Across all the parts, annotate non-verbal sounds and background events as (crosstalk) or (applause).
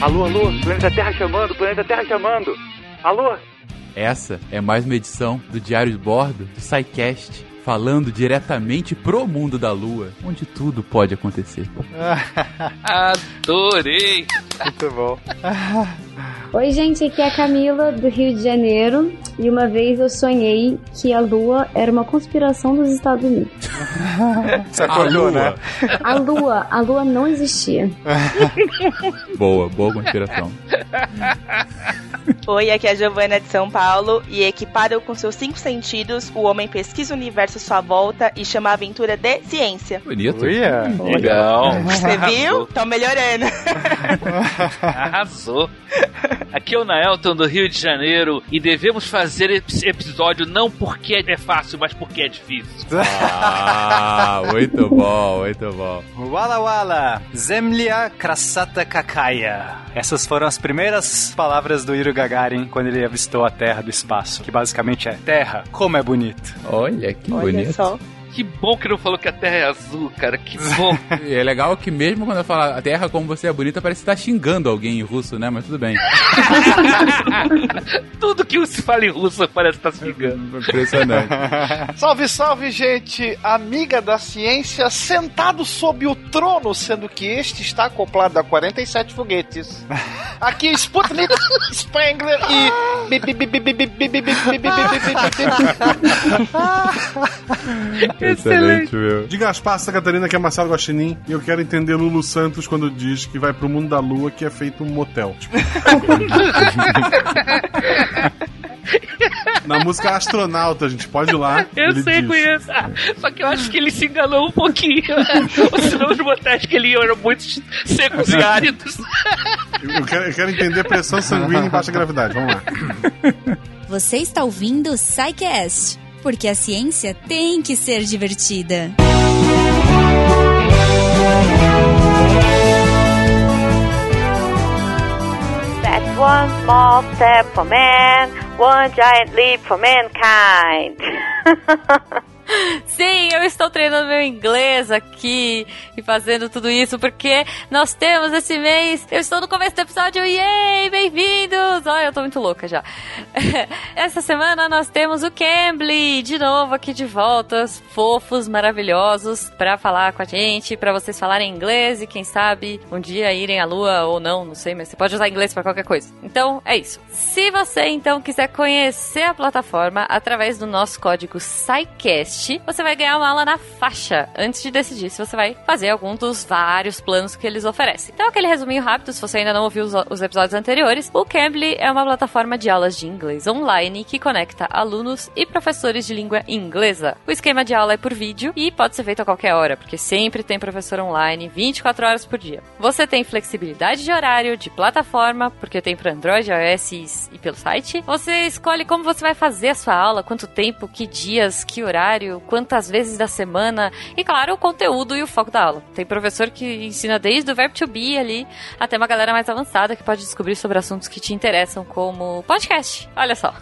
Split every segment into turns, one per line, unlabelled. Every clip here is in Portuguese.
Alô, alô, planeta Terra chamando, planeta Terra chamando. Alô?
Essa é mais uma edição do Diário de Bordo do SciCast, falando diretamente pro mundo da Lua, onde tudo pode acontecer. (laughs)
Adorei!
Muito bom. (laughs)
Oi, gente, aqui é a Camila, do Rio de Janeiro. E uma vez eu sonhei que a Lua era uma conspiração dos Estados Unidos.
Você acordou, né?
A Lua, a Lua não existia. (laughs)
Boa, boa conspiração.
Oi, aqui é a Giovana de São Paulo e equipado com seus cinco sentidos, o homem pesquisa o universo à sua volta e chama a aventura de ciência.
Bonito.
Uia.
Legal.
Você viu? Tão melhorando. (laughs)
Arrasou. (laughs) Aqui é o Naelton do Rio de Janeiro e devemos fazer esse episódio não porque é fácil, mas porque é difícil. (laughs)
Ah, muito bom, muito bom.
Wala Wala, Zemlya Krasata Kakaya. Essas foram as primeiras palavras do Yuri Gagarin quando ele avistou a Terra do espaço, que basicamente é Terra, como é bonito.
Olha que
Olha
bonito.
só.
Que bom que não falou que a Terra é azul, cara. Que bom.
E é legal que mesmo quando eu falo a Terra como você é bonita, parece que tá xingando alguém em russo, né? Mas tudo bem.
Tudo que se fala em russo parece estar se ligando.
Impressionante.
Salve, salve, gente! Amiga da ciência, sentado sob o trono, sendo que este está acoplado a 47 foguetes. Aqui, Sputnik, Spengler e.
Excelente, meu.
Diga as passas, Catarina, que é Marcelo Guaxinim. E eu quero entender Lulu Santos quando diz que vai pro mundo da lua que é feito um motel. Tipo... (laughs) Na música Astronauta, a gente pode ir lá.
Eu sei,
diz.
conheço. Ah, só que eu acho que ele se enganou um pouquinho. (laughs) Senão os motéis que ele ia eram muito secos e áridos.
Eu quero, eu quero entender pressão sanguínea em baixa gravidade. Vamos lá.
Você está ouvindo o Psycast porque a ciência tem que ser divertida.
That's one small step for man, one giant leap for mankind. (laughs)
Sim, eu estou treinando meu inglês aqui e fazendo tudo isso porque nós temos esse mês. Eu estou no começo do episódio, yay! Bem-vindos! Olha, eu tô muito louca já. (laughs) Essa semana nós temos o Cambly de novo aqui de volta, os fofos, maravilhosos, pra falar com a gente, pra vocês falarem inglês e quem sabe um dia irem à lua ou não, não sei, mas você pode usar inglês pra qualquer coisa. Então é isso. Se você então quiser conhecer a plataforma através do nosso código SciCast, você vai ganhar uma aula na faixa antes de decidir se você vai fazer algum dos vários planos que eles oferecem. Então, aquele resuminho rápido, se você ainda não ouviu os, os episódios anteriores, o Cambly é uma plataforma de aulas de inglês online que conecta alunos e professores de língua inglesa. O esquema de aula é por vídeo e pode ser feito a qualquer hora, porque sempre tem professor online 24 horas por dia. Você tem flexibilidade de horário, de plataforma, porque tem para Android, iOS e pelo site. Você escolhe como você vai fazer a sua aula, quanto tempo, que dias, que horário, quantas vezes da semana e, claro, o conteúdo e o foco da aula. Tem professor que ensina desde o verbo to be ali até uma galera mais avançada que pode descobrir sobre assuntos que te interessam, como podcast. Olha só.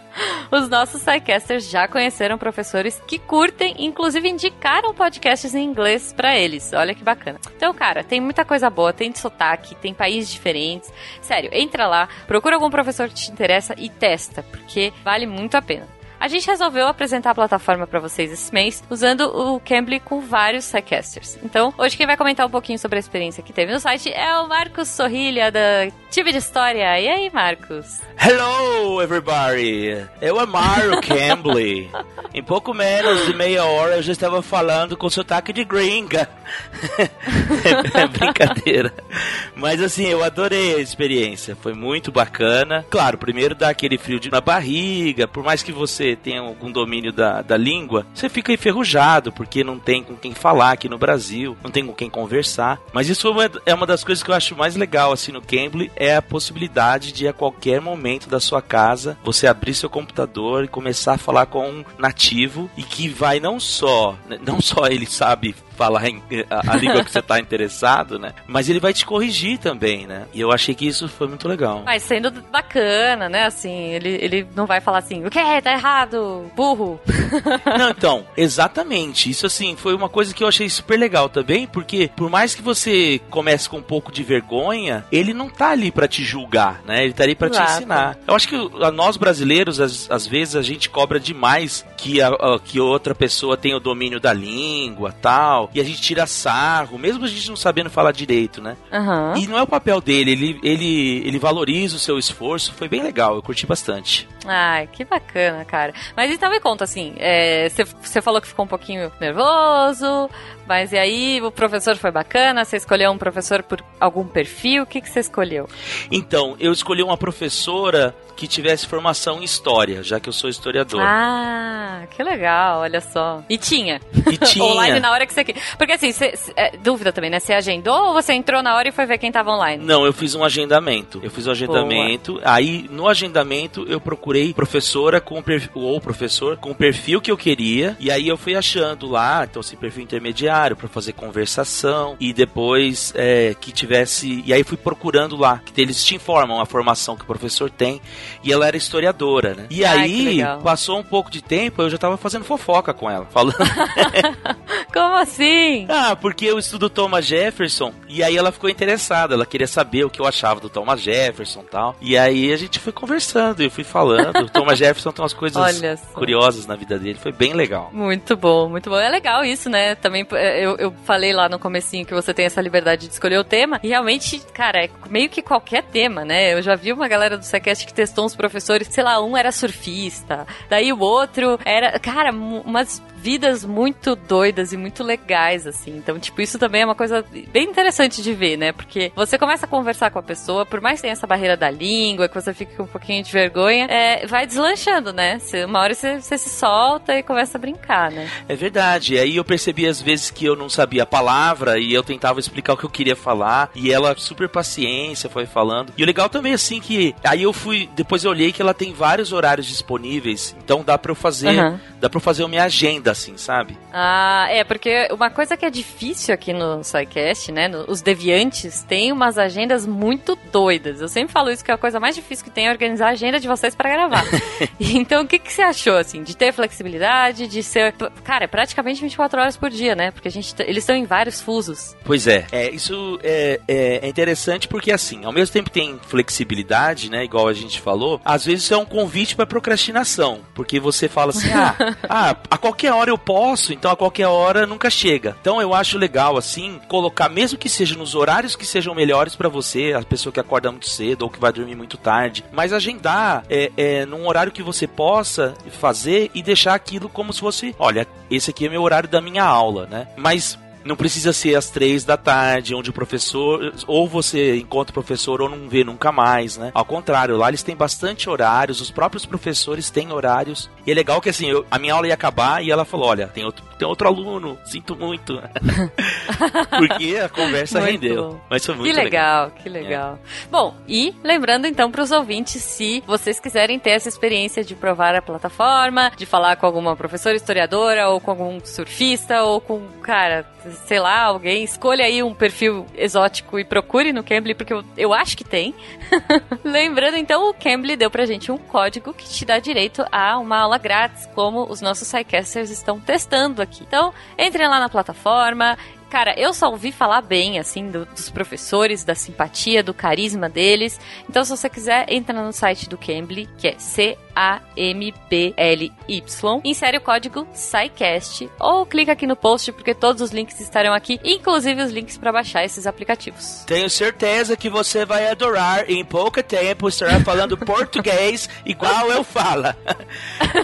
(laughs) Os nossos sidecasters já conheceram professores que curtem, inclusive indicaram podcasts em inglês para eles. Olha que bacana. Então, cara, tem muita coisa boa, tem de sotaque, tem países diferentes. Sério, entra lá, procura algum professor que te interessa e testa, porque vale muito a pena. A gente resolveu apresentar a plataforma para vocês esse mês usando o Cambly com vários sidecasters. Então, hoje quem vai comentar um pouquinho sobre a experiência que teve no site é o Marcos Sorrilha da Tive de História. E aí, Marcos?
Hello, everybody! Eu amaro Cambly. (laughs) em pouco menos de meia hora eu já estava falando com sotaque de gringa. (laughs) é brincadeira. Mas assim, eu adorei a experiência. Foi muito bacana. Claro, primeiro dá aquele frio de- na barriga. Por mais que você tenha algum domínio da, da língua, você fica enferrujado, porque não tem com quem falar aqui no Brasil, não tem com quem conversar. Mas isso é é uma das coisas que eu acho mais legal assim no Cambly, é a possibilidade de a qualquer momento da sua casa, você abrir seu computador e começar a falar com um nativo e que vai não só, não só ele sabe falar a, a língua que você tá interessado, né? Mas ele vai te corrigir também, né? E eu achei que isso foi muito legal.
Mas sendo bacana, né? Assim, ele, ele não vai falar assim, o que? Tá errado, burro. (laughs)
Não, então, exatamente. Isso assim foi uma coisa que eu achei super legal também, porque por mais que você comece com um pouco de vergonha, ele não tá ali pra te julgar, né? Ele tá ali pra te
Exato.
ensinar. Eu acho que a nós brasileiros, às, às vezes a gente cobra demais que a, a- que outra pessoa tem o domínio da língua, tal, e a gente tira sarro, mesmo a gente não sabendo falar direito, né?
Aham.
E não é o papel dele, ele, ele, ele valoriza o seu esforço, foi bem legal, eu curti bastante.
Ai, que bacana, cara. Mas então me conta, assim, você falou que ficou um pouquinho nervoso, mas e aí o professor foi bacana? Você escolheu um professor por algum perfil? O que que você escolheu?
Então, eu escolhi uma professora que tivesse formação em história, já que eu sou historiador.
Ah, que legal, olha só. E tinha.
E (laughs) tinha.
online na hora que você. Porque assim, cê- cê- é, dúvida também, né? Você agendou ou você entrou na hora e foi ver quem tava online?
Não, eu fiz um agendamento. Eu fiz um agendamento. Aí, no agendamento, eu procurei professora com perfil, ou professor com o perfil que eu queria. E aí eu fui achando lá, então, esse perfil intermediário para fazer conversação. E depois é, que tivesse. E aí fui procurando lá, que eles te informam a formação que o professor tem. E ela era historiadora, né? E
Ai,
aí, passou um pouco de tempo, eu já tava fazendo fofoca com ela. Falando. (laughs)
Como assim?
Ah, porque eu estudo Thomas Jefferson e aí ela ficou interessada, ela queria saber o que eu achava do Thomas Jefferson e tal. E aí a gente foi conversando, eu fui falando. O Thomas Jefferson tem umas coisas curiosas na vida dele, foi bem legal.
Muito bom, muito bom. É legal isso, né? Também é, eu, eu falei lá no comecinho que você tem essa liberdade de escolher o tema. E realmente, cara, é meio que qualquer tema, né? Eu já vi uma galera do Sequest que testou uns professores, sei lá, um era surfista, daí o outro era, cara, umas vidas muito doidas e muito legais, assim. Então, tipo, isso também é uma coisa bem interessante de ver, né? Porque você começa a conversar com a pessoa, por mais que tenha essa barreira da língua, que você fique com um pouquinho de vergonha, é, vai deslanchando, né? Você- uma hora você, você se solta e começa a brincar, né?
É verdade. E aí eu percebi às vezes que eu não sabia a palavra e eu tentava explicar o que eu queria falar e ela super paciência foi falando. E o legal também assim que aí eu fui, depois eu olhei que ela tem vários horários disponíveis, então dá para eu fazer,
Aham.
dá para fazer a minha agenda assim, sabe?
Ah, é, porque uma coisa que é difícil aqui no SciCast, né? no- os deviantes têm umas agendas muito doidas. Eu sempre falo isso que a coisa mais difícil que tem é organizar a agenda de vocês pra gravar. (laughs) então, o que, que você achou, assim, de ter flexibilidade, de ser. Cara, é praticamente 24 horas por dia, né? Porque a gente, eles estão em vários fusos.
Pois é, é isso é, é, é interessante porque assim, ao mesmo tempo que tem flexibilidade, né, igual a gente falou, às vezes isso é um convite para procrastinação, porque você fala assim, (laughs) ah, ah, a qualquer hora eu posso, então a qualquer hora nunca chega. Então eu acho legal assim colocar, mesmo que seja nos horários que sejam melhores para você, a pessoa que acorda muito cedo ou que vai dormir muito tarde, mas agendar é, é, num horário que você possa fazer e deixar aquilo como se fosse, olha, esse aqui é meu horário da minha aula, né? Mas não precisa ser às três da tarde, onde o professor. Ou você encontra o professor ou não vê nunca mais, né? Ao contrário, lá eles têm bastante horários, os próprios professores têm horários. E é legal que assim, eu- a minha aula ia acabar e ela falou: olha, tem outro, tem outro aluno, sinto muito. (laughs) Porque a conversa
Muito
rendeu.
bom.
Mas foi muito
que legal, que legal. Bom, e lembrando então para os ouvintes, se vocês quiserem ter essa experiência de provar a plataforma, de falar com alguma professora historiadora, ou com algum surfista, ou com, cara, sei lá, alguém, escolha aí um perfil exótico e procure no Cambly, porque eu, eu acho que tem. (laughs) Lembrando então, o Cambly deu pra gente um código que te dá direito a uma aula grátis, como os nossos SciCasters estão testando aqui. Então, entrem lá na plataforma, Cara, eu só ouvi falar bem, assim, do- dos professores, da simpatia, do carisma deles. Então, se você quiser, entra no site do Cambly, que é C-A-M-B-L-Y. Insere o código SciCast ou clica aqui no post, porque todos os links estarão aqui, inclusive os links para baixar esses aplicativos.
Tenho certeza que você vai adorar. Em pouco tempo estará falando (laughs) português igual eu falo. (laughs)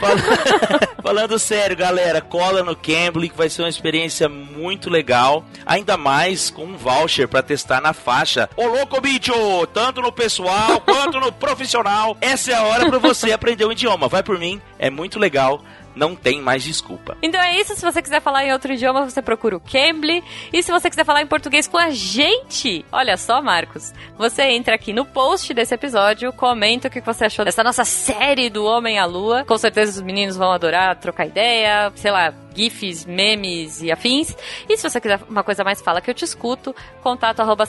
Fal- (laughs) Falando sério, galera, cola no Cambly que vai ser uma experiência muito legal. Ainda mais com um voucher pra testar na faixa. Ô louco, bicho! Tanto no pessoal (laughs) quanto no profissional. Essa é a hora pra você aprender o idioma. Vai por mim, é muito legal. Não tem mais desculpa.
Então é isso. Se você quiser falar em outro idioma, você procura o Cambly. E se você quiser falar em português com a gente, olha só, Marcos, você entra aqui no post desse episódio, comenta o que você achou dessa nossa série do Homem à Lua. Com certeza os meninos vão adorar trocar ideia, sei lá, GIFs, memes e afins. E se você quiser uma coisa mais, fala que eu te escuto. Contato arroba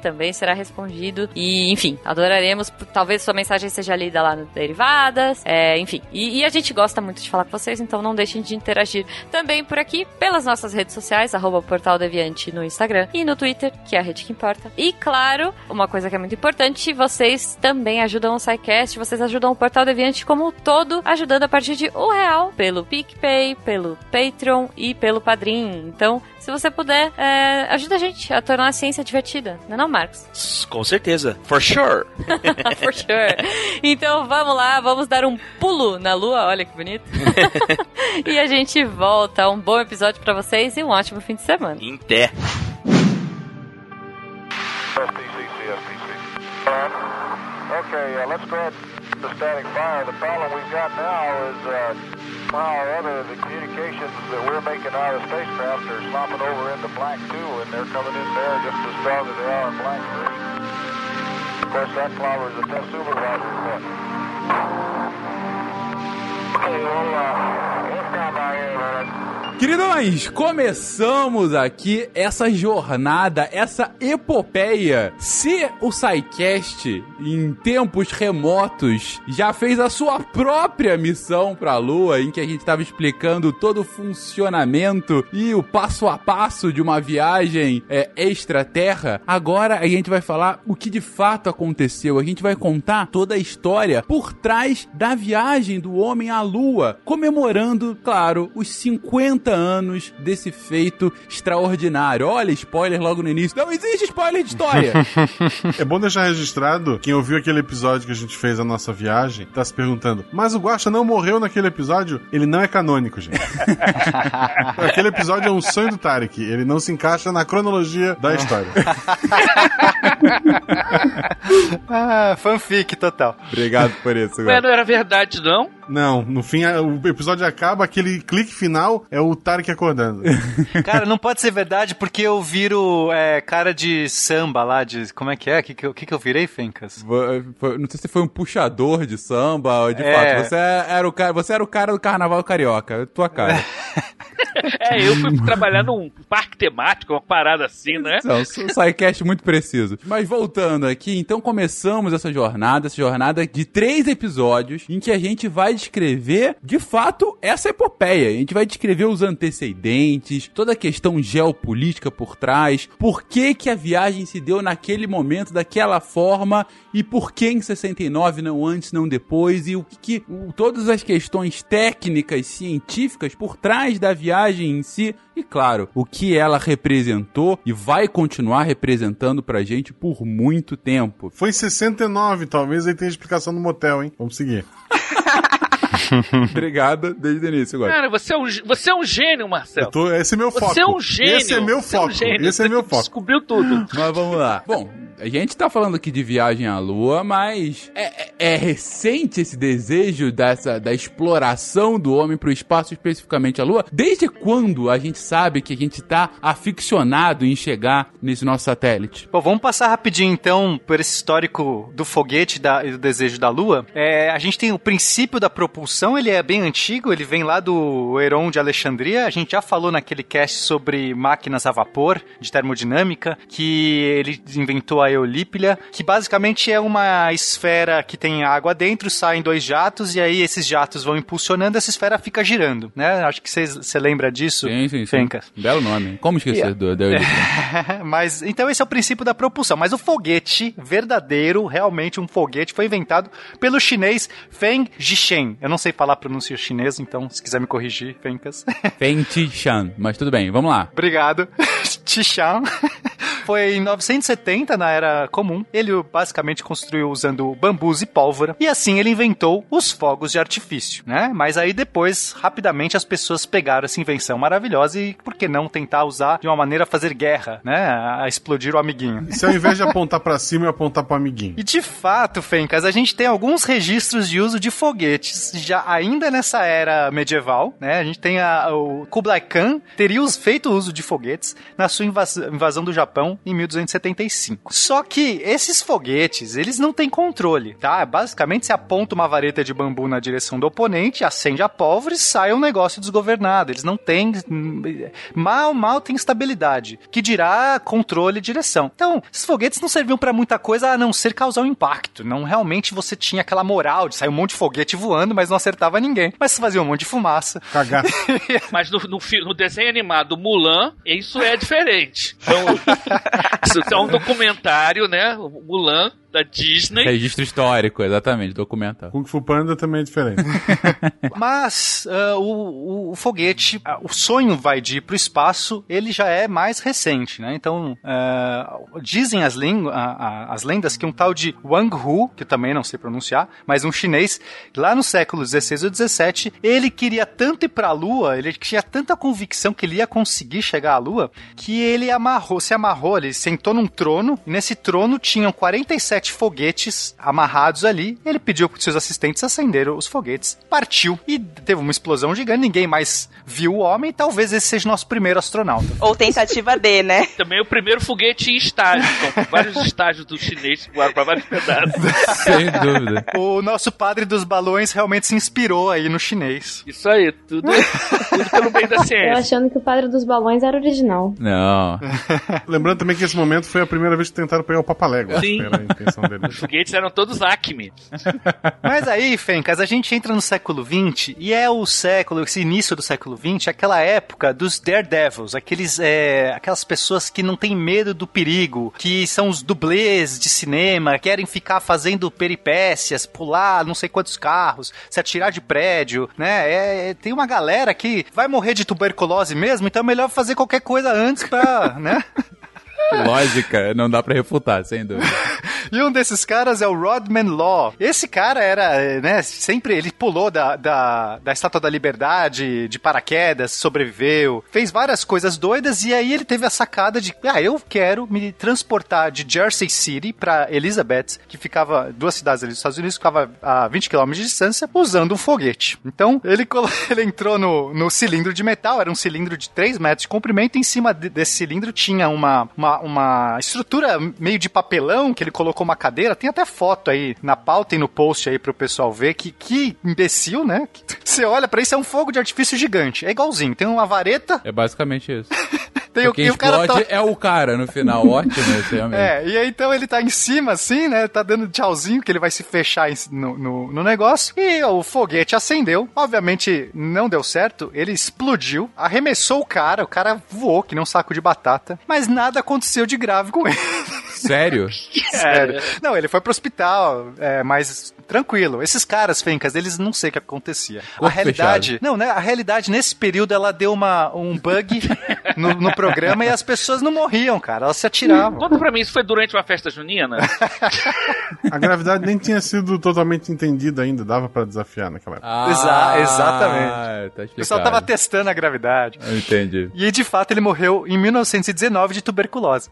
também será respondido. E, enfim, adoraremos. Talvez sua mensagem seja lida lá no Derivadas. É, enfim. E, e, a gente gosta muito de falar com vocês, então não deixem de interagir também por aqui pelas nossas redes sociais, arroba Portal Deviante no Instagram e no Twitter, que é a rede que importa. E claro, uma coisa que é muito importante, vocês também ajudam o SciCast, vocês ajudam o Portal Deviante como um todo, ajudando a partir de um real pelo PicPay, pelo Patreon e pelo Padrim. Então, se você puder, é, ajuda a gente a tornar a ciência divertida, não é não, Marcos?
Com certeza. For sure. (laughs)
For sure. Então vamos lá, vamos dar um pulo na lua, olha que bonito. (laughs) e a gente volta. Um bom episódio para vocês e um ótimo fim de semana.
Em pé.
Okay, uh, let's go ahead the static fire. The problem we've got now is uh, somehow or other the communications that we're making out of spacecraft are slopping over into black 2, and they're coming in there just as strong as they are in black 3. Of course, that clobbers the test supervisor. Okay, well, uh, we'll by here.
Queridões, começamos aqui essa jornada, essa epopeia. Se o SciCast, em tempos remotos, já fez a sua própria missão pra Lua, em que a gente estava explicando todo o funcionamento e o passo a passo de uma viagem é, extraterra, agora a gente vai falar o que de fato aconteceu. A gente vai contar toda a história por trás da viagem do homem à Lua, comemorando, claro, os 50 anos desse feito extraordinário. Olha, spoiler logo no início. Não existe spoiler de história. (laughs)
é bom deixar registrado, quem ouviu aquele episódio que a gente fez a nossa viagem, tá se perguntando, mas o Guaxa não morreu naquele episódio? Ele não é canônico, gente. (laughs) aquele episódio é um sonho do Tarek. Ele não se encaixa na cronologia da história. (laughs)
ah, fanfic total.
Obrigado por isso.
Mas não era verdade, não?
Não, no fim o episódio acaba, aquele clique final é o Tarek acordando. (laughs)
Cara, não pode ser verdade porque eu viro é, cara de samba lá, de. Como é que é? O que, que, eu, que, que eu virei, Fencas?
Não sei se foi um puxador de samba, de é. fato. Você era, o cara, você era o cara do carnaval carioca, tua cara. (laughs)
é, eu fui (laughs) trabalhar num parque temático, uma parada assim, né?
Não, um (laughs) sidecast muito preciso. Mas voltando aqui, então começamos essa jornada, essa jornada de três episódios em que a gente vai descrever, de fato, essa epopeia. A gente vai descrever os antecedentes, toda a questão geopolítica por trás, por que que a viagem se deu naquele momento, daquela forma, e por que em 69, não antes, não depois, e o que, que todas as questões técnicas, científicas por trás da viagem em si, e claro, o que ela representou e vai continuar representando pra gente por muito tempo.
Foi em 69, talvez aí tenha explicação no motel, hein? Vamos seguir. (laughs) (laughs)
Obrigado desde o início agora.
Cara, você é um, você é um gênio, Marcelo.
Tô, esse é meu foco.
Você é um gênio.
Esse é meu foco.
Você é um gênio.
Esse é meu foco.
Descobriu tudo. (laughs)
Mas vamos lá. Bom, a gente tá falando aqui de viagem à Lua, mas é, é, é recente esse desejo dessa, da exploração do homem pro espaço, especificamente a Lua? Desde quando a gente sabe que a gente tá aficionado em chegar nesse nosso satélite?
Bom, vamos passar rapidinho então por esse histórico do foguete da, e do desejo da Lua. É, a gente tem o princípio da propulsão, ele é bem antigo, ele vem lá do Heron de Alexandria. A gente já falou naquele cast sobre máquinas a vapor, de termodinâmica, que ele inventou a Eolípila, que basicamente é uma esfera que tem água dentro, saem dois jatos, e aí esses jatos vão impulsionando, essa esfera fica girando, né? Acho que você lembra disso,
sim, sim. Sim. Belo nome. Como esquecer yeah. do, da Eolípila? (laughs)
Mas, então esse é o princípio da propulsão. Mas o foguete verdadeiro, realmente um foguete, foi inventado pelo chinês Feng Jishen. Eu não sei falar pronúncia chinesa, então se quiser me corrigir, Fencas.
Feng Tishan, mas tudo bem, vamos lá.
Obrigado. (laughs) Tishan. Foi em 970, na Era Comum. Ele basicamente construiu usando bambus e pólvora. E assim ele inventou os fogos de artifício, né? Mas aí depois, rapidamente, as pessoas pegaram essa invenção maravilhosa e, por que não, tentar usar de uma maneira a fazer guerra, né? A explodir o amiguinho.
Se ao invés de apontar pra cima, eu apontar pro amiguinho.
E de fato, Fencas, a gente tem alguns registros de uso de foguetes já ainda nessa era medieval, né? A gente tem a, o Kublai Khan teria feito uso de foguetes na sua invas- invasão do Japão em 1275. Só que esses foguetes, eles não têm controle, tá? Basicamente, você aponta uma vareta de bambu na direção do oponente, acende a pólvora e sai um negócio desgovernado. Eles não têm... hum, Mal, mal tem estabilidade. Que dirá controle e direção. Então, esses foguetes não serviam pra muita coisa a não ser causar um impacto. Não realmente você tinha aquela moral de sair um monte de foguete voando, mas não acertava ninguém. Mas você fazia um monte de fumaça.
Cagar. (laughs)
Mas no, no, no desenho animado Mulan, isso é diferente. Então, isso é um documentário, né? Mulan, da Disney.
Registro histórico, exatamente, documental.
Kung Fu Panda também é diferente. (laughs)
Mas ah, o, o- o foguete, ah, o sonho vai de ir pro espaço, ele já é mais recente, né? Então, ah, dizem as, a- a- as lendas que um tal de Wang Hu, que eu também não sei pronunciar, mas um chinês, lá no século XVI ou XVII, ele queria tanto ir pra Lua, ele tinha tanta convicção que ele ia conseguir chegar à Lua, que ele amarrou, se amarrou, ele sentou num trono, e nesse trono tinham 47 foguetes amarrados ali, ele pediu para seus assistentes acenderam os foguetes, partiu e teve uma explosão gigante, ninguém mais viu o homem, talvez esse seja o nosso primeiro astronauta.
Ou tentativa D, né? (laughs)
Também o primeiro foguete em estágio. Vários (laughs) estágios do chinês voaram pra vários pedaços. (laughs)
Sem dúvida.
O nosso padre dos balões realmente se inspirou aí no chinês.
Isso aí, tudo, tudo pelo bem da
Eu
ciência.
achando que o Padre dos Balões era original.
Não.
Lembrando também que esse momento foi a primeira vez que tentaram pegar o Papalégua.
Sim.
Era a intenção dele.
Os foguetes eram todos Acme. (laughs)
Mas aí, Fencas, a gente entra no século XX e é o século, esse início do século XX, aquela época dos daredevils, aqueles, é, aquelas pessoas que não têm medo do perigo, que são os dublês de cinema, querem ficar fazendo peripécias, pular não sei quantos carros, se atirar de prédio, né? É, é, tem uma galera que vai morrer de tuberculose mesmo, então é melhor fazer qualquer coisa antes pra, né?
Lógica, não dá pra refutar, sem dúvida. (laughs) (laughs)
E um desses caras é o Rodman Law. Esse cara era, né, sempre ele pulou da, da, da Estátua da Liberdade, de paraquedas, sobreviveu, fez várias coisas doidas e aí ele teve a sacada de, ah, eu quero me transportar de Jersey City pra Elizabeth, que ficava, duas cidades ali dos Estados Unidos, ficava a 20 km de distância, usando um foguete. Então, ele, (laughs) ele entrou no, no cilindro de metal, era um cilindro de 3 metros de comprimento, e em cima de- desse cilindro tinha uma, uma, uma estrutura meio de papelão, que ele colocou uma cadeira, tem até foto aí na pauta e no post aí pro pessoal ver, que, que imbecil, né? (laughs) Você olha pra isso, é um fogo de artifício gigante, é igualzinho, tem uma vareta,
É basicamente isso. (laughs)
tem o,
Quem
o cara
explode
tá...
é o cara no final. (laughs) Ótimo esse realmente.
É, e aí então ele tá em cima, assim, né? Tá dando tchauzinho, que ele vai se fechar no, no, no negócio. E o foguete acendeu. Obviamente não deu certo. Ele explodiu, arremessou o cara. O cara voou, que nem um saco de batata. Mas nada aconteceu de grave com ele.
Sério? (laughs)
Sério. Não, ele foi pro hospital, é, mas tranquilo. Esses caras, Fencas, eles não sei o que acontecia. a
Corpo
realidade.
fechado.
Não, né? A realidade, nesse período, ela deu uma, um bug (laughs) no, no programa e as pessoas não morriam, cara. Elas se atiravam.
Conta pra mim, isso foi durante uma festa junina? (laughs)
A gravidade nem tinha sido totalmente entendida ainda, dava pra desafiar naquela época.
Ah,
Exa- exatamente.
Tá
O pessoal tava testando a gravidade.
Eu entendi.
E de fato ele morreu em 1919 de tuberculose.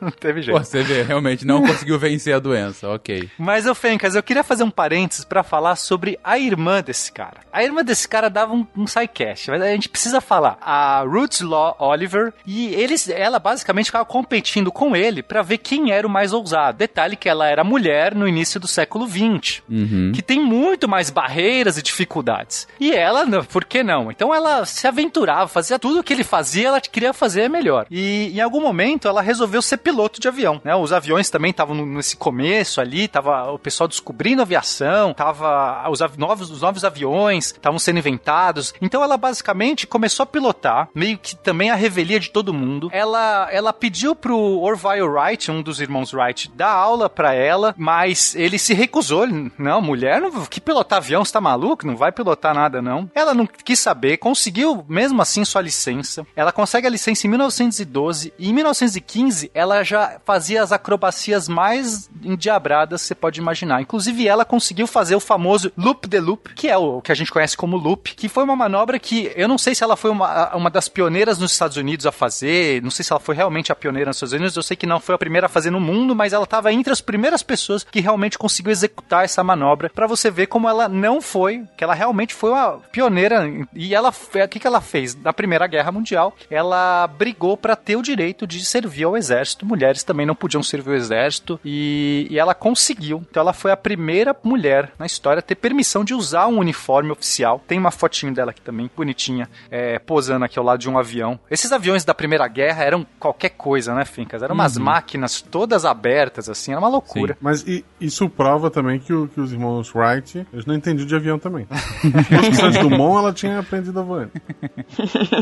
não teve jeito.
Pô, você vê, realmente não conseguiu vencer a doença, ok.
Mas, ô Fencas, eu queria fazer um parênteses pra falar sobre a irmã desse cara. A irmã desse cara dava um, um sidecast, mas a gente precisa falar. A Roots Law Oliver, e eles, ela basicamente ficava competindo com ele pra ver quem era o mais ousado. Detalhe que ela era mulher no início do século XX.
Uhum.
que tem muito mais barreiras e dificuldades. E ela, não- por que não? Então ela se aventurava, fazia tudo o que ele fazia, ela queria fazer melhor. E em algum momento ela resolveu ser piloto de de avião, né? Os aviões também estavam nesse começo ali, tava o pessoal descobrindo aviação, tava os novos, os novos aviões estavam sendo inventados. Então ela basicamente começou a pilotar, meio que também a revelia de todo mundo. Ela, ela pediu pro Orville Wright, um dos irmãos Wright, dar aula pra ela, mas ele se recusou. Não, mulher, não, que pilotar avião, você tá maluco? Não vai pilotar nada, não. Ela não quis saber, conseguiu mesmo assim sua licença. Ela consegue a licença em 1912 e em 1915 ela já fazia as acrobacias mais endiabradas que você pode imaginar. Inclusive ela conseguiu fazer o famoso loop de loop, que é o que a gente conhece como loop, que foi uma manobra que eu não sei se ela foi uma, uma das pioneiras nos Estados Unidos a fazer, não sei se ela foi realmente a pioneira nos Estados Unidos, eu sei que não foi a primeira a fazer no mundo, mas ela estava entre as primeiras pessoas que realmente conseguiu executar essa manobra, Pra você ver como ela não foi, que ela realmente foi uma pioneira e ela o que que ela fez na Primeira Guerra Mundial? Ela brigou pra ter o direito de servir ao exército. Mulheres também não podiam servir ao exército e, e ela conseguiu. Então ela foi a primeira mulher na história a ter permissão de usar um uniforme oficial. Tem uma fotinho dela aqui também, bonitinha, é, posando aqui ao lado de um avião. Esses aviões da Primeira Guerra eram qualquer coisa, né, Fincas? Eram umas
Uhum.
máquinas todas abertas, assim, era uma loucura.
Mas i- isso prova também que, o- que os irmãos Wright, eles não entendiam de avião também. (laughs) Santos Dumont, ela tinha aprendido a voar.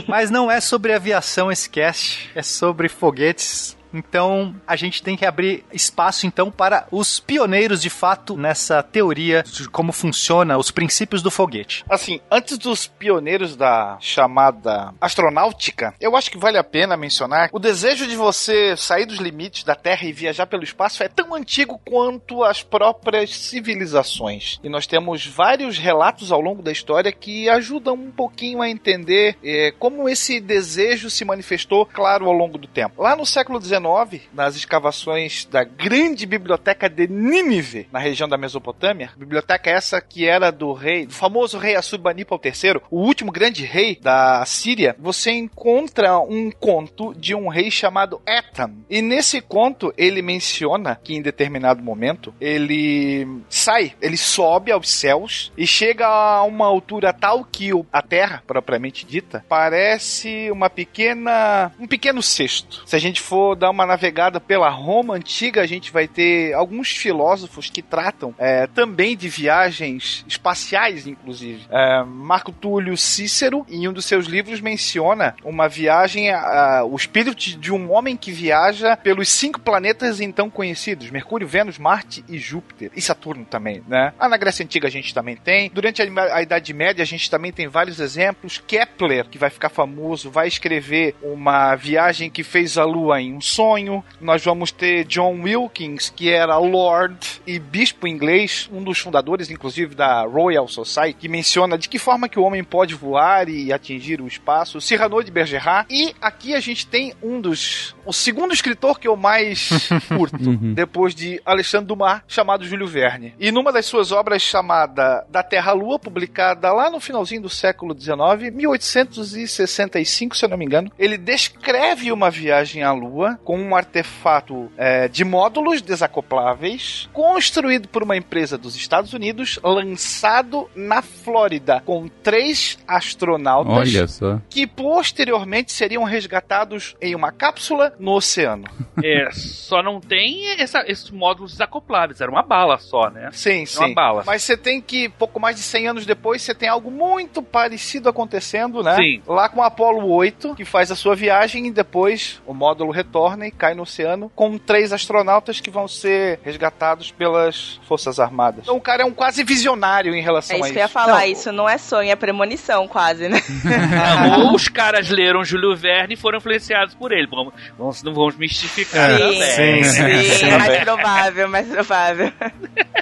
Mas não é sobre aviação esse cast, é sobre foguetes. Então, a gente tem que abrir espaço então para os pioneiros de fato nessa teoria de como funciona os princípios do foguete.
Assim, antes dos pioneiros da chamada astronáutica, eu acho que vale a pena mencionar o desejo de você sair dos limites da Terra e viajar pelo espaço é tão antigo quanto as próprias civilizações. E nós temos vários relatos ao longo da história que ajudam um pouquinho a entender eh, como esse desejo se manifestou, claro, ao longo do tempo. Lá no século XIX, nas escavações da grande biblioteca de Nínive, na região da Mesopotâmia, biblioteca essa que era do rei, do famoso rei Assurbanipal III, o último grande rei da Síria, você encontra um conto de um rei chamado Etam. E nesse conto ele menciona que em determinado momento ele sai, ele sobe aos céus e chega a uma altura tal que a Terra, propriamente dita, parece uma pequena, um pequeno cesto. Se a gente for dar uma navegada pela Roma antiga, a gente vai ter alguns filósofos que tratam é, também de viagens espaciais, inclusive. É, Marco Túlio Cícero, em um dos seus livros, menciona uma viagem, a- o espírito de- um homem que viaja pelos cinco planetas então conhecidos: Mercúrio, Vênus, Marte e Júpiter. E Saturno também, né? Ah, na Grécia Antiga a gente também tem. Durante a, a Idade Média a gente também tem vários exemplos. Kepler, que vai ficar famoso, vai escrever uma viagem que fez a Lua em um sonho. Nós vamos ter John Wilkins, que era Lord e bispo inglês, um dos fundadores, inclusive, da Royal Society, que menciona de que forma que o homem pode voar e atingir o espaço. Cyrano de Bergerac. E aqui a gente tem um dos... O segundo escritor que eu mais (laughs) curto, depois de Alexandre Dumas, chamado Júlio Verne. E numa das suas obras chamada Da Terra à Lua, publicada lá no finalzinho do século XIX, 1865, se eu não me engano, ele descreve uma viagem à Lua com um artefato é, de módulos desacopláveis, construído por uma empresa dos Estados Unidos, lançado na Flórida, com três astronautas
Olha só.
que posteriormente seriam resgatados em uma cápsula no oceano.
É, só não tem essa- esses módulos desacopláveis. Era uma bala só, né?
Sim,
Uma
sim.
bala.
Mas você tem que, pouco mais de 100 anos depois, você tem algo muito parecido acontecendo, né?
Sim.
Lá com o Apollo 8, que faz a sua viagem e depois o módulo retorna e cai no oceano com três astronautas que vão ser resgatados pelas Forças Armadas. Então o cara é um quase visionário em relação
É isso
a
que eu ia
isso.
falar,
Não,
isso não é sonho, é premonição quase, né?
Não, ou os caras leram Júlio Verne e foram influenciados por ele. Vamos, vamos- não vamos mistificar
É,
também.
sim, sim, sim.
mais provável, mais provável.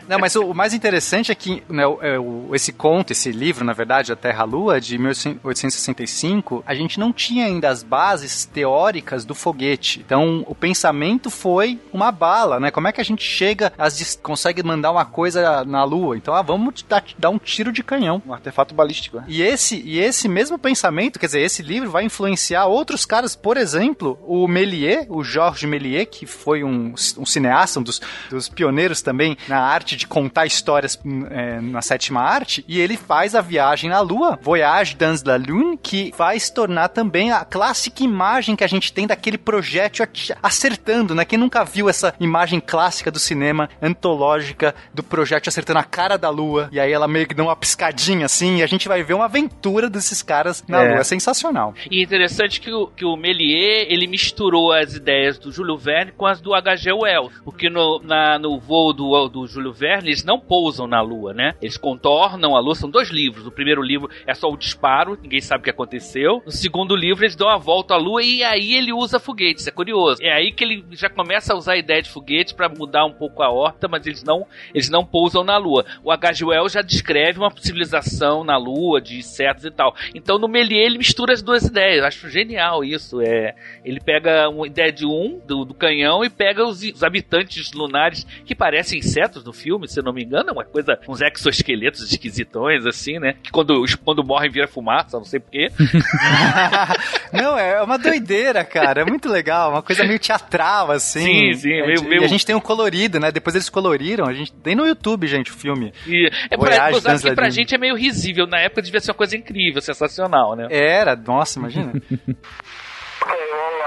Não, mas o, o mais interessante é que né, o- é, o- esse conto, esse livro, na verdade, A Terra Lua, de 1865, a gente não tinha ainda as bases teóricas do foguete. Então, o pensamento foi uma bala, né? Como é que a gente chega, dis- consegue mandar uma coisa na Lua? Então, ah, vamos dar, dar um tiro de canhão.
Um artefato balístico. né?
E esse, e esse mesmo pensamento, quer dizer, esse livro vai influenciar outros caras, por exemplo, o Méliès, o Georges Méliès, que foi um, um cineasta, um dos, dos pioneiros também na arte de contar histórias hum, é, na sétima arte, e ele faz a viagem na Lua, Voyage dans la Lune, que vai se tornar também a clássica imagem que a gente tem daquele projétil te acertando, né? Quem nunca viu essa imagem clássica do cinema, antológica, do projétil acertando a cara da lua, e aí ela meio que dá uma piscadinha assim, e a gente vai ver uma aventura desses caras na
É.
lua. É sensacional.
E interessante que o, que o Méliès, ele misturou as ideias do Júlio Verne com as do H.G. Wells. Porque no, na- no voo do, do Júlio Verne, eles não pousam na Lua, né? Eles contornam a Lua. São dois livros. O primeiro livro é só o disparo, ninguém sabe o que aconteceu. No segundo livro, eles dão a volta à Lua e aí ele usa foguetes. É curioso. É aí que ele já começa a usar a ideia de foguetes para mudar um pouco a órbita, mas eles não, eles não pousam na Lua. O H.G. Wells já descreve uma civilização na Lua, de insetos e tal. Então no Méliès ele mistura as duas ideias. Eu acho genial isso. É, ele pega uma ideia de um, do, do canhão, e pega os, os habitantes lunares que parecem insetos no filme, se eu não me engano. É uma coisa, uns exoesqueletos esquisitões, assim, né? Que quando, quando morrem vira fumaça, não sei porquê. (laughs)
Não, é uma doideira, cara. É muito legal. Uma coisa (laughs) meio teatral, assim.
Sim, sim,
É,
meio- meio-
E a gente tem um colorido, né? Depois eles coloriram. A gente tem no YouTube, gente, o filme.
E é pra,
Voyage
sabe que pra
Transladinho.
gente é meio risível. Na época devia ser uma coisa incrível, sensacional, né?
Era, nossa, imagina.
Okay, we'll,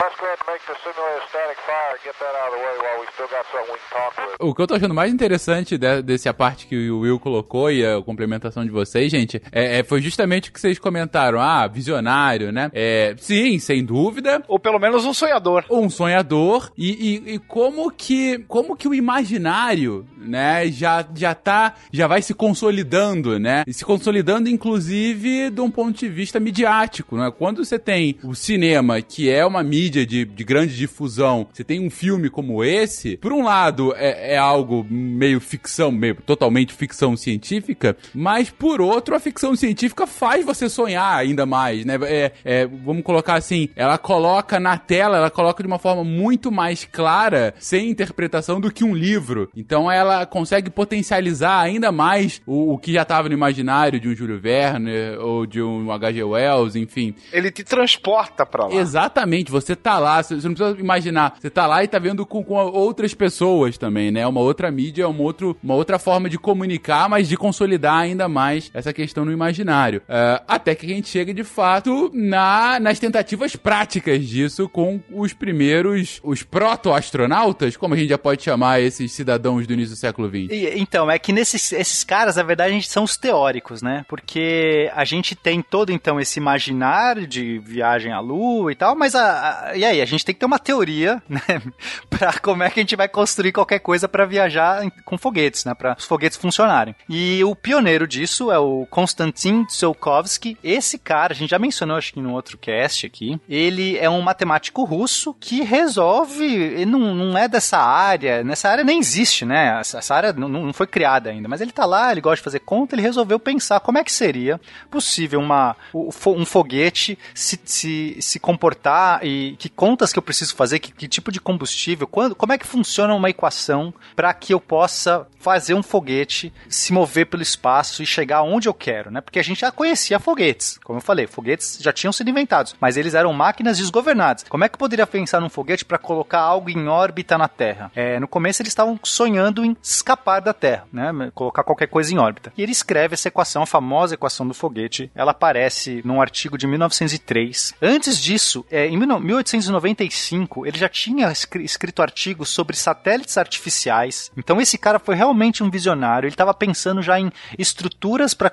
uh, we'll stand by here a minute. Let's go ahead and make the simulated static fire and get that out of the way while we still got something we can talk with.
O que eu tô achando mais interessante de, desse a parte que o Will colocou e a complementação de vocês, gente, é, é- foi justamente o que vocês comentaram. Ah, visionário, né? É, sim, sem dúvida.
Ou pelo menos um sonhador.
Um sonhador. E, e- e como que como que o imaginário, né, já, já tá, já vai se consolidando, né? E se consolidando, inclusive, de um ponto de vista midiático, né? Quando você tem o cinema, que é uma mídia de, de grande difusão, você tem um filme como esse, por um lado é, é algo meio ficção, meio totalmente ficção científica, mas por outro a ficção científica faz você sonhar ainda mais, né? É, é, vamos colocar assim, ela coloca na tela, ela coloca de uma forma muito mais clara, sem interpretação do que um livro. Então ela consegue potencializar ainda mais o, o que já estava no imaginário de um Júlio Verne ou de um H.G. Wells, enfim.
Ele te transporta pra lá.
Exatamente, você tá lá, você não precisa imaginar, você tá lá e tá vendo com, com outras pessoas também, né? Uma outra mídia, uma, outro, uma outra forma de comunicar, mas de consolidar ainda mais essa questão no imaginário. Ah, até que a gente chega de fato na, nas tentativas práticas disso com os primeiros, os proto-astronautas, como a gente já pode chamar esses cidadãos do início do século XX.
E, então, é que nesses esses caras, na verdade, a são os teóricos, né? Porque a gente tem todo, então, esse imaginário de viagem à Lua e tal, mas a, a- e aí? A gente tem que ter uma teoria, (laughs) né? pra como é que a gente vai construir qualquer coisa pra viajar com foguetes, né? Pra os foguetes funcionarem. E o pioneiro disso é o Konstantin Tsiolkovsky. Esse cara, a gente já mencionou, acho que no outro cast aqui, ele é um matemático russo que resolve, ele não, não é dessa área, nessa área nem existe, né? Essa essa área não, não foi criada ainda, mas ele tá lá, ele gosta de fazer conta, ele resolveu pensar como é que seria possível uma, um foguete se, se, se comportar e que contas que eu preciso fazer, que, que tipo de combustível, quando, como é que funciona uma equação para que eu possa fazer um foguete se mover pelo espaço e chegar onde eu quero, né? Porque a gente já conhecia foguetes, como eu falei, foguetes já tinham sido inventados, mas eles eram máquinas desgovernadas. Como é que eu poderia pensar num foguete para colocar algo em órbita na Terra? É, no começo eles estavam sonhando em escapar da Terra, né? Colocar qualquer coisa em órbita. E ele escreve essa equação, a famosa equação do foguete. Ela aparece num artigo de 1903. Antes disso, é, em 1895, ele já tinha escri- escrito artigos sobre satélites artificiais. Então esse cara foi realmente um visionário. Ele estava pensando já em estruturas para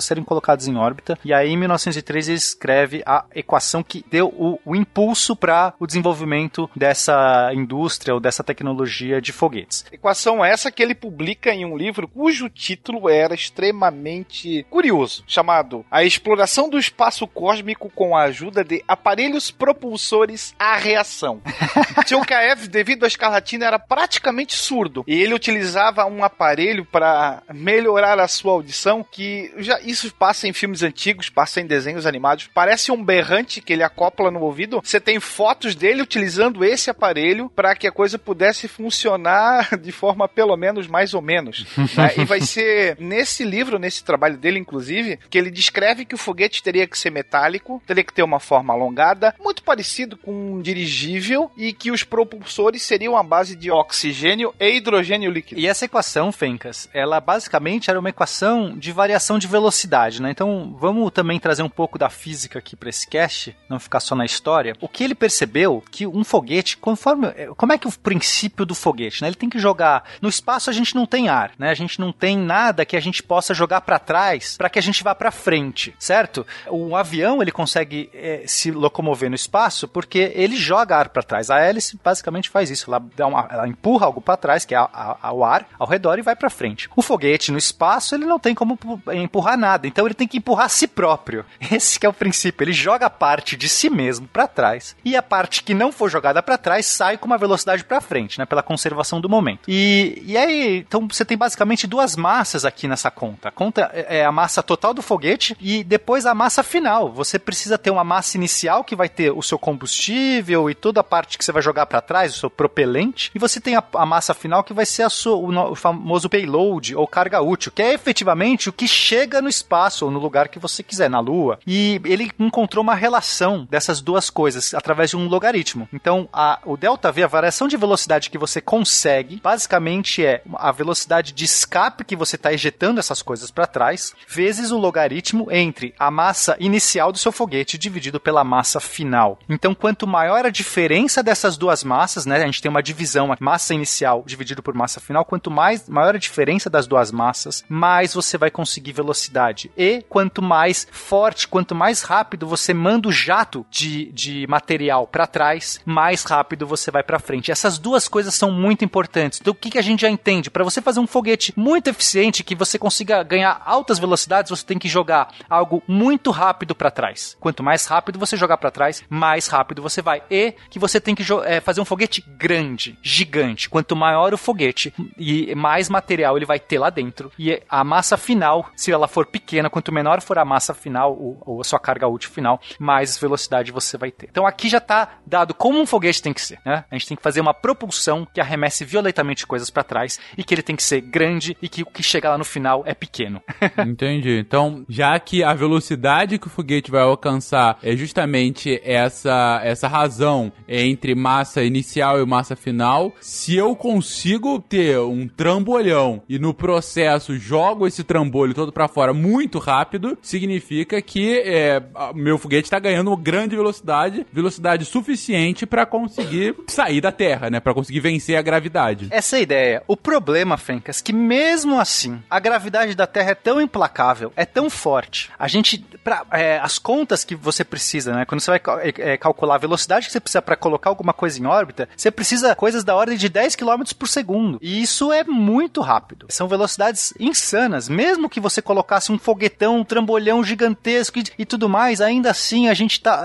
serem colocadas em órbita. E aí, em 1903, ele escreve a equação que deu o, o impulso para o desenvolvimento dessa indústria ou dessa tecnologia de foguetes.
Equação essa que ele publica em um livro cujo título era extremamente curioso, chamado A Exploração do Espaço Cósmico com a Ajuda de Aparelhos Propulsores à Reação. (laughs) Tchoukaev, devido à escarlatina, era praticamente surdo e ele utilizava um aparelho para melhorar a sua audição, que já isso passa em filmes antigos, passa em desenhos animados, parece um berrante que ele acopla no ouvido. Você tem fotos dele utilizando esse aparelho para que a coisa pudesse funcionar (laughs) de forma pelo menos mais ou menos. né? E vai (laughs) ser nesse livro, nesse trabalho dele, inclusive, que ele descreve que o foguete teria que ser metálico, teria que ter uma forma alongada, muito parecido com um dirigível e que os propulsores seriam a base de oxigênio e hidrogênio líquido.
E essa equação, Fencas, ela basicamente era uma equação de variação de velocidade, né? Então vamos também trazer um pouco da física aqui para esse cast, não ficar só na história. O que ele percebeu que um foguete, conforme como é que o princípio do foguete, né? Ele tem que jogar no espaço a gente não tem ar, né? A gente não tem nada que a gente possa jogar para trás para que a gente vá para frente, certo? O avião ele consegue é, se locomover no espaço porque ele joga ar para trás. A hélice basicamente faz isso, ela, dá uma, ela empurra algo para trás, que é a, a, o ar, ao redor e vai para frente. O foguete no espaço ele não tem como empurrar nada, então ele tem que empurrar a si próprio. (laughs) Esse é o princípio. Ele joga a parte de si mesmo para trás e a parte que não for jogada para trás sai com uma velocidade para frente, né? Pela conservação do momento. E, e aí, então você tem basicamente duas massas aqui nessa conta. A conta é, é a massa total do foguete e depois a massa final. Você precisa ter uma massa inicial que vai ter o seu combustível e toda a parte que você vai jogar para trás, o seu propelente, e você tem a, a massa final que vai ser sua, o, o, famoso payload ou carga útil, que é efetivamente o que chega no espaço ou no lugar que você quiser, na Lua. E ele encontrou uma relação dessas duas coisas através de um logaritmo. Então, a, o delta V, a variação de velocidade que você consegue, basicamente é a velocidade de escape que você está ejetando essas coisas para trás, vezes o logaritmo entre a massa inicial do seu foguete dividido pela massa final. Então, quanto maior a diferença dessas duas massas, né, a gente tem uma divisão, massa inicial dividido por massa final, quanto mais maior a diferença das duas massas, mais você vai conseguir velocidade. E quanto mais forte, quanto mais rápido você manda o jato de, de material para trás, mais rápido você vai para frente. Essas duas coisas são muito importantes. Então, o que, que a gente já entende? Para você fazer um foguete muito eficiente, que você consiga ganhar altas velocidades, você tem que jogar algo muito rápido para trás. Quanto mais rápido você jogar para trás, mais rápido você vai. E que você tem que é, fazer um foguete grande, gigante. Quanto maior o foguete e mais material ele vai ter lá dentro. E a massa final, se ela for pequena, quanto menor for a massa final ou, ou a sua carga útil final, mais velocidade você vai ter. Então aqui já está dado como um foguete tem que ser. Né? A gente tem que fazer uma propulsão que arremesse violentamente coisas para trás e que ele tem que ser grande e que o que chega lá no final é pequeno. (laughs)
Entendi. Então, já que a velocidade que o foguete vai alcançar é justamente essa, essa razão entre massa inicial e massa final, se eu consigo ter um trambolhão e no processo jogo esse trambolho todo para fora muito rápido, significa que é, meu foguete está ganhando grande velocidade, velocidade suficiente para conseguir sair da Terra, né? Para conseguir vencer a gravidade.
Essa é a ideia. O problema, Fencas, que mesmo assim a gravidade da Terra é tão implacável, é tão forte. A gente, pra, é, as contas que você precisa, né? Quando você vai é, calcular a velocidade que você precisa para colocar alguma coisa em órbita, você precisa coisas da ordem de 10 km por segundo. E isso é muito rápido. São velocidades insanas. Mesmo que você colocasse um foguetão, um trambolhão gigantesco e, e tudo mais, ainda assim a gente tá.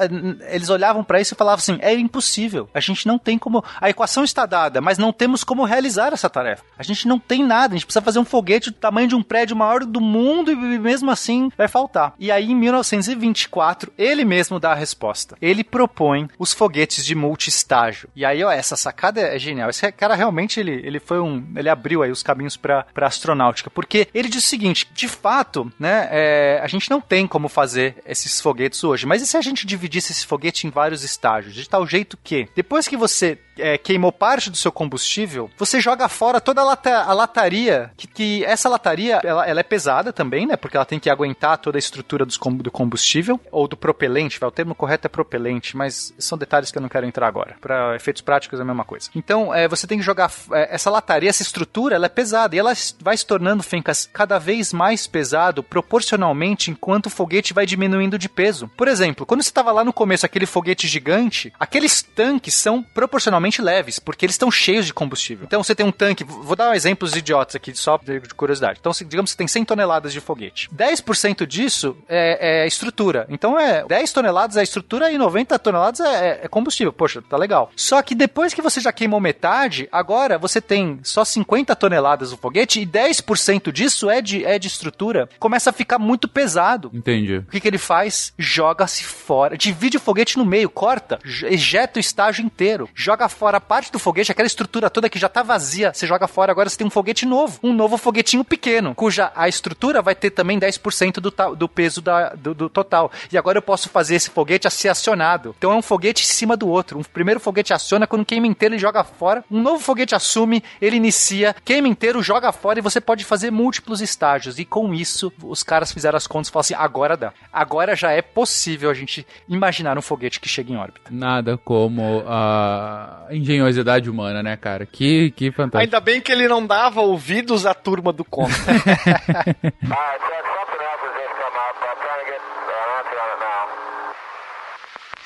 Eles olhavam para isso e falavam assim: é impossível. A gente não tem como. A equação está dada, mas não temos como realizar essa tarefa. A gente não tem nada. A gente precisa fazer um foguete do tamanho de um prédio maior do mundo e mesmo assim vai faltar. E aí, em 1924, ele mesmo dá a resposta. Ele propõe os foguetes de multistágio. E aí, ó, essa sacada é genial. Esse cara realmente ele, ele foi um. Ele abriu aí os caminhos para astronáutica. Porque ele diz o seguinte: de fato, né, é, a gente não tem como fazer esses foguetes hoje. Mas e se a gente dividisse esse foguete em vários estágios? De tal jeito que, depois que você é, queimou parte do seu combustível, você joga fora toda a, lata, a lataria, que, que, essa lataria, ela, ela, é pesada também, né? Porque ela tem que aguentar toda a estrutura dos, do combustível, ou do propelente, o termo correto é propelente, mas são detalhes que eu não quero entrar agora. Para efeitos práticos é a mesma coisa. Então, é, você tem que jogar é, essa lataria, essa estrutura, ela é pesada, e ela vai se tornando, Fencas, cada vez mais pesado proporcionalmente enquanto o foguete vai diminuindo de peso. Por exemplo, quando você estava lá no começo, aquele foguete gigante, aqueles tanques são proporcionalmente leves, porque eles estão cheios de combustível. Então você tem um tanque, vou dar exemplos idiotas aqui, só de curiosidade. Então, digamos que você tem 100 toneladas de foguete. 10% disso é, é, estrutura. Então é 10 toneladas é estrutura e 90 toneladas é, é, combustível. Poxa, tá legal. Só que depois que você já queimou metade, agora você tem só 50 toneladas do foguete e 10% disso é de, é de estrutura. Começa a ficar muito pesado.
Entendi.
O que, que ele faz? Joga-se fora. Divide o foguete no meio, corta, ejeta o estágio inteiro, joga fora parte do foguete, aquela estrutura toda que já tá vazia, você joga fora, agora você tem um foguete novo, um novo foguetinho pequeno, cuja a estrutura vai ter também 10% do, do peso da, do, do, total. E agora eu posso fazer esse foguete a ser acionado. Então é um foguete foguete em cima do outro. Um primeiro foguete aciona, quando queima inteiro ele joga fora. Um novo foguete assume, ele inicia, queima inteiro, joga fora e você pode fazer múltiplos estágios. E com isso, os caras fizeram as contas e falaram assim: agora dá. Agora já é possível a gente imaginar um foguete que chega em órbita.
Nada como a engenhosidade humana, né, cara? Que, que fantástico.
Ainda bem que ele não dava ouvidos à turma do conto. (laughs)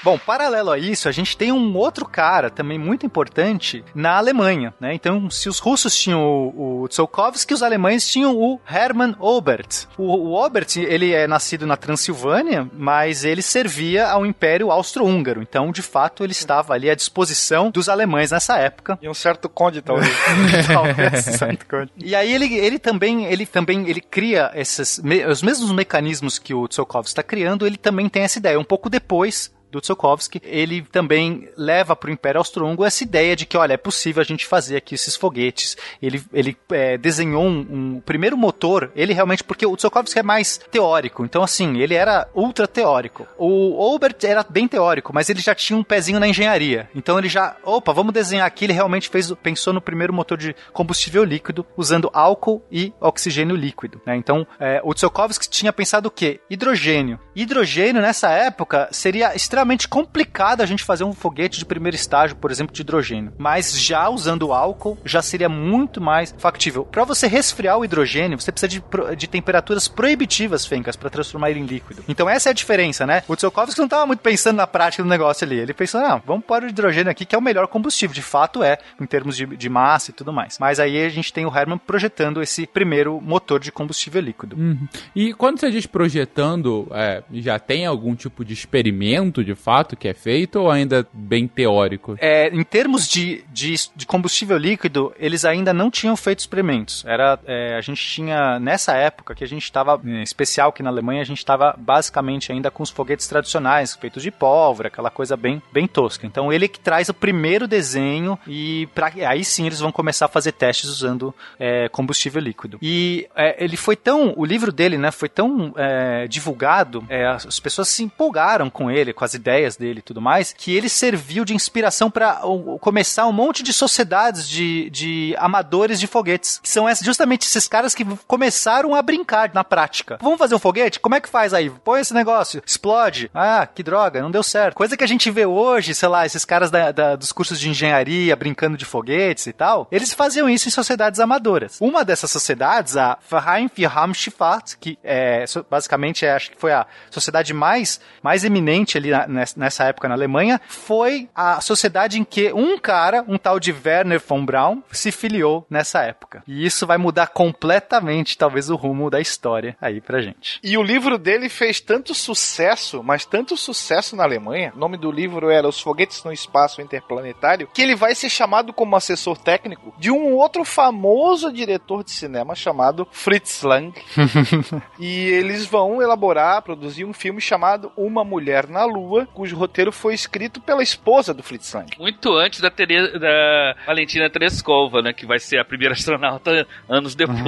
Bom, paralelo a isso, a gente tem um outro cara também muito importante na Alemanha, né? Então, se os russos tinham o, o Tsiolkovsky, os alemães tinham o Hermann Obert. O, o Obert, ele é nascido na Transilvânia, mas ele servia ao Império Austro-Húngaro. Então, de fato, ele estava ali à disposição dos alemães nessa época.
E um certo conde, talvez. (laughs)
Talvez, certo conde. E aí ele, ele também, ele também, ele cria esses, os mesmos mecanismos que o Tsiolkovsky está criando, ele também tem essa ideia. Um pouco depois do Tsiolkovsky, ele também leva para o Império Austro-Húngaro essa ideia de que, olha, é possível a gente fazer aqui esses foguetes. Ele, ele é, desenhou um, um primeiro motor, ele realmente, porque o Tsiolkovsky é mais teórico, então assim, ele era ultra teórico. O Obert era bem teórico, mas ele já tinha um pezinho na engenharia. Então ele já, opa, vamos desenhar aqui, ele realmente fez, pensou no primeiro motor de combustível líquido, usando álcool e oxigênio líquido. né? Então, é, o Tsiolkovsky tinha pensado o quê? Hidrogênio. Hidrogênio, nessa época, seria extremamente complicado a gente fazer um foguete de primeiro estágio, por exemplo, de hidrogênio. Mas já usando álcool, já seria muito mais factível. Para você resfriar o hidrogênio, você precisa de, de temperaturas proibitivas, Fencas, para transformar ele em líquido. Então essa é a diferença, né? O Tsiolkovsky não estava muito pensando na prática do negócio ali. Ele pensou, não, vamos pôr o hidrogênio aqui, que é o melhor combustível. De fato é, em termos de, de massa e tudo mais. Mas aí a gente tem o Hermann projetando esse primeiro motor de combustível líquido.
Uhum. E quando você diz projetando, é, já tem algum tipo de experimento de fato que é feito ou ainda bem teórico?
É, em termos de, de, de combustível líquido, eles ainda não tinham feito experimentos. Era, é, a gente tinha, nessa época que a gente estava, em especial aqui na Alemanha, a gente estava basicamente ainda com os foguetes tradicionais, feitos de pólvora, aquela coisa bem, bem tosca. Então ele que traz o primeiro desenho e pra, aí sim eles vão começar a fazer testes usando é, combustível líquido. E é, ele foi tão, o livro dele, né, foi tão é, divulgado, é, as pessoas se empolgaram com ele, com as ideias dele e tudo mais, que ele serviu de inspiração para começar um monte de sociedades de, de amadores de foguetes, que são justamente esses caras que começaram a brincar na prática. Vamos fazer um foguete? Como é que faz aí? Põe esse negócio, explode. Ah, que droga, não deu certo. Coisa que a gente vê hoje, sei lá, esses caras da- da- dos cursos de engenharia brincando de foguetes e tal, eles faziam isso em sociedades amadoras. Uma dessas sociedades, a Verein für Raumschifffahrt, que é, basicamente é, acho que foi a sociedade mais, mais eminente ali na- nessa época na Alemanha, foi a sociedade em que um cara, um tal de Werner von Braun, se filiou nessa época. E isso vai mudar completamente, talvez, o rumo da história aí pra gente.
E o livro dele fez tanto sucesso, mas tanto sucesso na Alemanha. O nome do livro era Os Foguetes no Espaço Interplanetário, que ele vai ser chamado como assessor técnico de um outro famoso diretor de cinema chamado Fritz Lang. (laughs) e eles vão elaborar, produzir um filme chamado Uma Mulher na Lua, cujo roteiro foi escrito pela esposa do Fritz Lang.
Muito antes da, Tere- da Valentina Tereskova, né? Que vai ser a primeira (laughs) astronauta anos depois. (laughs)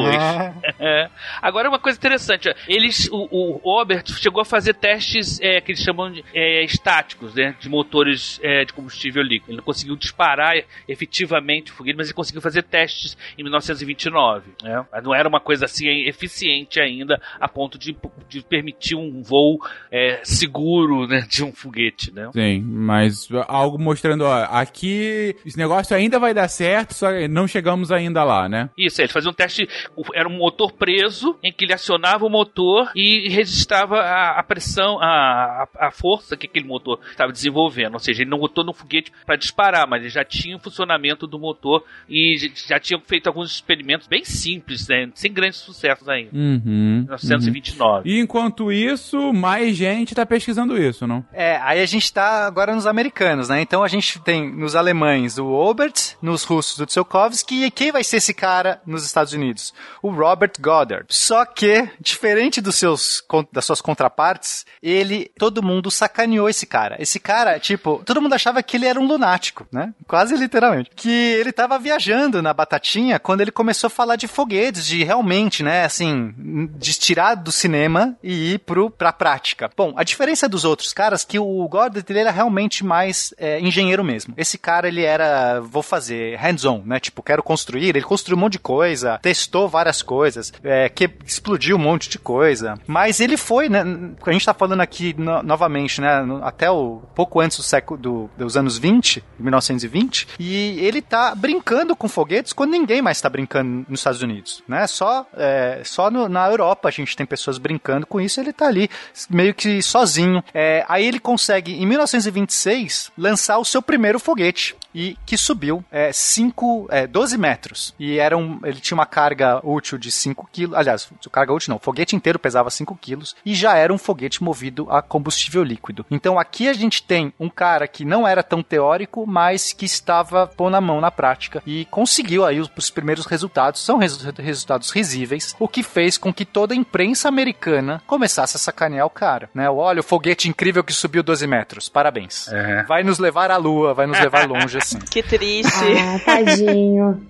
É. Agora, uma coisa interessante. ó, Eles, o, o Robert chegou a fazer testes é, que eles chamam de é, estáticos, né? De motores é, de combustível líquido. Ele não conseguiu disparar efetivamente o foguete, mas ele conseguiu fazer testes em 1929. Né? Mas não era uma coisa assim eficiente ainda a ponto de, de permitir um voo é, seguro né, de um foguete, né?
Sim, mas algo mostrando, ó, aqui esse negócio ainda vai dar certo, só que não chegamos ainda lá, né?
Isso, ele fazia um teste, era um motor preso, em que ele acionava o motor e registrava a, a pressão, a, a, a força que aquele motor estava desenvolvendo. Ou seja, ele não botou no foguete para disparar, mas ele já tinha o funcionamento do motor e já tinha feito alguns experimentos bem simples, né, sem grandes sucessos ainda.
Uhum.
1929.
E enquanto isso, mais gente tá pesquisando isso, não?
É, aí a gente tá agora nos americanos, né? Então a gente tem nos alemães o Obert, nos russos o Tsiolkovsky, e quem vai ser esse cara nos Estados Unidos? O Robert Goddard. Só que, diferente dos seus, das suas contrapartes, ele, todo mundo sacaneou esse cara. Esse cara, tipo, todo mundo achava que ele era um lunático, né? Quase literalmente. Que ele tava viajando na batatinha quando ele começou a falar de foguetes, de realmente, né, assim, de tirar do cinema e ir pro, pra prática. Bom, a diferença dos outros caras é que o Goddard ele era realmente mais é, engenheiro mesmo. Esse cara, ele era, vou fazer, hands-on, né? Tipo, quero construir. Ele construiu um monte de coisa, testou várias coisas, é, que explodiu um monte de coisa. Mas ele foi, né? A gente tá falando aqui no, novamente, né? até o pouco antes do século do- dos anos 20, 1920, e ele tá brincando com foguetes quando ninguém mais tá brincando nos Estados Unidos, né? Só, é, só no- na Europa a gente tem pessoas brincando com isso, ele tá ali meio que sozinho. É, aí ele consegue, em 1926, lançar o seu primeiro foguete e que subiu é, cinco, é, 12 metros. E era um, ele tinha uma carga útil de 5 quilos. Aliás, carga útil não, o foguete inteiro pesava 5 quilos e já era um foguete movido a combustível líquido. Então aqui a gente tem um cara que não era tão teórico, mas que estava pondo a mão na prática e conseguiu aí os, os primeiros resultados. São resu- resultados risíveis, o que fez com que toda a imprensa americana começasse a sacanear o cara. Né? Olha, o foguete incrível que subiu 12 metros. Parabéns. Vai nos levar à lua, vai nos levar (laughs) longe assim.
Que triste.
Ah, tadinho. (laughs)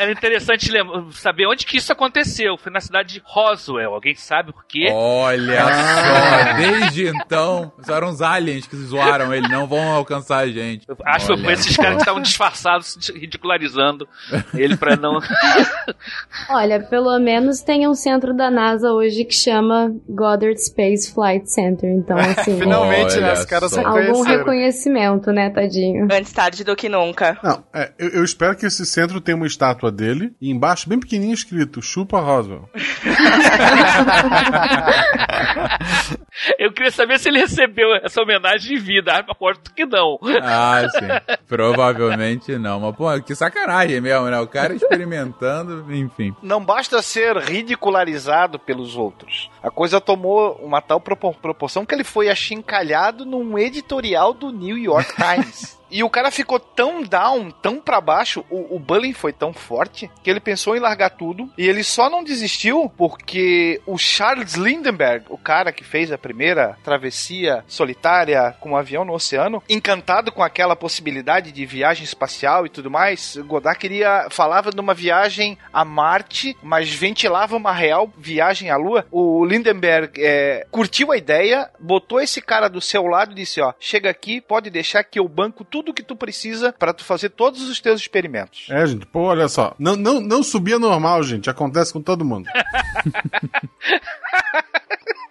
É interessante saber onde que isso aconteceu. Foi na cidade de Roswell. Alguém sabe por quê?
Olha só, desde então, só eram os aliens que zoaram ele, não vão alcançar a gente.
Acho que
Olha
foi esses caras que estavam disfarçados, ridicularizando ele pra não. (laughs)
Olha, pelo menos tem um centro da NASA hoje que chama Goddard Space Flight Center. Então, assim. (laughs)
Finalmente, né? Os caras
só.
Algum reconhecimento, né, tadinho?
Antes tarde do que nunca.
Não, é, eu, eu espero que esse centro tenha uma estátua dele e embaixo, bem pequenininho, escrito Chupa Roswell. (laughs)
Eu queria saber se ele recebeu essa homenagem em vida. Aposto que não.
Ah, sim. (laughs) Provavelmente não. Mas, pô, que sacanagem mesmo, né? O cara experimentando, enfim.
Não basta ser ridicularizado pelos outros. A coisa tomou uma tal propor- proporção que ele foi achincalhado num editorial do New York Times. (laughs) E o cara ficou tão down, tão pra baixo, o, o bullying foi tão forte, que ele pensou em largar tudo. E ele só não desistiu porque o Charles Lindenberg, o cara que fez a primeira travessia solitária com um avião no oceano, encantado com aquela possibilidade de viagem espacial e tudo mais, Godard queria, falava de uma viagem a Marte, mas ventilava uma real viagem à Lua. O Lindenberg é, curtiu a ideia, botou esse cara do seu lado e disse: Ó, chega aqui, pode deixar que eu banco tudo que tu precisa para tu fazer todos os teus experimentos.
É, gente, pô, olha só. Não, não, não subia normal, gente. Acontece com todo mundo. (laughs)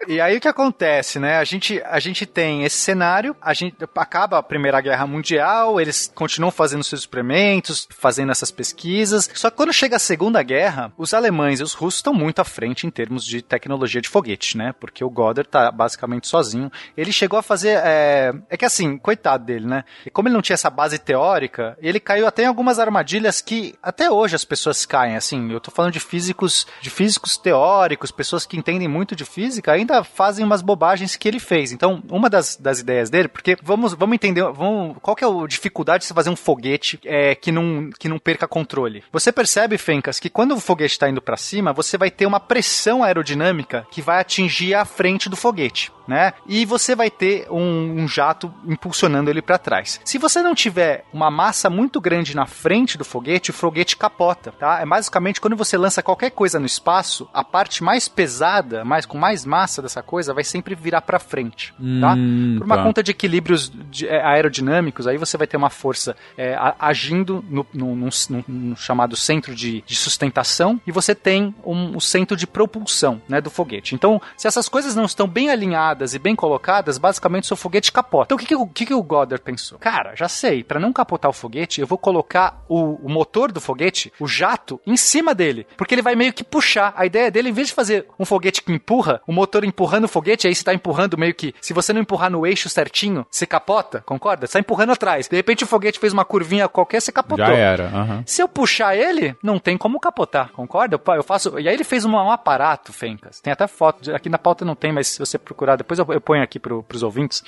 E aí o que acontece, né? A gente, a gente tem esse cenário, a gente acaba a Primeira Guerra Mundial, eles continuam fazendo seus experimentos, fazendo essas pesquisas. Só que quando chega a Segunda Guerra, os alemães e os russos estão muito à frente em termos de tecnologia de foguete, né? Porque o Goddard tá basicamente sozinho. Ele chegou a fazer. É, é que assim, coitado dele, né? E como ele não tinha essa base teórica, ele caiu até em algumas armadilhas que até hoje as pessoas caem. Assim, eu tô falando de físicos, de físicos teóricos, pessoas que entendem muito de física, ainda fazem umas bobagens que ele fez. Então, uma das, das ideias dele, porque vamos, vamos entender, vamos, qual que é a dificuldade de você fazer um foguete é, que, não, que não perca controle? Você percebe, Fencas, que quando o foguete está indo para cima, você vai ter uma pressão aerodinâmica que vai atingir a frente do foguete. Né? E você vai ter um, um jato impulsionando ele para trás. Se você não tiver uma massa muito grande na frente do foguete, o foguete capota, tá? É basicamente quando você lança qualquer coisa no espaço, a parte mais pesada, mais com mais massa dessa coisa, vai sempre virar para frente, tá?
Hum,
Por uma
tá.
conta de equilíbrios de- é, aerodinâmicos, aí você vai ter uma força é, agindo no, no- num- num chamado centro de, de sustentação e você tem um, o centro de propulsão né, do foguete. Então, se essas coisas não estão bem alinhadas e bem colocadas, basicamente o seu foguete capota. Então, o que, que, o- o que, que o Goddard pensou? Cara, já sei, para não capotar o foguete, eu vou colocar o, o motor do foguete, o jato, em cima dele, porque ele vai meio que puxar. A ideia dele, em vez de fazer um foguete que empurra, o motor empurrando o foguete, aí você tá empurrando meio que, se você não empurrar no eixo certinho, você capota, concorda? Você tá empurrando atrás. De repente o foguete fez uma curvinha qualquer, você capotou.
Já era. aham.
Se eu puxar ele, não tem como capotar, concorda? Eu faço. E aí ele fez uma- um aparato, Fencas. Tem até foto. Aqui na pauta não tem, mas se você procurar, depois eu, eu ponho aqui pro, pros ouvintes.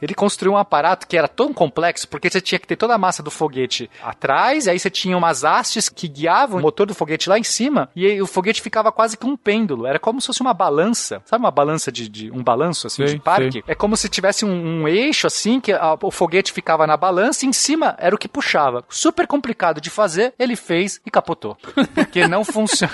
Ele construiu um aparato que era tão complexo, porque você tinha que ter toda a massa do foguete atrás, e aí você tinha umas hastes que guiavam o motor do foguete lá em cima, e aí o foguete ficava quase que um pêndulo. Era como se fosse uma balança. Sabe uma balança de. de- um balanço assim
Sei,
de parque?
sei.
É como se tivesse um, um eixo assim, que a- o foguete ficava na balança e em cima era o que puxava. Super complicado de fazer, ele fez e capotou. Porque (laughs) não funciona.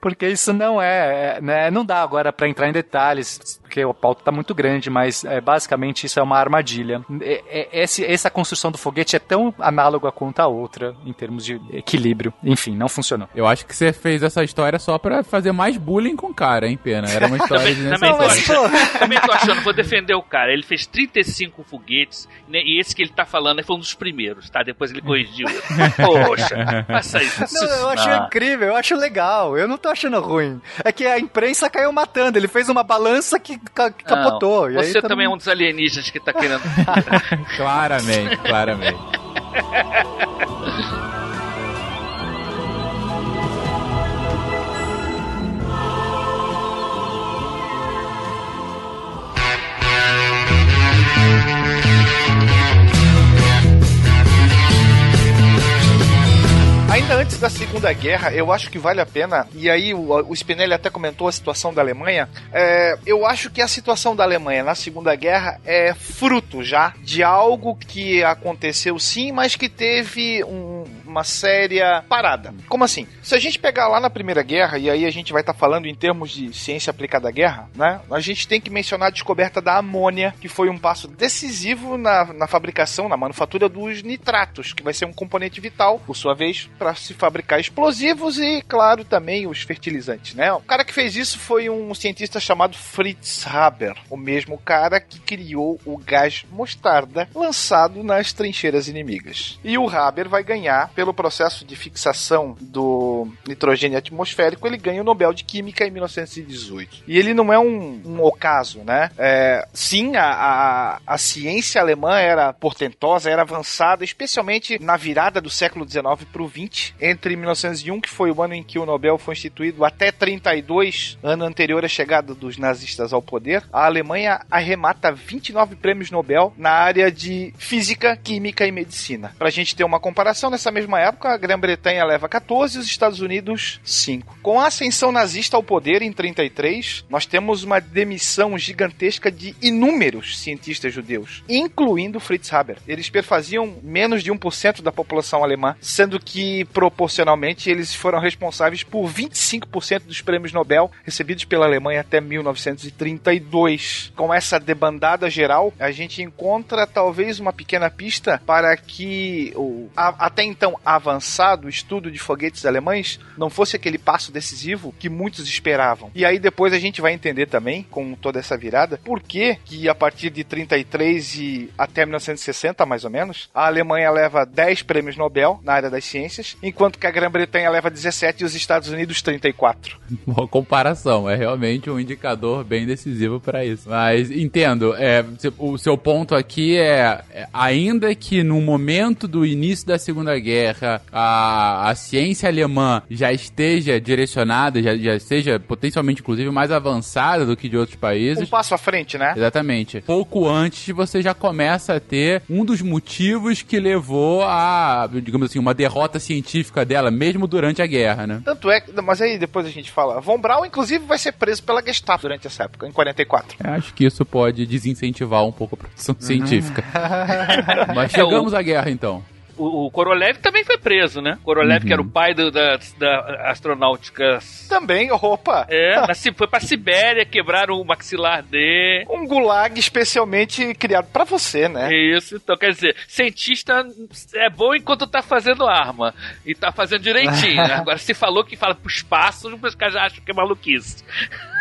Porque isso não é, é, né, não dá agora pra entrar em detalhes, porque o pauta tá muito grande, mas é, basicamente isso é uma armadilha. É- é- esse- essa construção do foguete é tão análoga quanto a outra em termos de equilíbrio. Enfim, não funcionou.
Eu acho que você fez essa história só pra fazer mais bullying com o cara, hein, Pena? Era uma (laughs) história
Também, também, tô achando, também tô achando, vou defender o cara. Ele fez 35 foguetes, né, e esse que ele tá falando foi um dos primeiros, tá? Depois ele corrigiu. (laughs) Poxa, faça isso.
Não, eu acho
Ah.
incrível, eu acho legal. Eu não tô achando ruim. É que a imprensa caiu matando. Ele fez uma balança que capotou.
Não,
e aí
você
todo
também é um dos alienígenas que tá querendo. (laughs)
Claramente, claramente. (laughs)
Ainda antes da Segunda Guerra, eu acho que vale a pena, e aí o, o Spinelli até comentou a situação da Alemanha, é, eu acho que a situação da Alemanha na Segunda Guerra é fruto já de algo que aconteceu sim, mas que teve um- uma séria parada. Como assim? Se a gente pegar lá na Primeira Guerra, e aí a gente vai estar falando em termos de ciência aplicada à guerra, né? A gente tem que mencionar a descoberta da amônia, que foi um passo decisivo na, na fabricação, na manufatura dos nitratos, que vai ser um componente vital, por sua vez, para se fabricar explosivos e, claro, também os fertilizantes, né? O cara que fez isso foi um cientista chamado Fritz Haber, o mesmo cara que criou o gás mostarda lançado nas trincheiras inimigas. E o Haber vai ganhar, pelo processo de fixação do nitrogênio atmosférico, ele ganha o Nobel de Química em 1918. E ele não é um, um ocaso, né? É, sim, a, a, a ciência alemã era portentosa, era avançada, especialmente na virada do século XIX para o XX, entre 1901, que foi o ano em que o Nobel foi instituído, até 32, ano anterior à chegada dos nazistas ao poder, a Alemanha arremata 29 prêmios Nobel na área de física, química e medicina. Pra gente ter uma comparação, nessa mesma época, a Grã-Bretanha leva 14 e os Estados Unidos 5. Com a ascensão nazista ao poder em 33, nós temos uma demissão gigantesca de inúmeros cientistas judeus, incluindo Fritz Haber. Eles perfaziam menos de 1% da população alemã, sendo que proporcionalmente eles foram responsáveis por 25% dos prêmios Nobel recebidos pela Alemanha até 1932. Com essa debandada geral, a gente encontra talvez uma pequena pista para que o a- até então avançado estudo de foguetes alemães não fosse aquele passo decisivo que muitos esperavam. E aí depois a gente vai entender também, com toda essa virada, por que que a partir de 33 e até 1960, mais ou menos, a Alemanha leva 10 prêmios Nobel na área das ciências, enquanto que a Grã-Bretanha leva 17 e os Estados Unidos 34. (laughs)
Boa comparação, é realmente um indicador bem decisivo para isso. Mas entendo, é, o seu ponto aqui é, é, ainda que no momento do início da Segunda Guerra a, a ciência alemã já esteja direcionada, já, já seja potencialmente inclusive mais avançada do que de outros
Um
países.
passo à frente, né?
Exatamente. Pouco antes você já começa a ter um dos motivos que levou a, digamos assim, uma derrota científica dela, mesmo durante a guerra, né?
Tanto é, que- mas aí depois a gente fala. Von Braun, inclusive, vai ser preso pela Gestapo durante essa época, em 44.
Eu Acho que isso pode desincentivar um pouco a produção científica. (laughs) Mas
É, o-
chegamos à guerra então.
O, o Korolev também foi preso, né? Korolev,
Uhum.
que era o pai do- da, da astronáutica.
Também, opa!
É, na foi pra Sibéria, quebraram o maxilar dele.
Um gulag especialmente criado pra você, né?
Isso, então quer dizer, cientista é bom enquanto tá fazendo arma. E tá fazendo direitinho. né? (laughs) Agora, se falou que fala pro espaço, os caras já acham que é maluquice.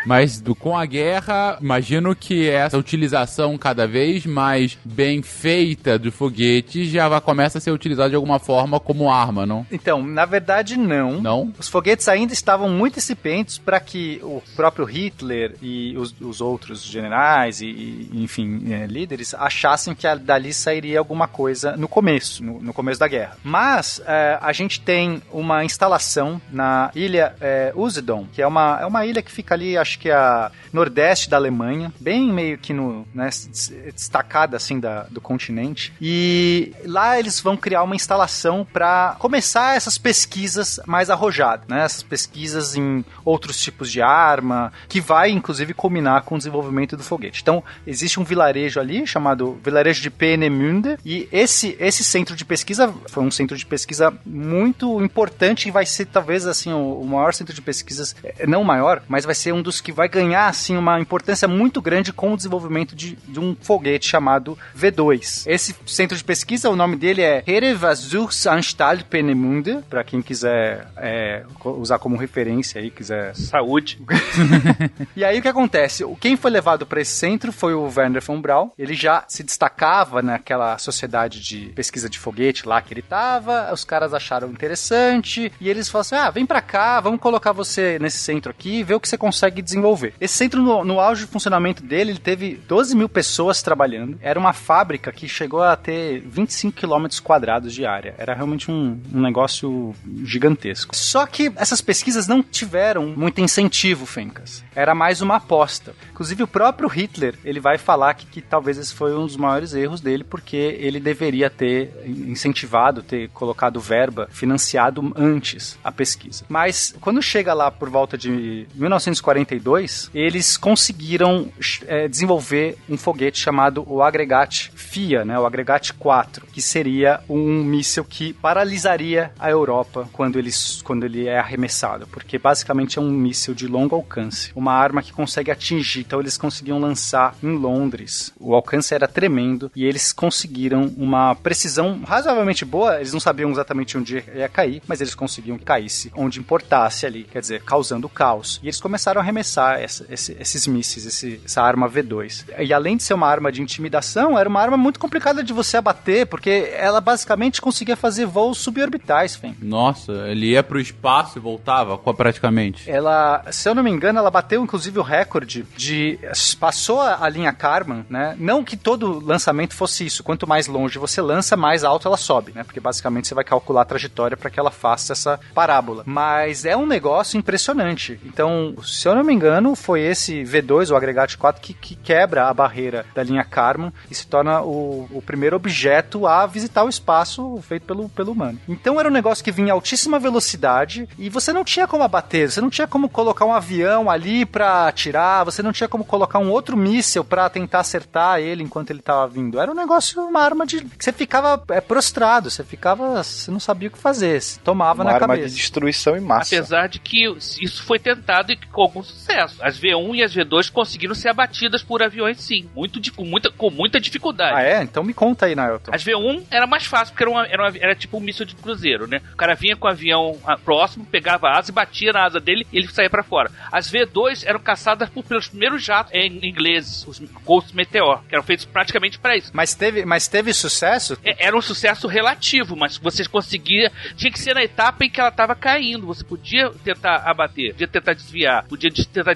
Mas do- com a guerra, imagino que essa utilização cada vez mais bem feita do foguete já vai, começa a ser utilizada de alguma forma como arma, não?
Então, na verdade, não.
Não?
Os foguetes ainda estavam muito incipientes para que o próprio Hitler e os, os outros generais e, e, enfim, eh, líderes achassem que dali sairia alguma coisa no começo, no, no começo da guerra. Mas eh, a gente tem uma instalação na ilha eh, Usedom, que é uma, é uma ilha que fica ali, acho que a nordeste da Alemanha, bem meio que no, né, destacada assim da, do continente. E lá eles vão criar uma instalação para começar essas pesquisas mais arrojadas, né? Essas pesquisas em outros tipos de arma, que vai inclusive culminar com o desenvolvimento do foguete. Então, existe um vilarejo ali chamado Vilarejo de Peenemünde e esse esse centro de pesquisa foi um centro de pesquisa muito importante e vai ser talvez assim o, o maior centro de pesquisas, eh, não o maior, mas vai ser um dos que vai ganhar assim uma importância muito grande com o desenvolvimento de, de um foguete chamado V2. Esse centro de pesquisa, o nome dele é Hereversuchsanstalt Peenemünde, para quem quiser é, usar como referência aí, quiser
Saúde. (laughs)
e aí o que acontece? O- Quem foi levado para esse centro foi o Werner von Braun. Ele já se destacava naquela sociedade de pesquisa de foguete lá que ele tava. Os caras acharam interessante e eles falaram assim: ah, vem pra cá, vamos colocar você nesse centro aqui ver o que você consegue desenvolver. Esse centro, no, no auge de funcionamento dele, ele teve 12 mil pessoas trabalhando. Era uma fábrica que chegou a ter 25 quilômetros quadrados de área. Era realmente um, um negócio gigantesco. Só que essas pesquisas não tiveram muito incentivo, Fencas. Era mais uma aposta. Inclusive o próprio Hitler, ele vai falar que, que talvez esse foi um dos maiores erros dele, porque ele deveria ter incentivado, ter colocado verba, financiado antes a pesquisa. Mas quando chega lá por volta de 1942, eles conseguiram eh, desenvolver um foguete chamado o Agregate FIA, né, o Agregate 4, que seria um míssil que paralisaria a Europa quando ele, quando ele é arremessado, porque basicamente é um míssil de longo alcance, uma arma que consegue atingir. Então eles conseguiam lançar em Londres. O alcance era tremendo e eles conseguiram uma precisão razoavelmente boa. Eles não sabiam exatamente onde ia cair, mas eles conseguiam que caísse onde importasse ali, quer dizer, causando caos. E eles começaram a arremessar essa, esse, esses mísseis, esse, essa arma V2. E além de ser uma arma de intimidação, era uma arma muito complicada de você abater, porque ela basicamente conseguia fazer voos suborbitais, Fen.
Nossa, ele ia pro espaço e voltava, praticamente.
Ela, se eu não me engano, ela bateu inclusive o recorde de. Passou a, a linha Karman, né? Não que todo lançamento fosse isso. Quanto mais longe você lança, mais alto ela sobe, né? Porque basicamente você vai calcular a trajetória para que ela faça essa parábola. Mas é um negócio impressionante. Então, se eu não me engano, foi esse V2, o agregate 4, que, que quebra a barreira da linha Karman e se torna o, o primeiro objeto a visitar o espaço feito pelo, pelo humano. Então era um negócio que vinha a altíssima velocidade e você não tinha como abater, você não tinha como colocar um avião ali pra atirar, você não tinha como colocar um outro míssil pra tentar acertar ele enquanto ele tava vindo. Era um negócio, uma arma de. que você ficava é, prostrado, você ficava. você não sabia o que fazer, você tomava
Uma
na
arma
cabeça.
de destruição em massa.
Apesar de que isso foi tentado e com algum sucesso. As V1 e as V2 conseguiram ser abatidas por aviões, sim. Muito, com, muita, com muita dificuldade.
Ah, é? Então me conta aí, Nailton.
As V1 era mais fácil, porque era, uma- era, uma- era tipo um míssil de cruzeiro, né? O cara vinha com o avião ah, próximo, pegava a asa e batia na asa dele e ele saía pra fora. As V2 eram caçadas por, pelos primeiros jatos em ingleses, os Ghost Meteor, que eram feitos praticamente pra isso.
Mas teve, mas teve sucesso?
É- Era um sucesso relativo, mas você conseguia. Tinha que ser na etapa em que ela estava caindo. Você podia tentar abater, podia tentar desviar, podia tentar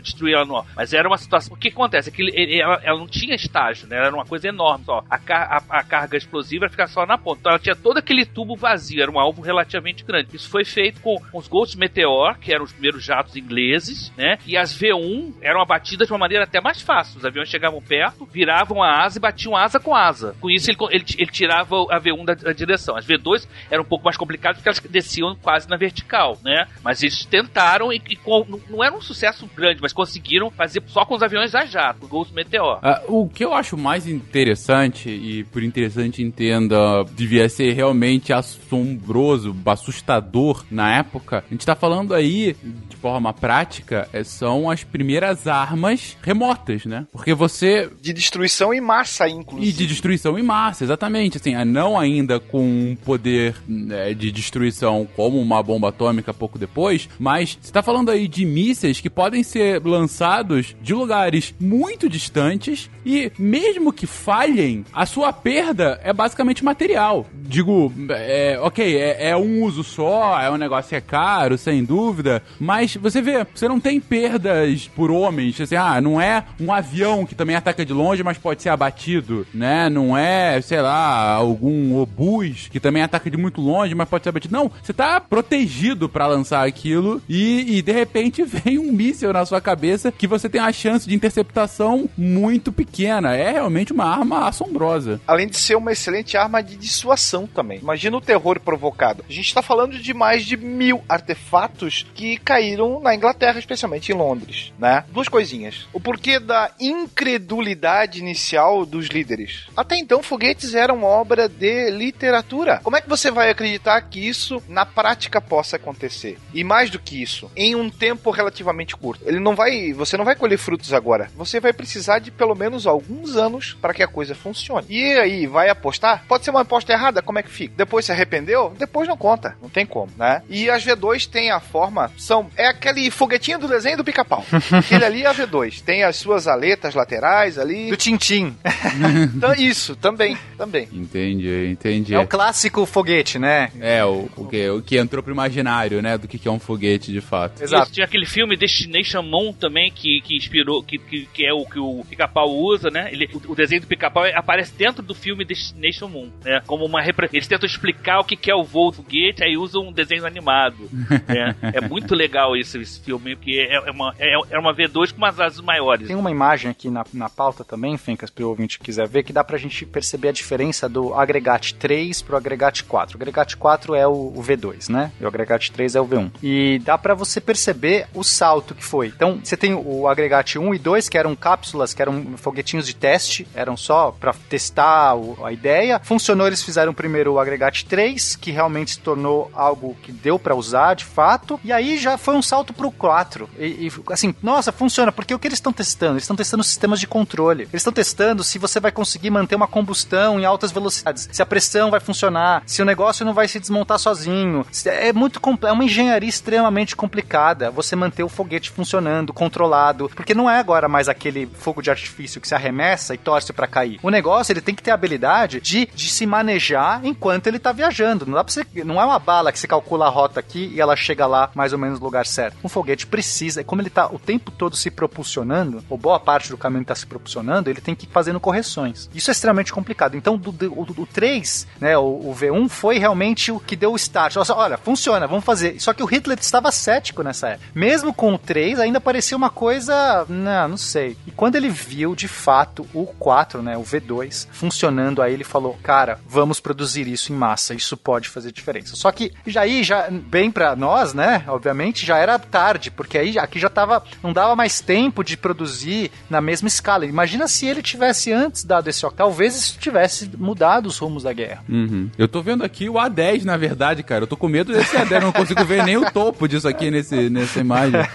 destruir ela no. Mas era uma situação. O que acontece? É que ela, ela não tinha estágio, né? Era uma coisa enorme só. A, ca- a- a carga explosiva ficava só na ponta. Então ela tinha todo aquele tubo vazio, era um alvo relativamente grande. Isso foi feito com os Ghost Meteor, que eram os primeiros jatos ingleses, né? E as V1 eram abatidas de uma maneira até mais fácil. Os aviões chegavam perto, viravam a asa e batiam asa com asa. Com isso, ele, ele, ele tirava a V1 da, da direção. As V2 eram um pouco mais complicadas porque elas desciam quase na vertical, né? Mas eles tentaram e, e com- não- não era um sucesso grande, mas conseguiram fazer só com os aviões a jato, o Ghost Meteor.
Ah, o que eu acho mais interessante, e por interessante entenda, devia ser realmente assombroso, assustador na época, a gente tá falando aí, de forma prática, é, são as primeiras armas remotas, né? Porque você
De destruição em massa, inclusive.
e de destruição em massa, exatamente. Assim, ah, não ainda com um poder né, de destruição como uma bomba atômica pouco depois, mas você tá falando aí de mísseis que podem ser lançados de lugares muito distantes e mesmo que falhem, a sua perda é basicamente material. Digo, é, ok, é, é um uso só, é um negócio que é caro, sem dúvida, mas você vê, você não tem perdas por homens, assim, ah, não é um avião que também ataca de longe, mas pode ser abatido, né? Não é, sei lá, algum obus que também ataca de muito longe, mas pode ser abatido. Não, você tá protegido pra lançar aquilo e, e de repente (laughs) vem um míssil na sua cabeça que você tem uma chance de interceptação muito pequena. É realmente uma arma assombrosa.
Além de ser uma excelente arma de dissuasão também. Imagina o terror provocado. A gente está falando de mais de mil artefatos que caíram na Inglaterra, especialmente em Londres, né? Duas coisinhas. O porquê da incredulidade inicial dos líderes. Até então, foguetes eram obra de literatura. Como é que você vai acreditar que isso na prática possa acontecer? E mais do que isso, em um tempo relativamente curto. Ele não vai, você não vai colher frutos agora. Você vai precisar de pelo menos alguns anos para que a coisa funcione. E aí, vai apostar? Pode ser uma aposta errada, como é que fica? Depois se arrependeu? Depois não conta, não tem como, né? E as V2 tem a forma, são é aquele foguetinho do desenho do pica-pau. (laughs) Aquele ali é a V2, tem as suas aletas laterais ali.
Do Tintim. (laughs)
então, isso, também, também.
Entendi, entendi.
É o clássico foguete, né?
É, o, o, que, o que entrou pro imaginário, né? Do que, que é um foguete de fato.
Exato. tinha aquele filme Destination Moon também, que, que inspirou, que, que, que é o que o pica-pau usa, né? Ele, o, o desenho do pica-pau aparece dentro do filme Destination Moon, né? Como uma Eles tentam explicar o que, que é o voo do foguete, aí usam um desenho animado. né? (laughs) É muito legal isso, esse filme, porque é, é uma, é, é uma V2 com umas asas maiores.
Tem uma imagem aqui na, na pauta também, Fencas, para o ouvinte quiser ver, que dá pra gente perceber a diferença do agregate 3 pro agregate 4. O agregate 4 é o, o V2, né? E o agregate 3 é o V1. E dá para você perceber o salto que foi. Então, você tem o agregate 1 e 2, que eram cápsulas, que eram foguetinhos de teste, eram só para testar a ideia. Funcionou, eles fizeram primeiro o agregate 3, que realmente se tornou algo que deu para usar de fato. E aí já foi um salto pro 4. E, e assim, nossa, funciona, porque o que eles estão testando? Eles estão testando sistemas de controle. Eles estão testando se você vai conseguir manter uma combustão em altas velocidades, se a pressão vai funcionar, se o negócio não vai se desmontar sozinho. É muito é uma engenharia extremamente complicada você manter o foguete funcionando, controlado, porque não é agora mais aquele fogo de artifício que se arremessa e torce para cair. O negócio ele tem que ter a habilidade de, de se manejar enquanto ele tá viajando. Não dá pra você, não é uma bala que você calcula a rota aqui e ela chega lá mais ou menos no lugar certo. Um foguete precisa, como ele tá o tempo todo se propulsionando, ou boa parte do caminho está se propulsionando, ele tem que ir fazendo correções. Isso é extremamente complicado. Então, do, do, o, o 3, né, o, o, V1 foi realmente o que deu o start. Olha, funciona, vamos fazer. Só que o Hitler estava cético nessa época. Mesmo com 3, ainda parecia uma coisa, não, não sei. E quando ele viu de fato o 4, né, o V2, funcionando, aí ele falou: "Cara, vamos produzir isso em massa. Isso pode fazer diferença". Só que já aí já bem para nós, né, obviamente já era tarde, porque aí aqui já tava não dava mais tempo de produzir na mesma escala. Imagina se ele tivesse antes dado esse talvez isso tivesse mudado os rumos da guerra.
Uhum. Eu tô vendo aqui o A10, na verdade, cara. Eu tô com medo desse A10, não consigo ver nem o topo disso aqui nesse, nessa imagem. (laughs)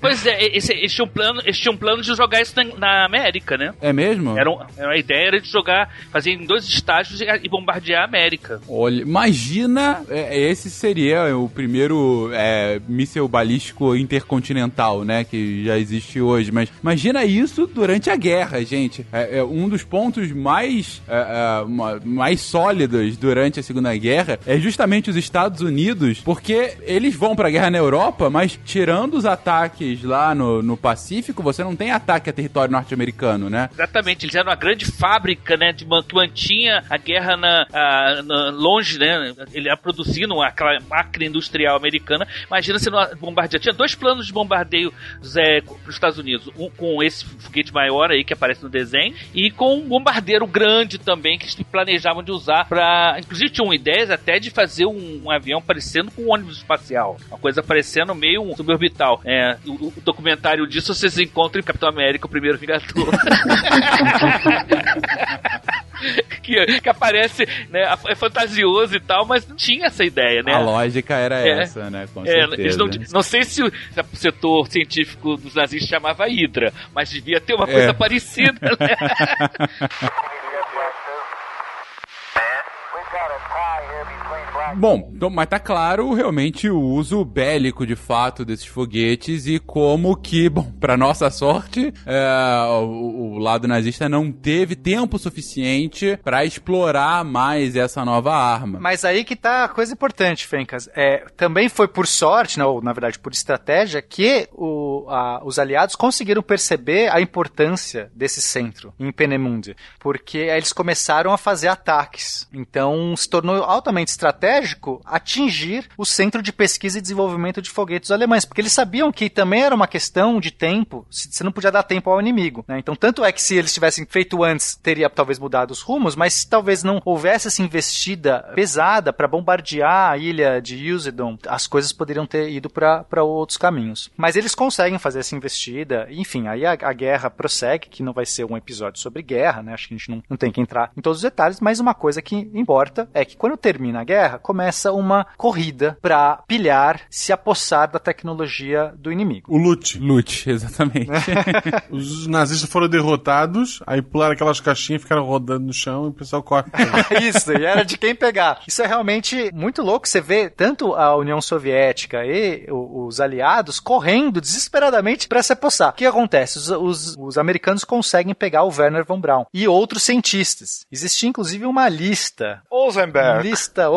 Pois é, esse, esse, tinha um plano, tinha um plano de jogar isso na, na América, né?
É mesmo?
Era, um, a ideia era de jogar, fazer em dois estágios e, e bombardear a América.
Olha, imagina, é, esse seria o primeiro é, míssil balístico intercontinental, né? Que já existe hoje. Mas imagina isso durante a guerra, gente. É, é um dos pontos mais, é, é mais sólidos durante a Segunda Guerra é justamente os Estados Unidos, porque eles vão pra guerra na Europa, mas tirando os ataques lá no, no Pacífico, você não tem ataque a território norte-americano, né?
Exatamente, eles eram uma grande fábrica, né, de, que mantinha a guerra na, a, na, longe, né? Ele produzindo aquela máquina industrial americana. Imagina se não bombardeia. Tinha dois planos de bombardeio é, para os Estados Unidos. Um com esse foguete maior aí que aparece no desenho e com um bombardeiro grande também que eles planejavam de usar para, inclusive tinham ideias até de fazer um, um, avião parecendo com um ônibus espacial, uma coisa parecendo meio suborbital. É, o, o, documentário disso vocês encontram em Capitão América, o primeiro Vingador. (laughs) que, que, aparece, né? É fantasioso e tal, mas não tinha essa ideia, né?
A lógica era é, essa, né? Com é, certeza.
Não, não, sei se o, se o, setor científico dos nazistas chamava Hydra, mas devia ter uma coisa é. parecida, né? (laughs)
Bom, então, mas tá claro realmente o uso bélico de fato desses foguetes e como que, (laughs) bom, pra nossa sorte, é, o, o, lado nazista não teve tempo suficiente para explorar mais essa nova arma.
Mas aí que tá a coisa importante, Fencas. É, também foi por sorte, né, ou na verdade por estratégia, que o, a, os aliados conseguiram perceber a importância desse centro em Penemunde, porque eles começaram a fazer ataques. Então se tornou altamente estratégico estratégico atingir o centro de pesquisa e desenvolvimento de foguetes alemães, porque eles sabiam que também era uma questão de tempo, você não podia dar tempo ao inimigo. Né? Então, tanto é que se eles tivessem feito antes, teria talvez mudado os rumos, mas talvez não houvesse essa investida pesada para bombardear a ilha de Usedom, as coisas poderiam ter ido para outros caminhos. Mas eles conseguem fazer essa investida, enfim, aí a, a, guerra prossegue, que não vai ser um episódio sobre guerra, né? Acho que a gente não, não tem que entrar em todos os detalhes, mas uma coisa que importa é que quando termina a guerra, começa uma corrida para pilhar, se apossar da tecnologia do inimigo.
O loot.
Loot, (laughs) exatamente. (laughs)
Os nazistas foram derrotados, aí pularam aquelas caixinhas, ficaram rodando no chão e o pessoal corre. (laughs)
Isso, e era de quem pegar. Isso é realmente muito louco. Você vê tanto a União Soviética e os aliados correndo desesperadamente para se apossar. O que acontece? Os, os, os, americanos conseguem pegar o Werner von Braun e outros cientistas. Existia inclusive uma lista.
Osenberg.
Lista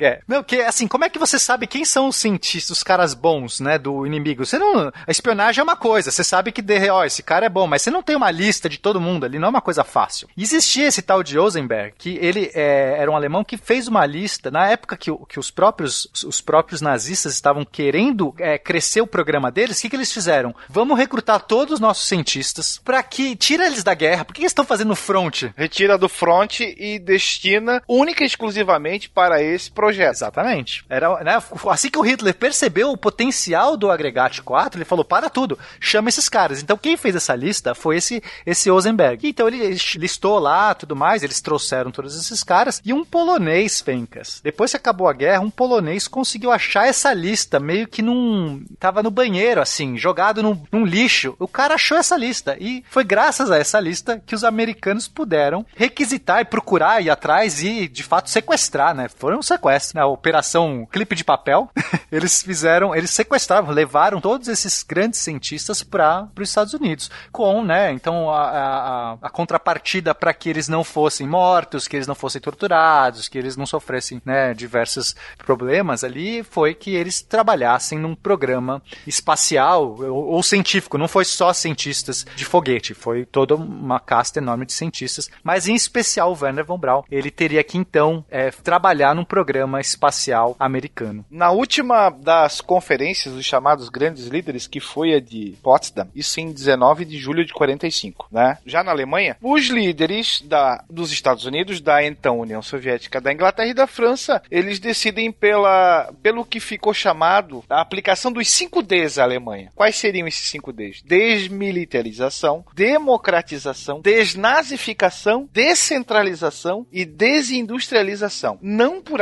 É. Meu, que assim, como é que você sabe quem são os cientistas, os caras bons, né, do inimigo? Você não. A espionagem é uma coisa, você sabe que, ó, esse cara é bom, mas você não tem uma lista de todo mundo ali, não é uma coisa fácil. Existia esse tal de Osenberg, que ele é, era um alemão que fez uma lista, na época que, que os, próprios, os próprios nazistas estavam querendo é, crescer o programa deles, o que, que eles fizeram? Vamos recrutar todos os nossos cientistas para que tira eles da guerra. Por que eles estão fazendo no front?
Retira do front e destina única e exclusivamente para esse projeto.
Exatamente. Era, né, assim que o Hitler percebeu o potencial do agregate 4, ele falou: para tudo, chama esses caras. Então quem fez essa lista foi esse, esse Osenberg. Então ele listou lá tudo mais, eles trouxeram todos esses caras e um polonês, Fencas. Depois que acabou a guerra, um polonês conseguiu achar essa lista meio que num. tava no banheiro, assim, jogado num, num lixo. O cara achou essa lista e foi graças a essa lista que os americanos puderam requisitar e procurar ir atrás e de fato sequestrar, né? Foi um sequestro, né? A operação clipe de papel. (laughs) eles fizeram, eles sequestraram, levaram todos esses grandes cientistas para os Estados Unidos com, né? Então a, a, a contrapartida para que eles não fossem mortos, que eles não fossem torturados, que eles não sofressem, né, diversos problemas ali, foi que eles trabalhassem num programa espacial ou, ou científico. Não foi só cientistas de foguete, foi toda uma casta enorme de cientistas, mas em especial o Werner von Braun. Ele teria que então é, trabalhar num programa espacial americano.
Na última das conferências dos chamados grandes líderes, que foi a de Potsdam, isso em 19 de julho de 45, né? Já na Alemanha, os líderes da, dos Estados Unidos, da então União Soviética, da Inglaterra e da França, eles decidem pela, pelo que ficou chamado a aplicação dos 5 Ds à Alemanha. Quais seriam esses 5 Ds? Desmilitarização, democratização, desnazificação, descentralização e desindustrialização. Não por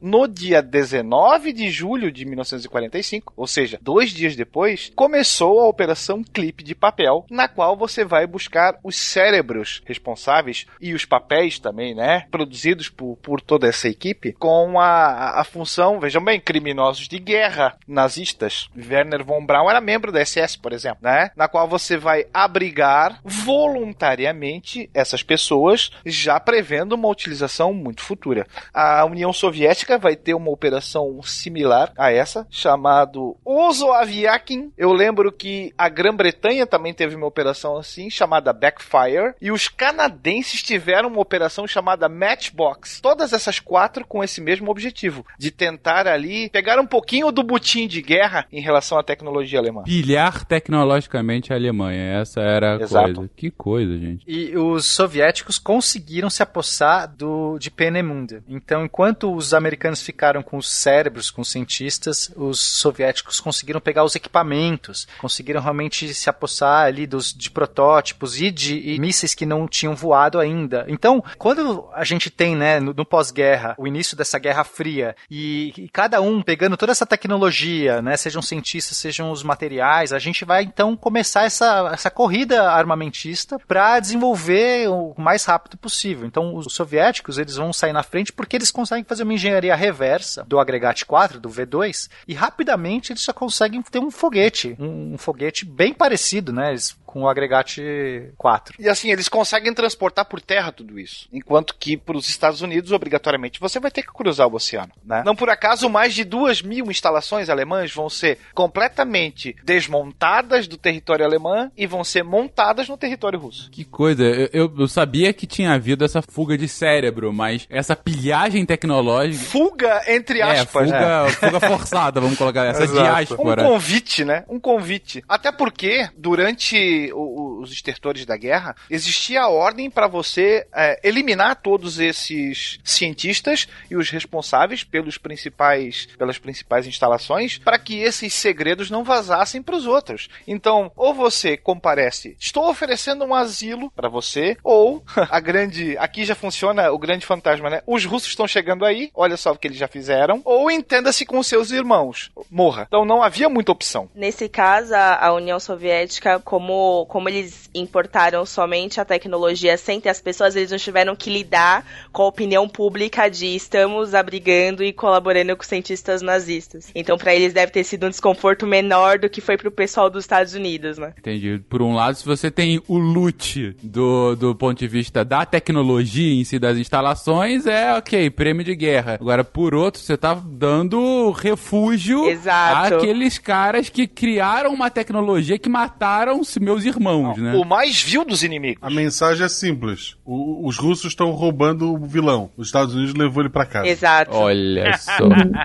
no dia 19 de julho de 1945, ou seja, dois dias depois, começou a Operação Clipe de Papel, na qual você vai buscar os cérebros responsáveis e os papéis também, né, produzidos por, por toda essa equipe, com a, a função, vejam bem, criminosos de guerra nazistas. Werner von Braun era membro da SS, por exemplo, né, na qual você vai abrigar voluntariamente essas pessoas, já prevendo uma utilização muito futura. A União Soviética vai ter uma operação similar a essa, chamado Ozoaviakin. Eu lembro que a Grã-Bretanha também teve uma operação assim, chamada Backfire, e os canadenses tiveram uma operação chamada Matchbox. Todas essas quatro com esse mesmo objetivo, de tentar ali pegar um pouquinho do butim de guerra em relação à tecnologia alemã.
Pilhar tecnologicamente a Alemanha, essa era a Exato. coisa. Que coisa, gente.
E os soviéticos conseguiram se apossar do, de Peenemünde. Então, enquanto os americanos ficaram com os cérebros, com os cientistas, os soviéticos conseguiram pegar os equipamentos, conseguiram realmente se apossar ali dos, de protótipos e de e mísseis que não tinham voado ainda. Então, quando a gente tem, né, no, no pós-guerra, o início dessa Guerra Fria, e, e, cada um pegando toda essa tecnologia, né, sejam cientistas, sejam os materiais, a gente vai então começar essa, essa corrida armamentista para desenvolver o mais rápido possível. Então, os soviéticos, eles vão sair na frente porque eles conseguem fazer uma engenharia reversa do agregate 4, do V2, e rapidamente eles já conseguem ter um foguete, um, um foguete bem parecido, né? Eles com o agregate 4.
E assim, eles conseguem transportar por terra tudo isso. Enquanto que para os Estados Unidos, obrigatoriamente, você vai ter que cruzar o oceano. Né? Não por acaso, mais de duas mil instalações alemãs vão ser completamente desmontadas do território alemão e vão ser montadas no território russo.
Que coisa, eu, eu, eu sabia que tinha havido essa fuga de cérebro, mas essa pilhagem tecnológica.
Fuga, entre
É,
aspas.
fuga,
né?
fuga forçada, vamos colocar essa (laughs)
Exato.
diáspora.
Um convite, né? Um convite. Até porque, durante o- os estertores da guerra, existia a ordem para você é, eliminar todos esses cientistas e os responsáveis pelos principais, pelas principais instalações, para que esses segredos não vazassem para os outros. Então, ou você comparece, estou oferecendo um asilo para você, ou (laughs) a grande, aqui já funciona o grande fantasma, né? Os russos estão chegando aí, olha só o que eles já fizeram, ou entenda-se com seus irmãos, morra. Então não havia muita opção.
Nesse caso, a, União Soviética, como, como eles importaram somente a tecnologia sem ter as pessoas, eles não tiveram que lidar com a opinião pública de estamos abrigando e colaborando com cientistas nazistas. Então, pra eles deve ter sido um desconforto menor do que foi pro pessoal dos Estados Unidos, né?
Entendi. Por um lado, se você tem o loot do, do ponto de vista da tecnologia em si das instalações, é ok, prêmio de guerra. Agora, por outro, você tá dando refúgio
Exato.
àqueles caras que criaram uma tecnologia que mataram os meus irmãos, né?
O mais vil dos inimigos.
A mensagem é simples. O- os russos estão roubando o vilão. Os Estados Unidos levou ele pra casa.
Exato.
Olha (laughs) só.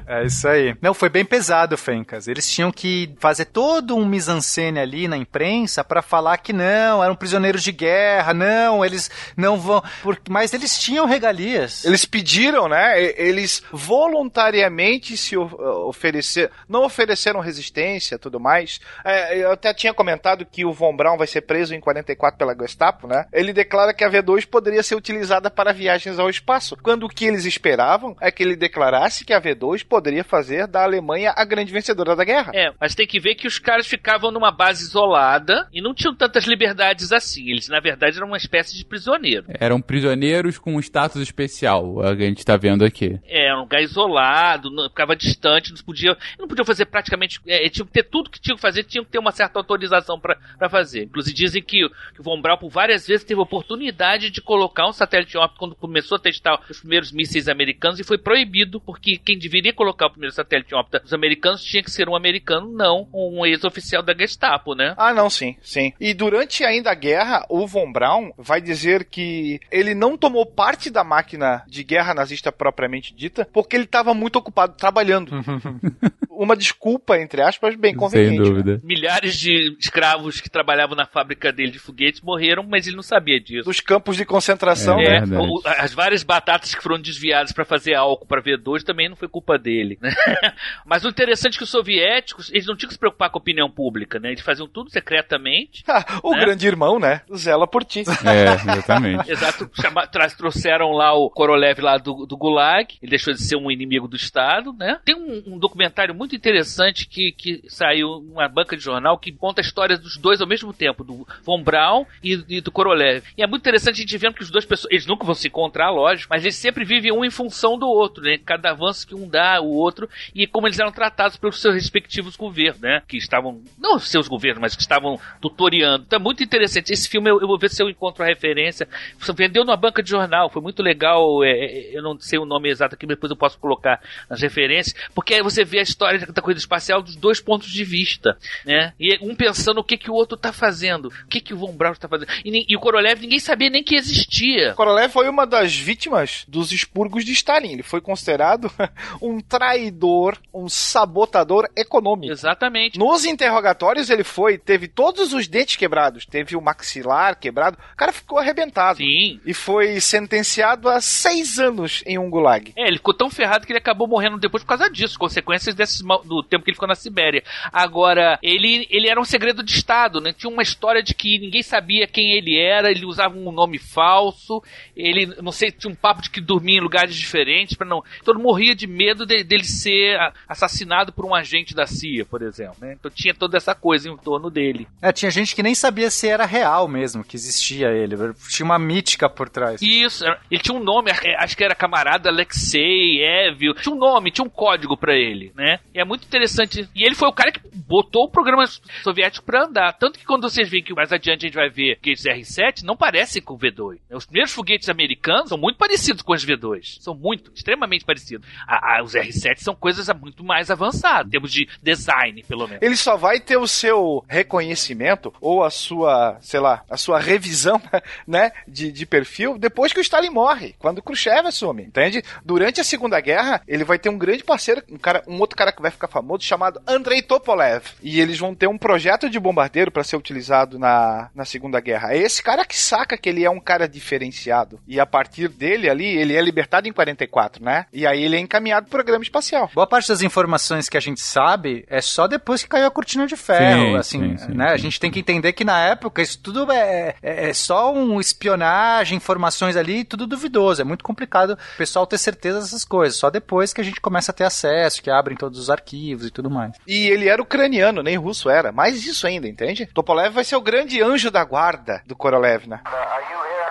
É isso aí. Não, foi bem pesado, Fencas. Eles tinham que fazer todo um mise-en-scène ali na imprensa pra falar que não, eram prisioneiros de guerra, não, eles não vão. por- Mas eles tinham regalias.
Eles pediram, né? Eles voluntariamente se o- oferecer, não ofereceram resistência, tudo mais. É, eu até tinha comentado que o Von Braun vai ser preso em 44 pela Gestapo, né? Ele declara que a V2 poderia ser utilizada para viagens ao espaço, quando o que eles esperavam é que ele declarasse que a V2 poderia fazer da Alemanha a grande vencedora da guerra.
É, mas tem que ver que os caras ficavam numa base isolada e não tinham tantas liberdades assim. Eles, na verdade, eram uma espécie de prisioneiro.
Eram prisioneiros com um status especial, a gente tá vendo aqui.
É, era um lugar isolado, não, ficava distante, não podia, não podia fazer praticamente. É, tinha que ter tudo que tinha que fazer, tinha que ter uma certa autorização pra pra fazer. Inclusive dizem que, o- que o Von Braun por várias vezes teve oportunidade de colocar um satélite óptico quando começou a testar os primeiros mísseis americanos e foi proibido, porque quem deveria colocar o primeiro satélite óptico dos americanos tinha que ser um americano, não um ex-oficial da Gestapo, né?
Ah, não, sim, sim. E durante ainda a guerra, o Von Braun vai dizer que ele não tomou parte da máquina de guerra nazista propriamente dita, porque ele estava muito ocupado trabalhando. (laughs) Uma desculpa, entre aspas, bem conveniente.
Sem dúvida.
Milhares de escravos que trabalhavam na fábrica dele de foguetes morreram, mas ele não sabia disso.
Dos campos de concentração,
É,
É,
verdade.
o- as várias batatas que foram desviadas para fazer álcool para V2 também não foi culpa dele. né? (laughs) Mas o interessante é que os soviéticos, eles não tinham que se preocupar com a opinião pública, né? Eles faziam tudo secretamente. (laughs)
o
né?
grande irmão, né? Zela por ti.
É, exatamente. (laughs)
Exato, chama, trouxeram lá o Korolev lá do, do Gulag, ele deixou de ser um inimigo do Estado, né? Tem um, um documentário muito interessante que, que saiu numa banca de jornal que conta a história dos dois ao mesmo tempo, do Von Braun e, e do Korolev. E é muito interessante a gente vendo que os dois pessoas, eles nunca vão se encontrar, lógico, mas eles sempre vivem um em função do outro, né? Cada avanço que um dá, o outro, e como eles eram tratados pelos seus respectivos governos, né? Que estavam, não seus governos, mas que estavam tutoriando. Então é muito interessante. Esse filme eu, eu vou ver se eu encontro a referência. Você vendeu numa banca de jornal, foi muito legal. é, é, eu não sei o nome exato aqui, mas depois eu posso colocar nas referências, porque aí você vê a história da corrida espacial dos dois pontos de vista, né? E um pensando o que, que o outro tá fazendo, o que, que o Von Braun tá fazendo. E, e o Korolev ninguém sabia nem que existia.
Korolev foi uma das vítimas dos expurgos de Stalin. Ele foi considerado (laughs) um traidor, um sabotador econômico.
Exatamente.
Nos interrogatórios ele foi, teve todos os dentes quebrados, teve o maxilar quebrado, o cara ficou arrebentado.
Sim.
E foi sentenciado a seis anos em um gulag.
É, ele ficou tão ferrado que ele acabou morrendo depois por causa disso, consequências desse, do tempo que ele ficou na Sibéria. Agora, ele, ele era um segredo de Estado, né? Tinha uma história de que ninguém sabia quem ele era, ele usava um nome falso, ele, não sei, tinha um papo de que dormia em lugares diferentes, para não. Todo mundo morria de medo de- dele ser assassinado por um agente da CIA, por exemplo, né? Então tinha toda essa coisa em torno dele.
É, tinha gente que nem sabia se era real mesmo, que existia ele. Tinha uma mítica por trás.
Isso, ele tinha um nome, é, acho que era camarada Alexei, Evil, tinha um nome, tinha um código pra ele, né? E é muito interessante. E ele foi o cara que botou o programa soviético pra andar. Tanto que quando vocês veem que mais adiante a gente vai ver foguetes R7 não parecem com o V2. Os primeiros foguetes americanos são muito parecidos com os V2. São muito, extremamente parecidos. A, a, os R7 são coisas muito mais avançadas, em termos de design, pelo menos.
Ele só vai ter o seu reconhecimento ou a sua, sei lá, a sua revisão, (laughs) né, de, de perfil depois que o Stalin morre, quando o Khrushchev assume, entende? Durante a Segunda Guerra, ele vai ter um grande parceiro, um cara, um outro cara que vai ficar famoso chamado Andrei Topolev, e eles vão ter um projeto de bombardeiro para ser utilizado na, na Segunda Guerra. É esse cara que saca que ele é um cara diferenciado. E a partir dele ali, ele é libertado em 44, né? E aí ele é encaminhado pro programa espacial.
Boa parte das informações que a gente sabe é só depois que caiu a cortina de ferro,
Sim,
assim,
sim, sim,
né? A gente tem que entender que na época isso tudo é, é, é só um espionagem, informações ali, tudo duvidoso. É muito complicado o pessoal ter certeza dessas coisas. Só depois que a gente começa a ter acesso, que abrem todos os arquivos e tudo mais.
E ele era ucraniano, nem russo era. Mais isso ainda, entende? Topolev vai ser o grande anjo da guarda do Korolev, né?
Uh,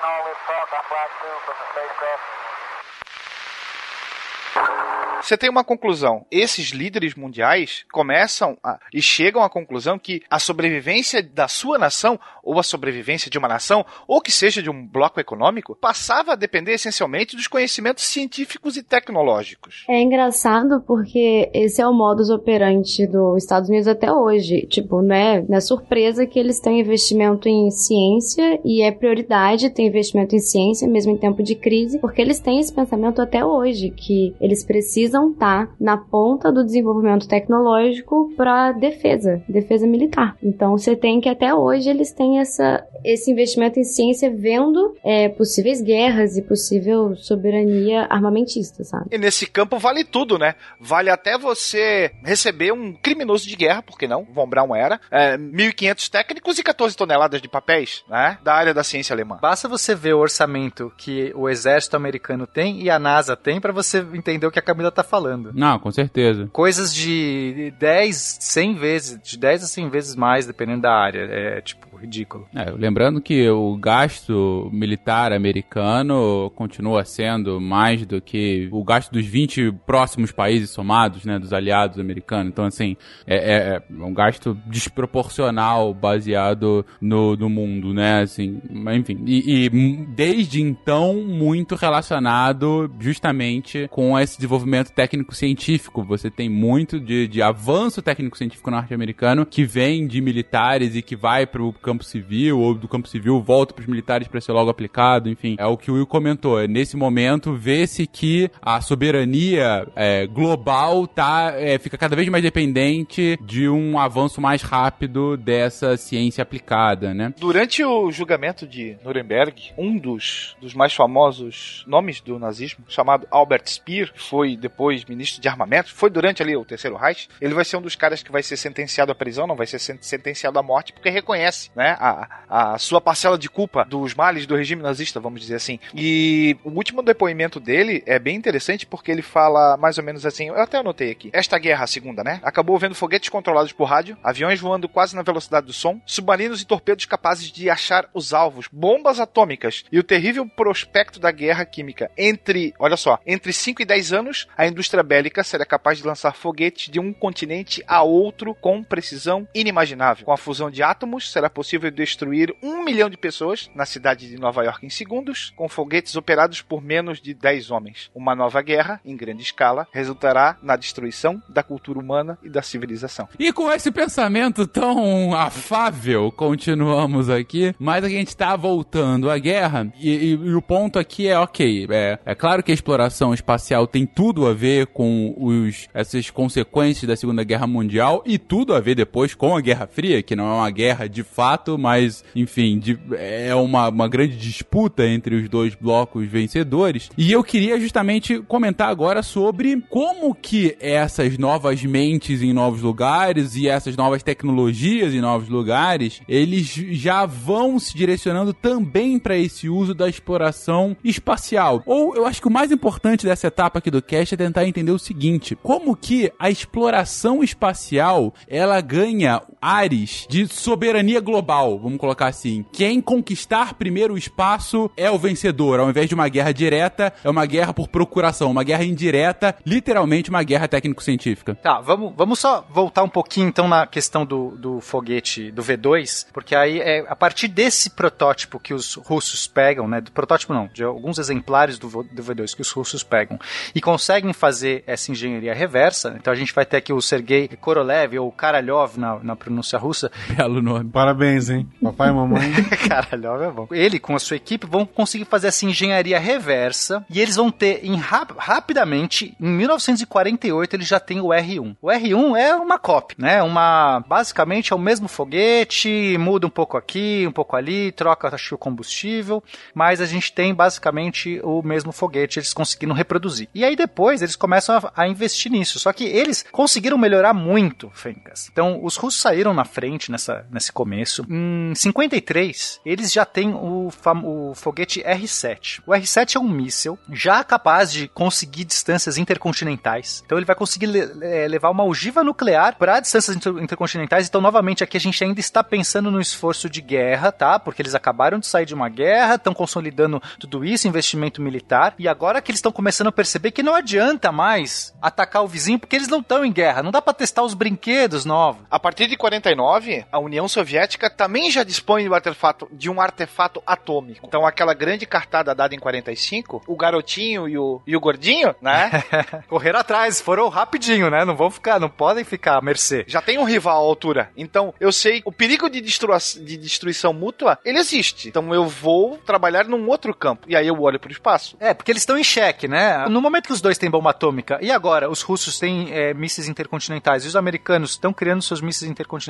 Você tem uma conclusão. Esses líderes mundiais começam a, e chegam à conclusão que a sobrevivência da sua nação, ou a sobrevivência de uma nação, ou que seja de um bloco econômico, passava a depender essencialmente dos conhecimentos científicos e tecnológicos.
É engraçado porque esse é o modus operandi dos Estados Unidos até hoje. Tipo, não é, não é surpresa que eles têm investimento em ciência e é prioridade ter investimento em ciência, mesmo em tempo de crise, porque eles têm esse pensamento até hoje, que eles precisam estar na ponta do desenvolvimento tecnológico para defesa, defesa militar. Então você tem que até hoje eles têm essa, esse investimento em ciência vendo é, possíveis guerras e possível soberania armamentista, sabe?
E nesse campo vale tudo, né? Vale até você receber um criminoso de guerra, porque não? Von Braun era. É, 1.500 técnicos e 14 toneladas de papéis, né? Da área da ciência alemã.
Basta você ver o orçamento que o exército americano tem e a NASA tem para você entender o que a Camila tá falando.
Não, com certeza.
Coisas de 10, 100 vezes, de 10 a 100 vezes mais, dependendo da área. É, tipo, ridículo.
É, lembrando que o gasto militar americano continua sendo mais do que o gasto dos 20 próximos países somados, né, dos aliados americanos. Então, assim, é, é- é um gasto desproporcional baseado no, no mundo, né, assim, enfim. E, e desde então, muito relacionado justamente com esse desenvolvimento técnico-científico. Você tem muito de, de avanço técnico-científico norte-americano que vem de militares e que vai pro campo civil, ou do campo civil volta pros militares para ser logo aplicado, enfim. É o que o Will comentou. É, Nesse momento, vê-se que a soberania é, global tá, é, fica cada vez mais dependente de um avanço mais rápido dessa ciência aplicada, né?
Durante o julgamento de Nuremberg, um dos, dos mais famosos nomes do nazismo, chamado Albert Speer, foi depois ministro de armamento, foi durante ali o terceiro Reich, ele vai ser um dos caras que vai ser sentenciado à prisão, não vai ser sen- sentenciado à morte, porque reconhece, né, a, a sua parcela de culpa dos males do regime nazista, vamos dizer assim. E o último depoimento dele é bem interessante porque ele fala mais ou menos assim, eu até anotei aqui. Esta guerra, a segunda, né, acabou vendo foguetes controlados por rádio, aviões voando quase na velocidade do som, submarinos e torpedos capazes de achar os alvos, bombas atômicas e o terrível prospecto da guerra química. Entre, olha só, entre 5 e 10 anos, a indústria bélica será capaz de lançar foguetes de um continente a outro com precisão inimaginável. Com a fusão de átomos, será possível destruir um milhão de pessoas na cidade de Nova York em segundos, com foguetes operados por menos de 10 homens. Uma nova guerra, em grande escala, resultará na destruição da cultura humana e da civilização.
E com esse pensamento tão afável, continuamos aqui, mas a gente tá voltando à guerra, e, e- e o ponto aqui é, ok, é, é claro que a exploração espacial tem tudo a ver com os, essas consequências da Segunda Guerra Mundial, e tudo a ver depois com a Guerra Fria, que não é uma guerra de fato, mas, enfim, de- é uma, uma grande disputa entre os dois blocos vencedores. E eu queria justamente comentar agora sobre como que essas novas mentes em novos lugares e essas novas tecnologias em novos lugares, eles já vão se direcionando também para esse uso da exploração espacial. Ou eu acho que o mais importante dessa etapa aqui do cast é tentar entender o seguinte: como que a exploração espacial ela ganha ares de soberania global, vamos colocar assim. Quem conquistar primeiro o espaço é o vencedor, ao invés de uma guerra direta, é uma guerra por procuração, uma guerra indireta, literalmente uma guerra técnico-científica.
Tá, vamos, vamos só voltar um pouquinho então na questão do, do foguete do V2, porque aí é a partir desse protótipo que os russos pegam, né? Do protótipo não, de alguns exemplares do, do V2 que os russos pegam e conseguem fazer essa engenharia reversa. Então a gente vai ter aqui o Sergei Korolev ou Karalyov na, na pronúncia russa. (laughs)
Belo nome.
Parabéns, hein? Papai e mamãe. (laughs)
Karalyov é bom. Ele com a sua equipe vão conseguir fazer essa engenharia reversa e eles vão ter em rap- rapidamente em 1948 eles já têm o R1. O R1 é uma cópia, né? Uma basicamente é o mesmo foguete, muda um pouco aqui, um pouco ali, troca acho que o combustível, mas a gente tem basicamente o mesmo foguete, eles conseguiram reproduzir. E aí depois eles começam a, a investir nisso. Só que eles conseguiram melhorar muito, Fencas. Então os russos saíram na frente nessa, nesse começo. Em 53, eles já têm o, o foguete R7. O R7 é um míssil já capaz de conseguir distâncias intercontinentais. Então ele vai conseguir le- eh, levar uma ogiva nuclear para distâncias inter- intercontinentais. Então novamente aqui a gente ainda está pensando no esforço de guerra, tá? Porque eles acabaram de sair de uma guerra, estão consolidando tudo isso, investimento militar. E agora que eles estão começando a perceber que não adianta mais atacar o vizinho porque eles não estão em guerra. Não dá para testar os brinquedos novos.
A partir de 49, a União Soviética também já dispõe de um artefato, de um artefato atômico. Então, aquela grande cartada dada em 45, o garotinho e o, e o gordinho, né? (laughs)
Correram atrás, foram rapidinho, né? Não vão ficar, não podem ficar à mercê.
já tem um rival à altura. Então, eu sei, o perigo de, destrua- de destruição mútua, ele existe. Então, eu vou trabalhar num outro campo. E aí eu olho pro espaço.
É, porque eles estão em xeque, né? No momento que os dois têm bomba atômica, e agora os russos têm é, mísseis intercontinentais e os americanos estão criando seus mísseis intercontinentais,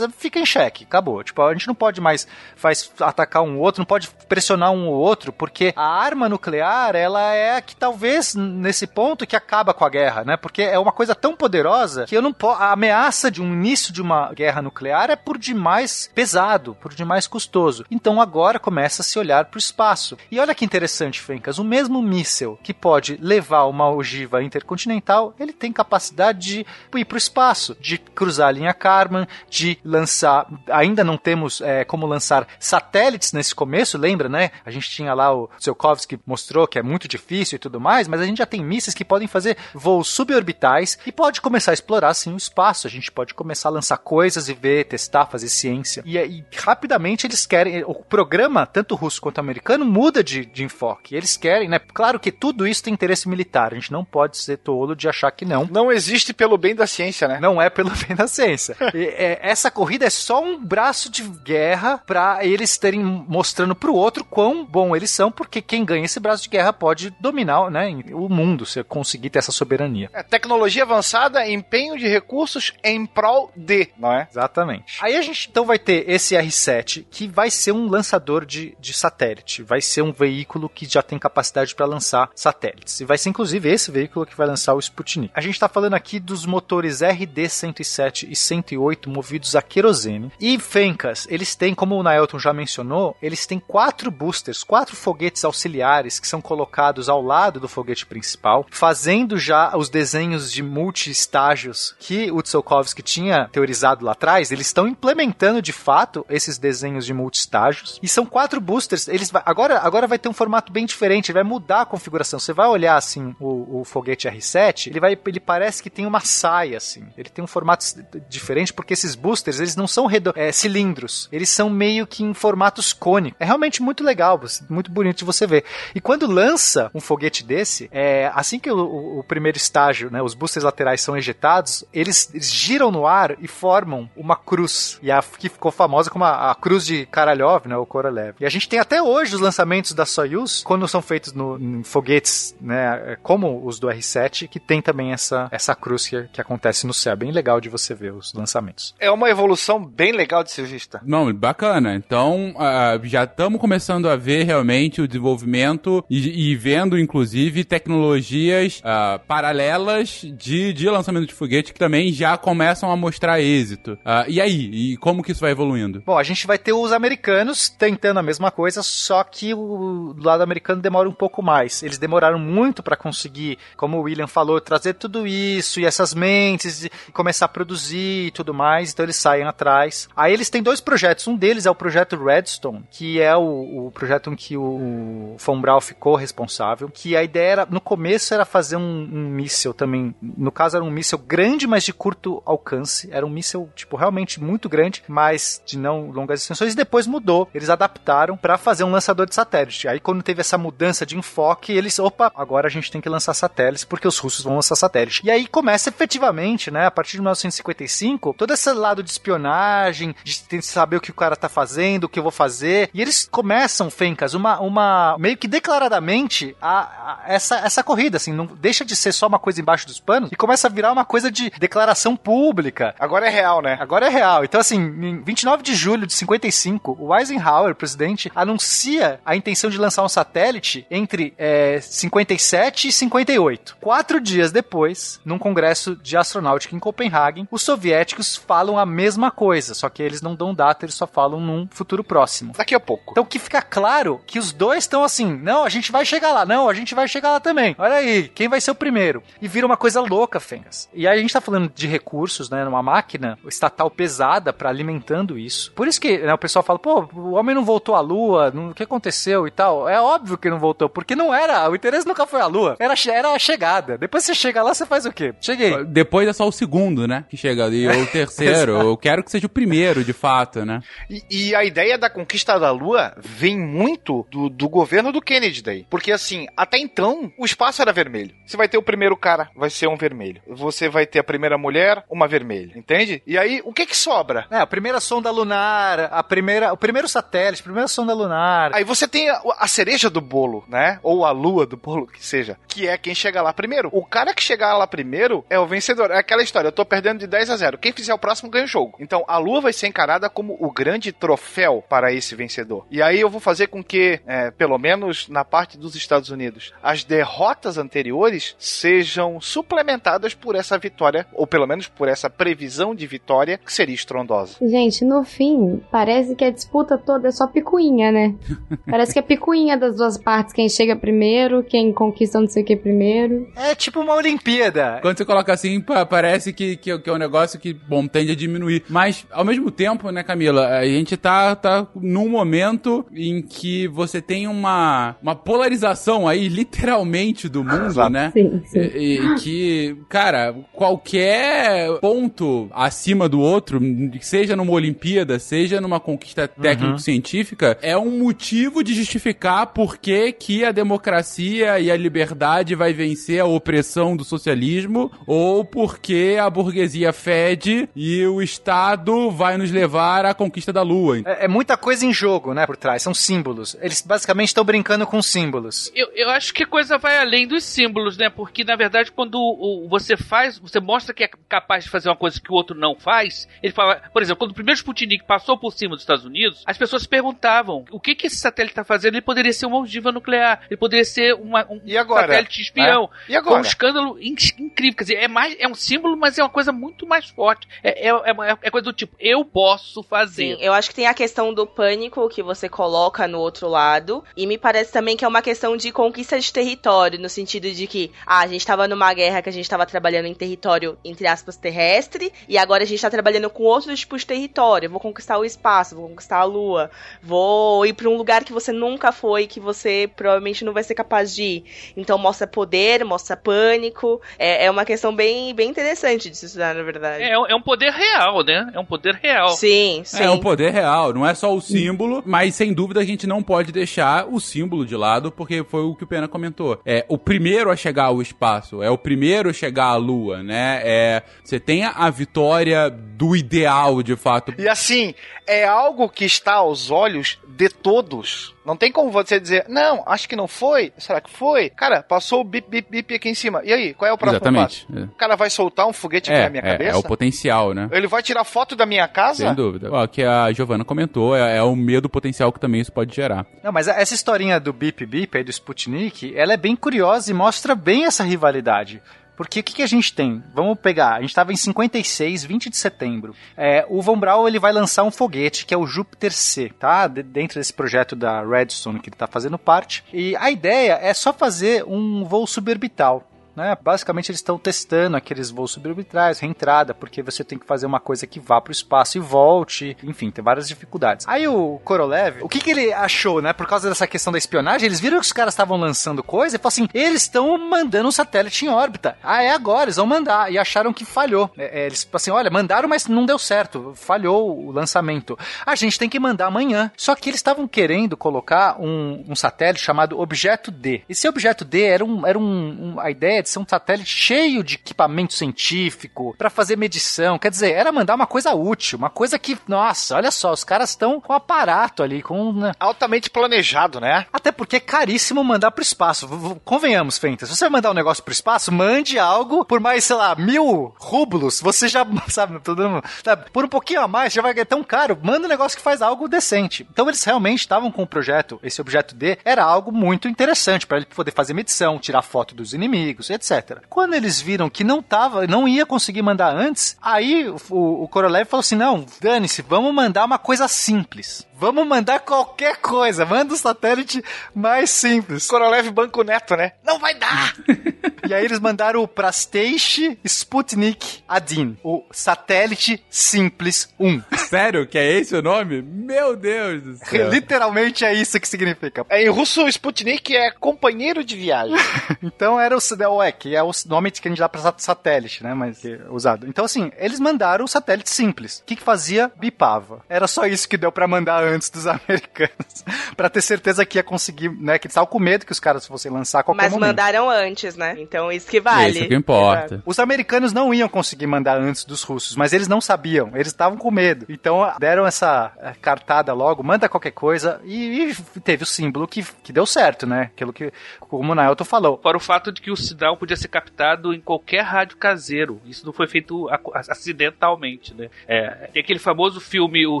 fica em xeque, acabou. Tipo, a gente não pode mais faz, atacar um outro, não pode pressionar um ou outro, porque a arma nuclear, ela é a que talvez, nesse ponto, que acaba com a guerra, né? Porque é uma coisa tão poderosa que eu não posso... A ameaça de um início de uma guerra nuclear é por demais pesado, por demais custoso. Então agora começa a se olhar para o espaço. E olha que interessante, Fencas, o mesmo míssil que pode levar uma ogiva intercontinental, ele tem capacidade de ir para o espaço, de cruzar a linha Kármán, de lançar. Ainda não temos é, como lançar satélites nesse começo, lembra, né? A gente tinha lá o Tsiolkovsky mostrou que é muito difícil e tudo mais, mas a gente já tem mísseis que podem fazer voos suborbitais e pode começar a explorar assim o espaço. A gente pode começar a lançar coisas e ver, testar, fazer ciência. E, aí rapidamente eles querem. O programa, tanto russo quanto americano, muda de, de enfoque. Eles querem, né? Claro que tudo isso tem interesse militar. A gente não pode ser tolo de achar que não.
Não existe pelo bem da ciência, né?
Não é pelo (laughs) bem da ciência. E, (laughs) é, essa corrida é só um braço de guerra para eles terem mostrando pro outro quão bom eles são, porque quem ganha esse braço de guerra pode dominar né, o mundo, se conseguir ter essa soberania.
É, tecnologia avançada, empenho de recursos em prol de, não é?
Exatamente. Aí a gente então vai ter esse R7, que vai ser um lançador de, de satélite, vai ser um veículo que já tem capacidade para lançar satélites. E vai ser inclusive esse veículo que vai lançar o Sputnik. A gente está falando aqui dos motores RD-107 e 108 movidos a querosene. E Fencas, eles têm, como o Naelton já mencionou, eles têm quatro boosters, quatro foguetes auxiliares que são colocados ao lado do foguete principal, fazendo já os desenhos de multi-estágios que o Tsiolkovsky tinha teorizado lá atrás. Eles estão implementando de fato esses desenhos de multi-estágios. E são quatro boosters. Eles vai- agora, agora vai ter um formato bem diferente, vai mudar a configuração. Você vai olhar assim o, o foguete R7, ele vai, ele parece que tem uma saia assim. Ele tem um formato diferente porque esses boosters eles não são redo- é, cilindros, eles são meio que em formatos cônicos. É realmente muito legal, muito bonito de você ver. E quando lança um foguete desse, é, assim que o, o- primeiro estágio, né, os boosters laterais são ejetados, eles, eles giram no ar e formam uma cruz. E a que ficou famosa como a, a cruz de Karalyov, né, o Korolev. E a gente tem até hoje os lançamentos da Soyuz, quando são feitos no, em foguetes, né, como os do R7, que tem também essa, essa cruz que, que acontece no céu. É Bem legal de você ver os lançamentos.
É uma evolução bem legal de ser vista.
Não, bacana. Então, ah, já estamos começando a ver realmente o desenvolvimento e, e vendo, inclusive, tecnologias ah, paralelas de, de lançamento de foguete que também já começam a mostrar êxito. Ah, e aí? E como que isso vai evoluindo?
Bom, a gente vai ter os americanos tentando a mesma coisa, só que o do lado americano demora um pouco mais. Eles demoraram muito para conseguir, como o William falou, trazer tudo isso e essas mentes e começar a produzir e tudo mais. Então eles saem atrás. Aí eles têm dois projetos. Um deles é o projeto Redstone, que é o, o projeto em que o Von Braun ficou responsável. Que a ideia era, no começo, era fazer um, um míssil também. No caso, era um míssil grande, mas de curto alcance. Era um míssil, tipo, realmente muito grande, mas de não longas extensões. E depois mudou. Eles adaptaram para fazer um lançador de satélite. Aí, quando teve essa mudança de enfoque, eles, opa, agora a gente tem que lançar satélites, porque os russos vão lançar satélite. E aí começa efetivamente, né, a partir de 1955, todo esse lado de espionagem, de tentar saber o que o cara tá fazendo, o que eu vou fazer. E eles começam, Fencas, uma, uma meio que declaradamente a, a, essa, essa corrida, assim, não deixa de ser só uma coisa embaixo dos panos e começa a virar uma coisa de declaração pública.
Agora é real, né?
Agora é real. Então, assim, em 29 de julho de 55, o Eisenhower, presidente, anuncia a intenção de lançar um satélite entre é, 57 e 58. Quatro dias depois, num congresso de astronáutica em Copenhague, os soviéticos falam a mesma coisa, só que eles não dão data, eles só falam num futuro próximo.
Daqui a pouco.
Então, que fica claro que os dois estão assim, não, a gente vai chegar lá, não, a gente vai chegar lá também. Olha aí, quem vai ser o primeiro? E vira uma coisa louca, Fengas. E aí a gente tá falando de recursos, né, numa máquina estatal pesada para alimentando isso. Por isso que né, o pessoal fala, pô, o homem não voltou à lua, não, o que aconteceu e tal. É óbvio que não voltou, porque não era, o interesse nunca foi a lua, era, era a chegada. Depois você chega lá, você faz o quê? Cheguei.
Depois é só o segundo, né? Que chega ali, ou o (laughs) terceiro. Eu quero que seja o primeiro, de fato, né?
E, e a ideia da conquista da Lua vem muito do, do governo do Kennedy daí. Porque assim, até então, o espaço era vermelho. Você vai ter o primeiro cara, vai ser um vermelho. Você vai ter a primeira mulher, uma vermelha. Entende? E aí, o que que sobra?
É, a primeira sonda lunar, a primeira, o primeiro satélite, a primeira sonda lunar.
Aí você tem a, a cereja do bolo, né? Ou a lua do bolo, que seja. Que é quem chega lá primeiro. O cara que chegar lá primeiro é o vencedor. É aquela história, eu tô perdendo de 10 a 0. Quem fizer o próximo ganha o jogo. Então a lua vai ser encarada como o grande troféu para esse vencedor. E aí eu vou fazer com que, é, pelo menos na parte dos Estados Unidos, as derrotas anteriores sejam suplementadas por essa vitória, ou pelo menos por essa previsão de vitória que seria estrondosa.
Gente, no fim, parece que a disputa toda é só picuinha, né? (laughs) parece que é picuinha das duas partes, quem chega primeiro, quem conquista não sei o que primeiro.
É tipo uma Olimpíada.
Quando você coloca assim, pa- parece que, que, que é um negócio que, bom, tende a diminuir. Mas, ao mesmo tempo, né, Camila, a gente tá, tá num momento em que você tem uma, uma polarização aí, literalmente, do mundo, né?
Sim, sim.
E, e que, cara, qualquer ponto acima do outro, seja numa Olimpíada, seja numa conquista técnico-científica, é um motivo de justificar por que que a democracia e a liberdade vai vencer a opressão do socialismo, ou porque a burguesia fede e o Estado vai nos levar à conquista da Lua.
É, é muita coisa em jogo, né, por trás. São símbolos. Eles basicamente estão brincando com símbolos.
Eu, eu acho que a coisa vai além dos símbolos, né? Porque, na verdade, quando o, o- você faz, você mostra que é capaz de fazer uma coisa que o outro não faz, ele fala, por exemplo, quando o primeiro Sputnik passou por cima dos Estados Unidos, as pessoas perguntavam o que, que esse satélite está fazendo. Ele poderia ser uma ogiva nuclear, ele poderia ser uma, um
E agora?
satélite espião.
É. E agora?
Foi um escândalo in- incrível. Quer dizer, é, mais, é um símbolo, mas é uma coisa muito mais forte. É, é, é, é coisa do tipo, eu posso fazer.
Sim, eu acho que tem a questão do pânico que você coloca no outro lado. E me parece também que é uma questão de conquista de território, no sentido de que, ah, a gente tava numa guerra que a gente tava trabalhando em território, entre aspas, terrestre, e agora a gente tá trabalhando com outros tipos de território. Eu vou conquistar o espaço, vou conquistar a lua, vou ir pra um lugar que você nunca foi, que você provavelmente não vai ser capaz de ir. Então mostra poder, mostra pânico. É, é uma questão bem, bem interessante de se estudar, na verdade.
É, é um poder real, né? É um poder real.
Sim, sim.
É um poder real, não é só o símbolo, mas sem dúvida a gente não pode deixar o símbolo de lado, porque foi o que o Pena comentou. É o primeiro a chegar ao espaço, é o primeiro a chegar à lua, né? É, você tem a vitória do ideal, de fato.
E assim, é algo que está aos olhos de todos. Não tem como você dizer, não, acho que não foi. Será que foi? Cara, passou o bip, bip, bip aqui em cima. E aí, qual é o próximo
Exatamente.
passo? O cara vai soltar um foguete aqui
É,
na minha
é,
cabeça?
é o potencial, né?
Ele vai tirar foto da minha casa?
Sem dúvida. Ó, que a Giovana comentou, é, é o medo potencial que também isso pode gerar.
Não, mas essa historinha do Bip Bip aí do Sputnik, ela é bem curiosa e mostra bem essa rivalidade. Porque o que, que a gente tem? Vamos pegar, a gente estava em 56, 20 de setembro. É, o Von Braun ele vai lançar um foguete, que é o Júpiter C, tá? De- dentro desse projeto da Redstone que ele está fazendo parte. E a ideia é só fazer um voo suborbital. Né? Basicamente eles estão testando aqueles voos suborbitrais, reentrada, porque você tem que fazer uma coisa que vá pro espaço e volte, enfim, tem várias dificuldades. Aí o Korolev, o que que ele achou, né? Por causa dessa questão da espionagem, eles viram que os caras estavam lançando coisa e falaram assim, eles estão mandando um satélite em órbita. Ah, é agora, eles vão mandar. E acharam que falhou. É, é, eles assim, olha, mandaram, mas não deu certo. Falhou o lançamento. A gente tem que mandar amanhã. Só que eles estavam querendo colocar um, um satélite chamado Objeto D. Esse Objeto D era, um, era um, um, a ideia de ser um satélite cheio de equipamento científico para fazer medição. Quer dizer, era mandar uma coisa útil, uma coisa que, nossa, olha só, os caras estão com aparato ali, com. Né?
Altamente planejado, né?
Até porque é caríssimo mandar pro espaço. V- Convenhamos, Fenta. Se você vai mandar um negócio pro espaço, mande algo por mais, sei lá, mil rublos. Você já, (laughs) sabe, todo sabe, por um pouquinho a mais, já vai ganhar tão caro. Manda um negócio que faz algo decente. Então eles realmente estavam com o projeto, esse objeto D, era algo muito interessante para ele poder fazer medição, tirar foto dos inimigos, etc. Quando eles viram que não tava, não ia conseguir mandar antes, aí o, o, o Korolev falou assim: não, dane-se, vamos mandar uma coisa simples. Vamos mandar qualquer coisa, manda um satélite mais simples.
Korolev Banco Neto, né? Não vai dar! (laughs)
E aí eles mandaram o Prasteish Sputnik Adin, o satélite simples 1.
Sério que é esse o nome? Meu Deus do céu. (laughs)
Literalmente é isso que significa.
É, em russo, Sputnik é companheiro de viagem. (laughs)
Então era o, o é, que é o nome que a gente dá pra sat- satélite, né? Mas que usado. Então, assim, eles mandaram o satélite simples. O que, que fazia? Bipava. Era só isso que deu pra mandar antes dos (laughs) americanos. pra ter certeza que ia conseguir, né? Que eles estavam com medo que os caras fossem lançar qualquer
Mas
momento.
mandaram antes, né? Então isso que vale.
Isso que importa.
Os americanos não iam conseguir mandar antes dos russos, mas eles não sabiam, eles estavam com medo. Então deram essa eh, cartada logo, manda qualquer coisa, e, e teve o símbolo que, que deu certo, né? Aquilo que, como o Naelton falou.
Fora o fato de que o sinal podia ser captado em qualquer rádio caseiro. Isso não foi feito ac- acidentalmente, né? É, tem aquele famoso filme O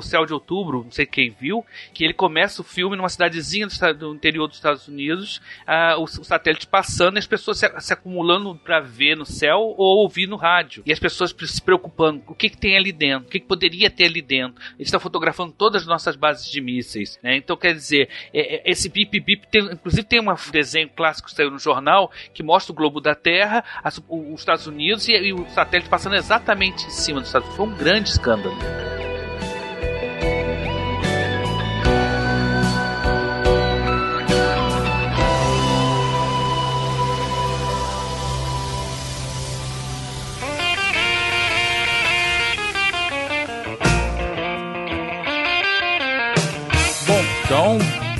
Céu de Outubro, não sei quem viu, que ele começa o filme numa cidadezinha do, do interior dos Estados Unidos, ah, o, o satélite passando e as pessoas se, se acumulando pra ver no céu ou ouvir no rádio. E as pessoas se preocupando, o que, que tem ali dentro? O que, que poderia ter ali dentro? Eles estão fotografando todas as nossas bases de mísseis, né? Então, quer dizer, é- é- esse bip bip, tem, inclusive tem um desenho clássico que saiu no jornal que mostra o globo da Terra, os Estados Unidos e, e o satélite passando exatamente em cima dos Estados Unidos. Foi um grande escândalo.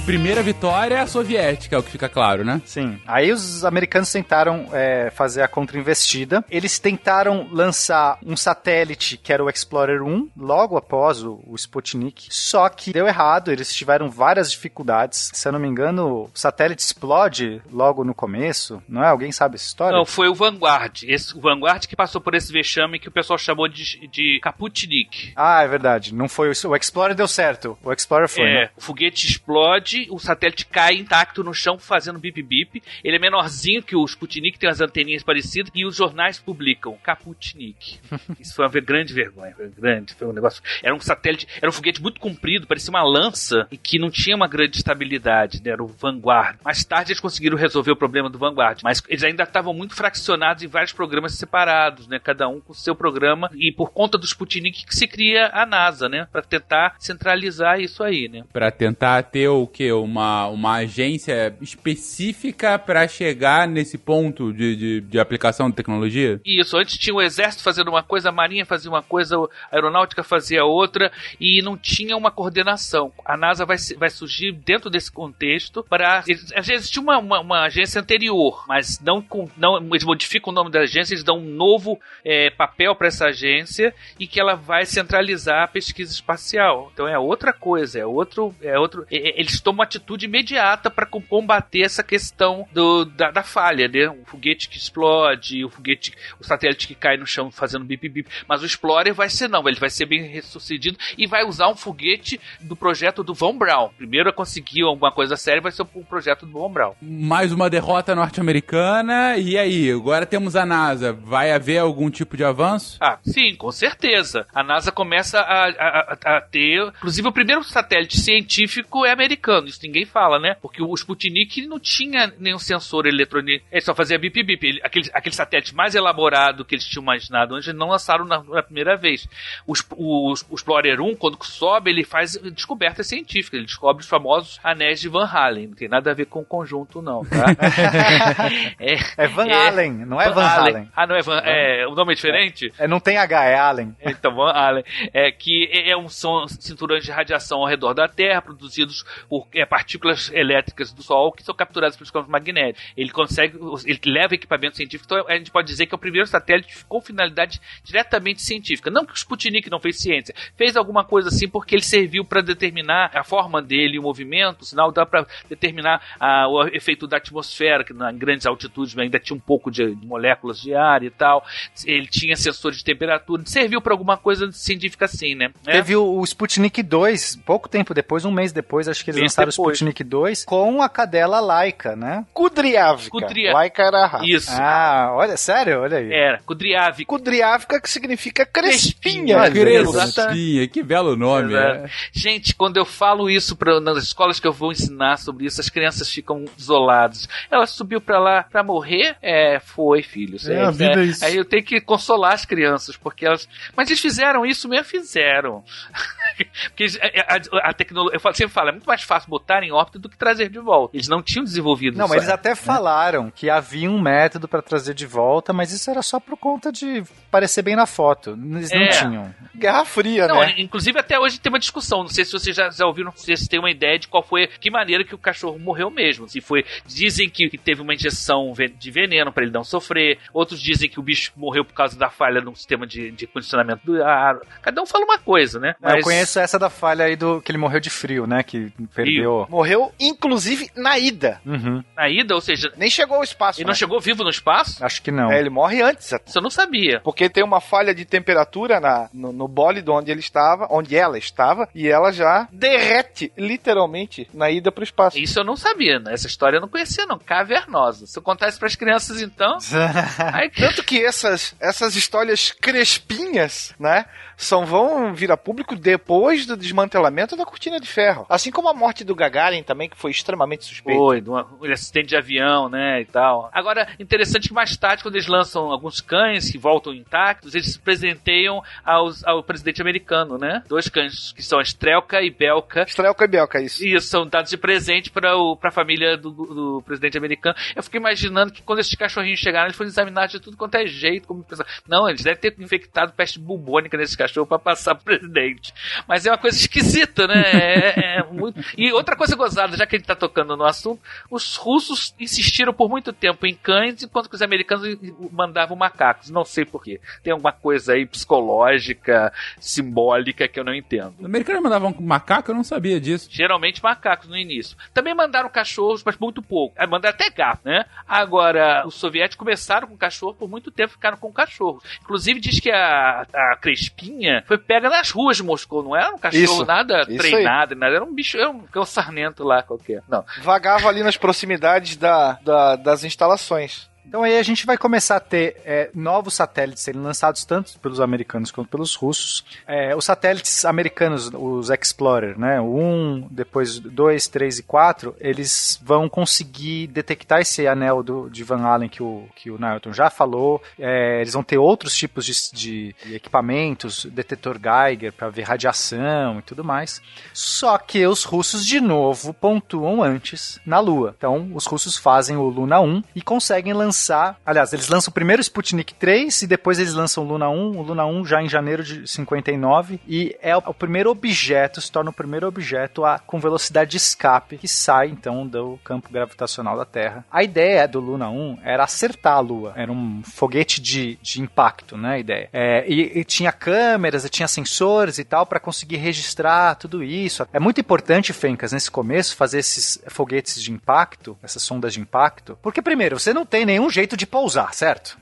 Primeira vitória é a soviética, é o que fica claro, né?
Sim. Aí os americanos tentaram é, fazer a contra-investida. Eles tentaram lançar um satélite que era o Explorer 1, logo após o, o Sputnik. Só que deu errado, eles tiveram várias dificuldades. Se eu não me engano, o satélite explode logo no começo. Não é? Alguém sabe essa história?
Não, foi o Vanguard. Esse, o Vanguard que passou por esse vexame que o pessoal chamou de, de Kaputnik.
Ah, é verdade. Não foi o, o Explorer deu certo. O Explorer foi.
É,
né?
o foguete explode, o satélite cai intacto no chão fazendo bip bip. Ele é menorzinho que o Sputnik, tem as anteninhas parecidas e os jornais publicam Kaputnik. (laughs) Isso foi uma grande vergonha, foi grande, foi um negócio. Era um satélite, era um foguete muito comprido, parecia uma lança e que não tinha uma grande estabilidade, né? Era o Vanguard. Mais tarde eles conseguiram resolver o problema do Vanguard, mas eles ainda estavam muito fraccionados em vários programas separados, né? Cada um com o seu programa e por conta do Sputnik que se cria a NASA, né? Para tentar centralizar isso aí, né?
Pra tentar ter o que? Uma, uma agência específica pra chegar nesse ponto de, de, de aplicação de tecnologia?
Isso, antes tinha o exército fazendo uma coisa, a marinha fazia uma coisa, a aeronáutica fazia outra e não tinha uma coordenação. A NASA vai, vai surgir dentro desse contexto para. Às tinha uma, uma, uma agência anterior, mas não, com, não eles modificam o nome da agência, eles dão um novo eh, papel para essa agência e que ela vai centralizar a pesquisa espacial. Então é outra coisa, é outro. É outro é- é- eles tomam atitude imediata para combater essa questão do, da, da falha, né? O foguete que explode, o foguete, o satélite que cai no chão fazendo bip bip. Mas o Explorer vai ser não, ele vai ser bem sucedido e vai usar um foguete do projeto do Von Braun. Primeiro a conseguir alguma coisa séria vai ser o projeto do Von Braun.
Mais uma derrota norte-americana. E aí, agora temos a NASA. Vai haver algum tipo de avanço?
Ah, sim, com certeza. A NASA começa a, a- a- a ter. Inclusive, o primeiro satélite científico é americano. Funcionando. Isso ninguém fala, né? Porque o Sputnik não tinha nenhum sensor eletrônico. Ele só fazia bip bip. Ele, aquele, aquele satélite mais elaborado que eles tinham imaginado antes, não lançaram na, na primeira vez. O, o, o, Explorer 1, quando sobe, ele faz descobertas científicas. Ele descobre os famosos anéis de Van Halen. Não tem nada a ver com o conjunto, não, tá? (laughs)
é, é, Van é, Allen, não é Van, Van Halen. Halen.
Ah, não é Van. É, o nome é diferente?
É, não tem H, é Allen.
Então, Van Allen. É que é um, são cinturões de radiação ao redor da Terra, produzidos por é, partículas elétricas do Sol que são capturadas pelos campos magnéticos. Ele consegue, ele leva equipamento científico, então a gente pode dizer que é o primeiro satélite com finalidade diretamente científica. Não que o Sputnik não fez ciência, fez alguma coisa assim porque ele serviu para determinar a forma dele, o movimento, o sinal dá para determinar a, o efeito da atmosfera, que em grandes altitudes ainda tinha um pouco de, moléculas de ar e tal. Ele tinha sensores de temperatura, serviu para alguma coisa científica assim, né?
É. Teve o, o Sputnik 2, pouco tempo depois, um mês depois, acho que eles lançaram depois. o Sputnik 2 com a cadela Laika, né?
Kudryavka.
Kudryavka.
Laika era a raça.
Isso.
Ah, olha, sério? Olha aí.
Era, Kudryavka.
Kudryavka que significa crespinha.
Crespinha, crespinha. que belo nome. É.
Gente, quando eu falo isso pra, nas escolas que eu vou ensinar sobre isso, as crianças ficam isoladas. Ela subiu pra lá pra morrer? É, foi, filho.
É, a vida é, é isso.
Aí eu tenho que consolar as crianças, porque elas. Mas eles fizeram isso mesmo? Fizeram. (laughs) porque a, a, a tecnologia. Eu sempre falo, é muito mais fácil botar em órbita do que trazer de volta. Eles não tinham desenvolvido
Não, mas eles até né? falaram que havia um método para trazer de volta, mas isso era só por conta de parecer bem na foto. Eles não é. tinham.
Guerra Fria, não, né?
Inclusive, até hoje tem uma discussão. Não sei se vocês já, já ouviram, se vocês têm uma ideia de qual foi, que maneira que o cachorro morreu mesmo. Se foi. Dizem que teve uma injeção de veneno para ele não sofrer. Outros dizem que o bicho morreu por causa da falha no sistema de, de condicionamento do ar. Cada um fala uma coisa, né?
Mas... Eu conheço essa da falha aí do que ele morreu de frio, né? Que perdeu.
Morreu, inclusive, na ida.
Uhum.
Na ida, ou seja.
Nem chegou ao espaço.
Ele né? não chegou vivo no espaço?
Acho que não.
É, ele morre antes.
Isso eu não sabia.
Porque tem uma falha de temperatura na, no, no bólido onde ele estava, onde ela estava, e ela já derrete, literalmente, na ida pro espaço.
Isso eu não sabia, né? Essa história eu não conhecia, não. Cavernosa. Se eu contar isso pras crianças, então. (laughs)
Aí, tanto que essas, essas histórias crespinhas, né? São vão vir a público depois do desmantelamento da cortina de ferro. Assim como a morte do Gagarin também, que foi extremamente suspeito.
Foi, de um acidente de avião, né, e tal. Agora, interessante que mais tarde, quando eles lançam alguns cães que voltam intactos, eles se presenteiam aos, ao presidente americano, né? Dois cães, que são a Strelka e Belka.
Strelka e Belka, isso.
Isso, são dados de presente para a família do, do, presidente americano. Eu fiquei imaginando que quando esses cachorrinhos chegaram, eles foram examinados de tudo quanto é jeito. Como... Não, eles devem ter infectado peste bubônica nesses cachorro para passar (laughs) presidente. Mas é uma coisa esquisita, né? É, é muito... E outra coisa gozada, já que ele tá tocando no assunto, os russos insistiram por muito tempo em cães, enquanto que os americanos mandavam macacos. Não sei porquê. Tem alguma coisa aí psicológica, simbólica que eu não entendo.
Os americanos mandavam macaco? Eu não sabia disso.
Geralmente macacos no início. Também mandaram cachorros, mas muito pouco. É, mandaram até gato, né? Agora, os soviéticos começaram com cachorro, por muito tempo ficaram com cachorro. Inclusive diz que a, a Crespinha foi pega nas ruas de Moscou, não era um cachorro isso, nada isso treinado, nada, era um bicho, era um, um sarnento lá qualquer. Não.
Vagava ali nas proximidades da, da das instalações.
Então aí a gente vai começar a ter é, novos satélites sendo lançados tanto pelos americanos quanto pelos russos. É, os satélites americanos, os Explorer, né, o 1, depois 2, 3 e 4, eles vão conseguir detectar esse anel do, de Van Allen que o, que o Newton já falou. É, eles vão ter outros tipos de, de equipamentos, detetor Geiger para ver radiação e tudo mais. Só que os russos de novo pontuam antes na Lua. Então os russos fazem o Luna 1 e conseguem lançar lançar. Aliás, eles lançam primeiro o Sputnik 3 e depois eles lançam o Luna 1. O Luna 1 já em janeiro de 59. E é o primeiro objeto, se torna o primeiro objeto a, com velocidade de escape que sai então do campo gravitacional da Terra. A ideia do Luna 1 era acertar a Lua. Era um foguete de, de impacto, né? A ideia. É, e, e, tinha câmeras, e tinha sensores e tal para conseguir registrar tudo isso. É muito importante, Fencas, nesse começo, fazer esses foguetes de impacto, essas sondas de impacto, porque primeiro, você não tem nenhum jeito de pousar, certo?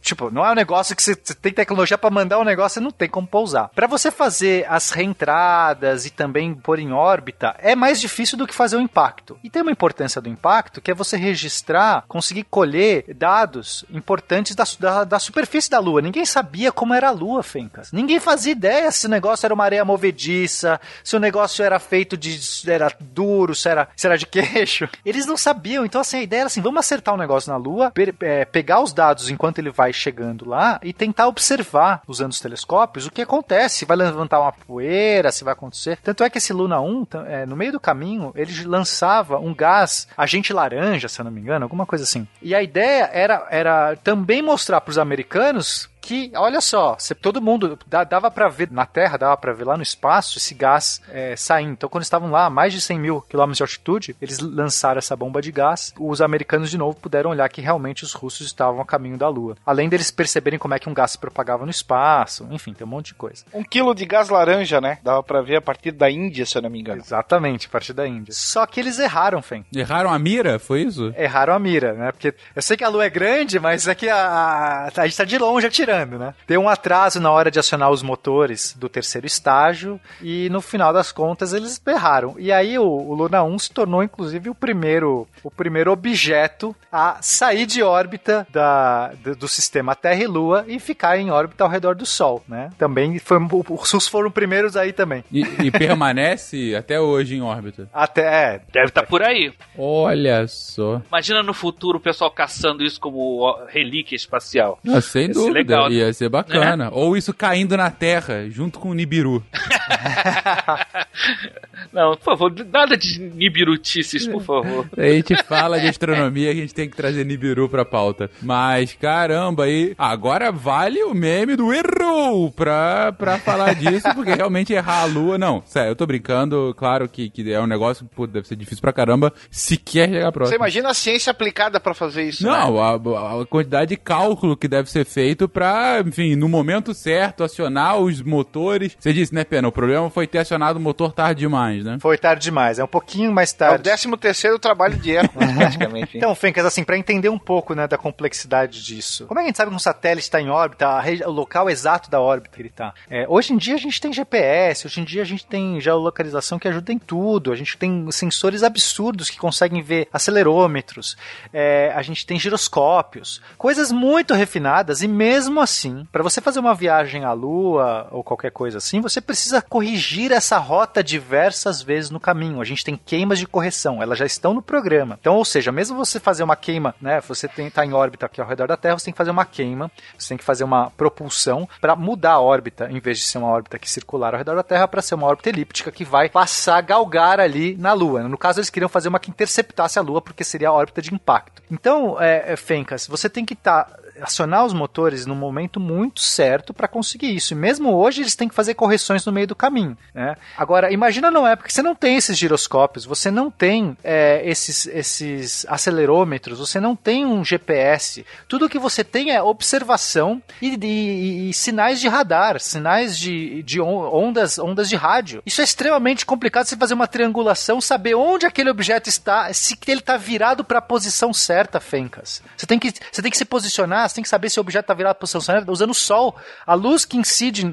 Tipo, não é um negócio que você, tem tecnologia pra mandar um negócio, você não tem como pousar. Pra você fazer as reentradas e também pôr em órbita, é mais difícil do que fazer o impacto. E tem uma importância do impacto, que é você registrar, conseguir colher dados importantes da, da, da superfície da Lua. Ninguém sabia como era a Lua, Fencas. Ninguém fazia ideia se o negócio era uma areia movediça, se o negócio era feito de. era duro, se era, se era de (laughs) queixo. Eles não sabiam. Então, assim, a ideia era assim: vamos acertar o negócio na Lua, pe- é, pegar os dados enquanto ele vai chegando lá e tentar observar, usando os telescópios, o que acontece. Se vai levantar uma poeira, se vai acontecer. Tanto é que esse Luna 1, t- é, no meio do caminho, ele lançava um gás, agente laranja, se eu não me engano, alguma coisa assim. E a ideia era, era também mostrar para os americanos que, olha só, todo mundo dava pra ver na Terra, dava pra ver lá no espaço esse gás é, saindo. Então, quando estavam lá a mais de 100 mil quilômetros de altitude, eles lançaram essa bomba de gás. Os americanos, de novo, puderam olhar que realmente os russos estavam a caminho da Lua. Além deles perceberem como é que um gás se propagava no espaço, enfim, tem um monte de coisa.
Um quilo de gás laranja, né? Dava pra ver a partir da Índia, se eu não me engano.
Exatamente, a partir da Índia. Só que eles erraram, Fen.
Erraram a mira? Foi isso?
Erraram a mira, né? Porque eu sei que a Lua é grande, mas é que a, a, a gente tá de longe atirando, né? Deu um atraso na hora de acionar os motores do terceiro estágio e no final das contas eles erraram. E aí o, o Luna 1 se tornou inclusive o primeiro, o primeiro objeto a sair de órbita da, do, do sistema Terra e Lua e ficar em órbita ao redor do Sol, né? Também foi, os SUS foram primeiros aí também.
E, e permanece (laughs) até hoje em órbita.
Até, é,
Deve estar por aí.
Olha só.
Imagina no futuro o pessoal caçando isso como relíquia espacial.
Ah, sem dúvida,
legal, né?
ia ser bacana. Ou isso caindo na Terra, junto com o Nibiru. (laughs)
Não, por favor, nada de nibirutices, por favor.
A gente fala de astronomia, a gente tem que trazer Nibiru pra pauta. Mas, caramba, aí agora vale o meme do errou pra, pra falar disso, porque realmente errar a lua. Não, sério, eu tô brincando. Claro que, que é um negócio que deve ser difícil pra caramba se quer chegar
Você
próximo.
imagina a ciência aplicada pra fazer isso, né?
Não, a, a quantidade de cálculo que deve ser feito pra, enfim, no momento certo, acionar os motores. Você disse, né, Pena? O problema foi ter acionado o motor tarde demais, né?
foi tarde demais, é um pouquinho mais
É o
tarde.
13 terceiro trabalho de erro, (laughs) praticamente. hein?
Então, Fencas, assim, para entender um pouco, né, da complexidade disso. Como é que a gente sabe que um satélite está em órbita, o local exato da órbita que ele está? hoje em dia a gente tem GPS, hoje em dia a gente tem geolocalização que ajuda em tudo, a gente tem sensores absurdos que conseguem ver acelerômetros, é, a gente tem giroscópios, coisas muito refinadas e mesmo assim, para você fazer uma viagem à Lua ou qualquer coisa assim, você precisa corrigir essa rota diversas vezes no caminho. A gente tem queimas de correção, elas já estão no programa. Então, ou seja, mesmo você fazer uma queima, né, você está em órbita aqui ao redor da Terra, você tem que fazer uma queima, você tem que fazer uma propulsão para mudar a órbita, em vez de ser uma órbita que circular ao redor da Terra, para ser uma órbita elíptica que vai passar, galgar ali na Lua. No caso, eles queriam fazer uma que interceptasse a Lua, porque seria a órbita de impacto. Então, é, é, Fencas, você tem que estar acionar os motores no momento muito certo para conseguir isso. E mesmo hoje eles têm que fazer correções no meio do caminho. Né? Agora, imagina não é porque você não tem esses giroscópios, você não tem é, esses, esses acelerômetros, você não tem um GPS. Tudo que você tem é observação e, e- e sinais de radar, sinais de, de on- ondas, ondas de rádio. Isso é extremamente complicado você fazer uma triangulação, saber onde aquele objeto está, se ele está virado para a posição certa, Fencas. Você tem que, você tem que se posicionar, você tem que saber se o objeto está virado para a posição certa usando o sol. A luz que incide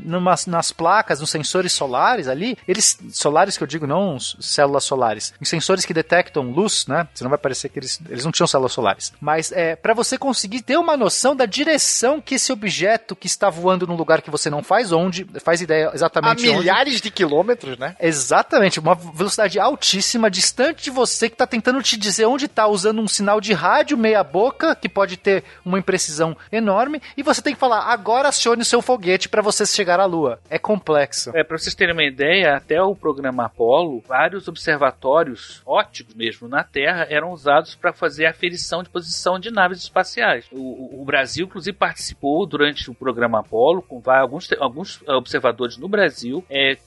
nas placas, nos sensores solares ali, eles solares que eu digo, não células solares, em sensores que detectam luz, né? Você não vai parecer que eles, eles não tinham células solares. Mas é para você conseguir ter uma noção da direção que esse objeto que está voando num lugar que você não faz onde, faz ideia
A
exatamente onde.
milhares de quilômetros, né?
Exatamente, uma velocidade altíssima, distante de você, que está tentando te dizer onde está, usando um sinal de rádio meia boca, que pode ter uma imprecisão enorme, e você tem que falar, agora acione o seu foguete para você chegar à Lua. É complexo.
É, pra vocês terem uma ideia, até o programa Apollo, vários observatórios óticos mesmo na Terra eram usados para fazer aferição de posição de naves espaciais. O, o- Brasil, inclusive, participou durante o programa Apollo, com alguns, alguns eh, observadores no Brasil, é,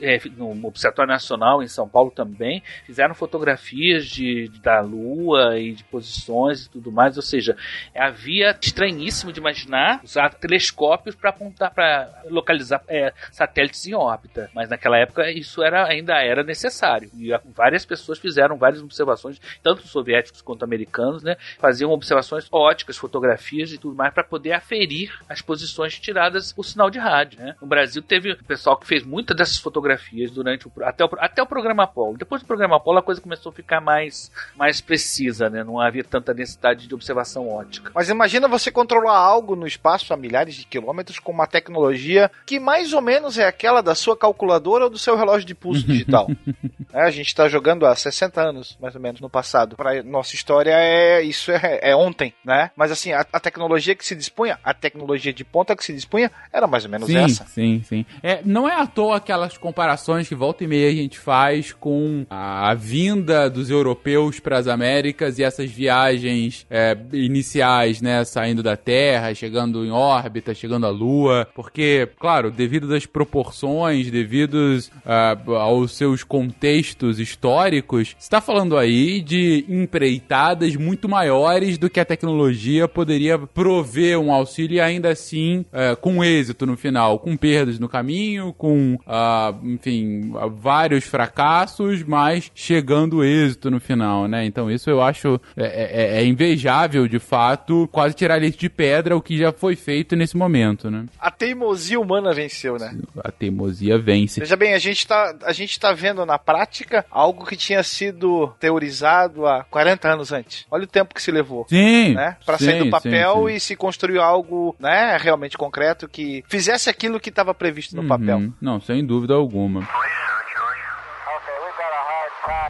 é, no Observatório Nacional em São Paulo também, fizeram fotografias de, da Lua e de posições e tudo mais, ou seja, havia estranhíssimo de imaginar usar telescópios para apontar, para localizar é, satélites em órbita. Mas naquela época isso era, ainda era necessário. E várias pessoas fizeram várias observações, tanto soviéticos quanto americanos, né? Faziam observações óticas, fotografias e tudo mais para poder aferir as posições tiradas por sinal de rádio. Né? No Brasil teve o pessoal que fez muitas dessas fotografias durante o, até, o, até o programa Apollo. Depois do programa Apollo a coisa começou a ficar mais, mais precisa, né? Não havia tanta necessidade de observação ótica.
Mas imagina você controlar algo no espaço a milhares de quilômetros com uma tecnologia que mais ou menos é aquela da sua calculadora ou do seu relógio de pulso digital. (laughs) É, a gente está jogando há 60 anos, mais ou menos, no passado. Para nossa história, é isso é, é ontem, né? Mas assim, a, a tecnologia que se dispunha, a tecnologia de ponta que se dispunha, era mais ou menos
Sim,
essa.
sim, sim. É, não é à toa aquelas comparações que volta e meia a gente faz com a, a vinda dos europeus para as Américas e essas viagens é, iniciais, né, saindo da Terra, chegando em órbita, chegando à Lua, porque, claro, devido às proporções, devido ah, aos seus contextos históricos, está falando aí de empreitadas muito maiores do que a tecnologia poderia prover um auxílio e ainda assim é, com êxito no final, com perdas no caminho, com, ah, enfim, vários fracassos, mas chegando êxito no final, né? Então isso eu acho é, é- é invejável, de fato, quase tirar leite de pedra o que já foi feito nesse momento, né?
A teimosia humana venceu, né?
A teimosia vence.
Veja bem, a gente, tá, a gente tá vendo na prática algo que tinha sido teorizado há 40 anos antes. Olha o tempo que se levou.
Sim,
Né? Pra
sim,
sair do
sim,
papel
sim.
e se construir algo, né, realmente concreto que fizesse aquilo que estava previsto no papel.
Uhum. Não, sem dúvida alguma.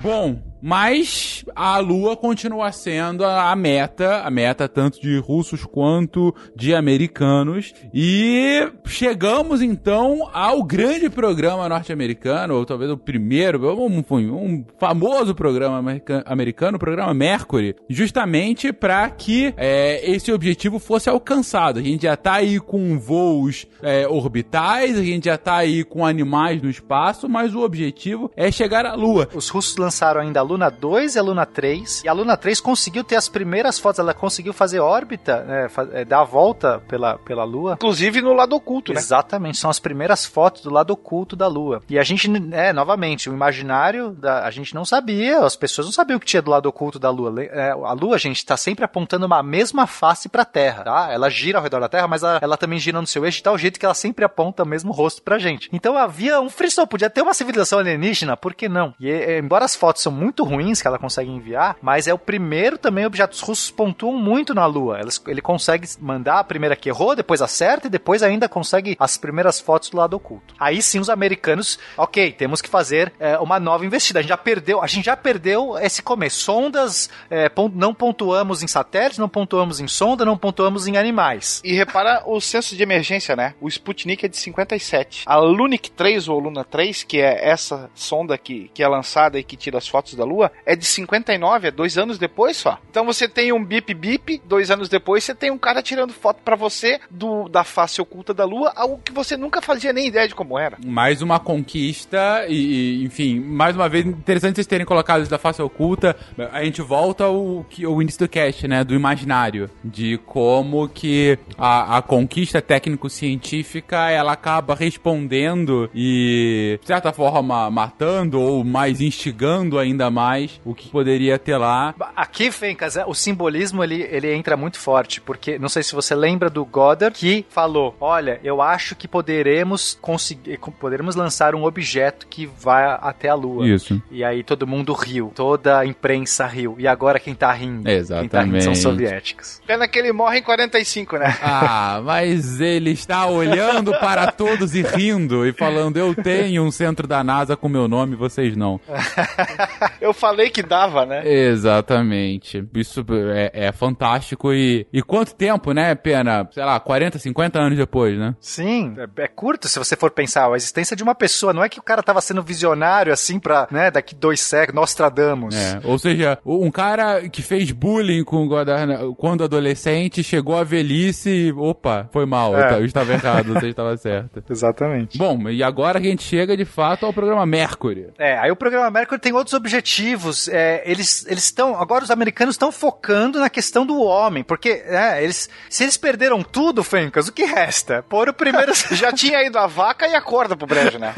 Bom, mas a Lua continua sendo a meta, a meta tanto de russos quanto de americanos. E chegamos então ao grande programa norte-americano, ou talvez o primeiro, um, um famoso programa america- americano, o programa Mercury, justamente para que é, esse objetivo fosse alcançado. A gente já tá aí com voos é, orbitais, a gente já tá aí com animais no espaço, mas o objetivo é chegar à Lua.
Os russos lançaram ainda a Luna 2 e a Luna 3. E a Luna 3 conseguiu ter as primeiras fotos, ela conseguiu fazer órbita, né, é, dar a volta pela, pela Lua.
Inclusive no lado oculto, né?
Exatamente, são as primeiras fotos do lado oculto da Lua. E a gente, é, novamente, o imaginário, da, a gente não sabia, as pessoas não sabiam o que tinha do lado oculto da Lua. É, a Lua, gente, está sempre apontando uma mesma face para a Terra, tá? Ela gira ao redor da Terra, mas ela, ela também gira no seu eixo de tal jeito que ela sempre aponta o mesmo rosto pra gente. Então havia um frisson, podia ter uma civilização alienígena, por que não? E é, embora as fotos são muito ruins que ela consegue enviar, mas é o primeiro também objeto. Os russos pontuam muito na Lua. Eles, ele consegue mandar a primeira que errou, depois acerta e depois ainda consegue as primeiras fotos do lado oculto. Aí sim os americanos, ok, temos que fazer é, uma nova investida. A gente já perdeu, a gente já perdeu esse começo. Sondas, é, não pontuamos em satélites, não pontuamos em sonda, não pontuamos em animais.
E repara o censo de emergência, né? O Sputnik é de 57. A Lunik 3 ou Luna 3, que é essa sonda que, que é lançada e que tira as fotos da Lua, é de 59, é dois anos depois só. Então você tem um bip bip, dois anos depois você tem um cara tirando foto pra você do, da face oculta da Lua, algo que você nunca fazia nem ideia de como era.
Mais uma conquista e, e, enfim, mais uma vez, interessante vocês terem colocado isso da face oculta. A gente volta ao, ao início do cast, né, do imaginário, de como que a, a conquista técnico-científica, ela acaba respondendo e, de certa forma, matando ou mais instigando ainda mais o que poderia ter lá.
Aqui, Fencas, é, o simbolismo ele, ele entra muito forte, porque não sei se você lembra do Goddard que falou: olha, eu acho que poderemos conseguir, poderemos lançar um objeto que vai até a Lua.
Isso.
E aí todo mundo riu, toda a imprensa riu. E agora quem tá rindo? Quem tá rindo são
Exatamente.
os soviéticos.
Pena que ele morre em 45, né? (laughs)
Ah, mas ele está olhando para todos e rindo e falando: Eu tenho um centro da NASA com meu nome, vocês não. (laughs) (laughs)
Eu falei que dava, né?
Exatamente. Isso é, é fantástico. E, e quanto tempo, né, Pena? Sei lá, 40, 50 anos depois, né?
Sim, é, é curto se você for pensar. A existência de uma pessoa, não é que o cara tava sendo visionário assim pra, né, daqui dois séculos, Nostradamus.
É, ou seja, um cara que fez bullying com o Godard quando adolescente chegou à velhice e, opa, foi mal,
É.
eu estava errado, você estava (laughs) certo.
Exatamente.
Bom, e agora a gente chega de fato ao programa Mercury.
É, aí o programa Mercury tem outros objetivos é, eles eles estão agora os americanos estão focando na questão do homem, porque é, eles se eles perderam tudo, Fencas, o que resta? Por o primeiro (laughs)
Já tinha ido a vaca e a corda pro brejo, né?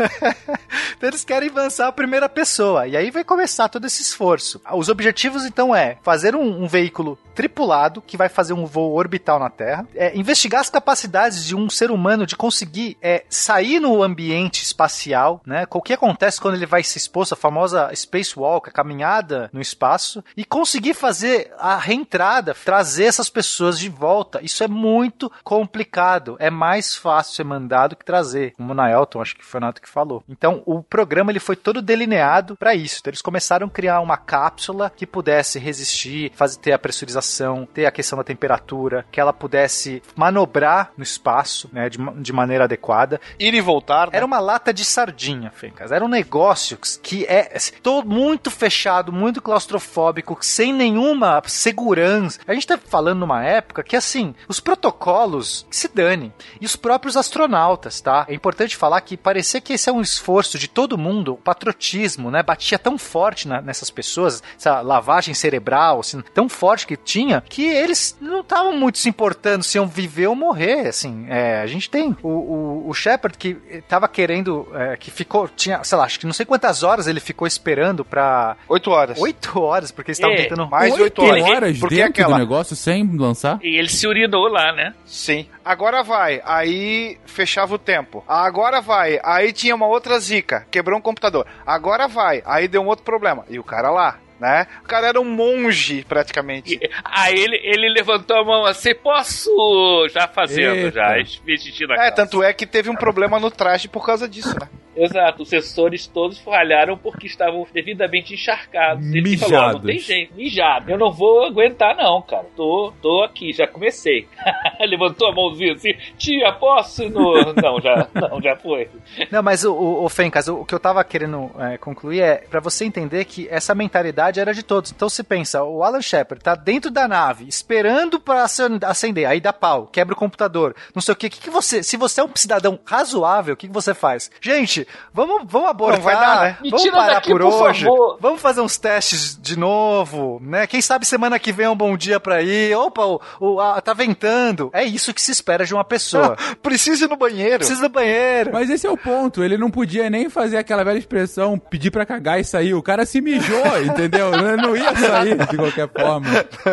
(laughs)
então eles querem avançar a primeira pessoa. E aí vai começar todo esse esforço. Os objetivos, então, é fazer um, um veículo tripulado que vai fazer um voo orbital na Terra, é, investigar as capacidades de um ser humano de conseguir é, sair no ambiente espacial, né? O que acontece quando ele vai se expor, a famosa spacewalk, a caminhada no espaço, e conseguir fazer a reentrada, trazer essas pessoas de volta. Isso é muito complicado. É mais fácil ser mandado que trazer, como na Elton, acho que foi o Nato que falou. Então, o programa ele foi todo delineado para isso. Então, eles começaram a criar uma cápsula que pudesse resistir, fazer ter a pressurização, ter a questão da temperatura, que ela pudesse manobrar no espaço, né, de, de maneira adequada.
Ir e voltar. Né?
Era uma lata de sardinha, Fencas. Era um negócio que é todo muito fechado, muito claustrofóbico, sem nenhuma segurança. A gente tá falando numa época que, assim, os protocolos se danem. E os próprios astronautas, tá? É importante falar que parecia que esse é um esforço de todo mundo, o patriotismo, né? Batia tão forte na, nessas pessoas, essa lavagem cerebral, assim, tão forte que tinha, que eles não estavam muito se importando se iam viver ou morrer, assim. É, a gente tem o, o, o Shepard que tava querendo, é, que ficou, tinha, sei lá, acho que não sei quantas horas ele ficou esperando pra...
Oito horas.
Oito horas, porque eles estavam
É,
tentando...
Mais de oito
Oito
horas.
horas
Porque
dentro
aquela-
do negócio sem lançar?
E ele se urinou lá, né?
Sim. Agora vai. Aí fechava o tempo. Agora vai. Aí tinha uma outra zica. Quebrou um computador. Agora vai. Aí deu um outro problema. E o cara lá, né? O cara era um monge, praticamente.
Aí ele, ele levantou a mão assim, posso? Já fazendo,
Eita.
já, vestindo a
É,
calça.
tanto é que teve um problema no traje por causa disso, né?
Exato, os sensores todos falharam porque estavam devidamente encharcados. Ele falou, "Ó, não tem
Mijados.
jeito, mijado. Eu não vou aguentar não, cara. Tô, tô aqui, já comecei. (laughs) Levantou a mãozinha assim, tia, posso? ir No... (laughs) Não, já, não, já foi.
Não, mas o, o, o Fencas, o, o que eu tava querendo é, concluir é pra você entender que essa mentalidade era de todos. Então se pensa, o Alan Shepard tá dentro da nave, esperando pra acen- acender, aí dá pau, quebra o computador, não sei o que. que, que você, se você é um cidadão razoável, o que, que você faz? Gente, vamos, vamos abortar,
Não vai dar, né?
Me
vamos
tira
parar
daqui,
por,
por
hoje,
favor.
vamos fazer uns testes de novo, né? Quem sabe semana que vem é um bom dia pra ir. Opa, o, o- a- tá ventando. É isso que se espera de uma pessoa. (laughs)
Precisa ir no banheiro.
Precisa do banheiro.
Mas esse é o ponto. Ele não podia nem fazer aquela velha expressão, pedir pra cagar e sair. O cara se mijou, (laughs) entendeu? Ele não ia sair de qualquer forma.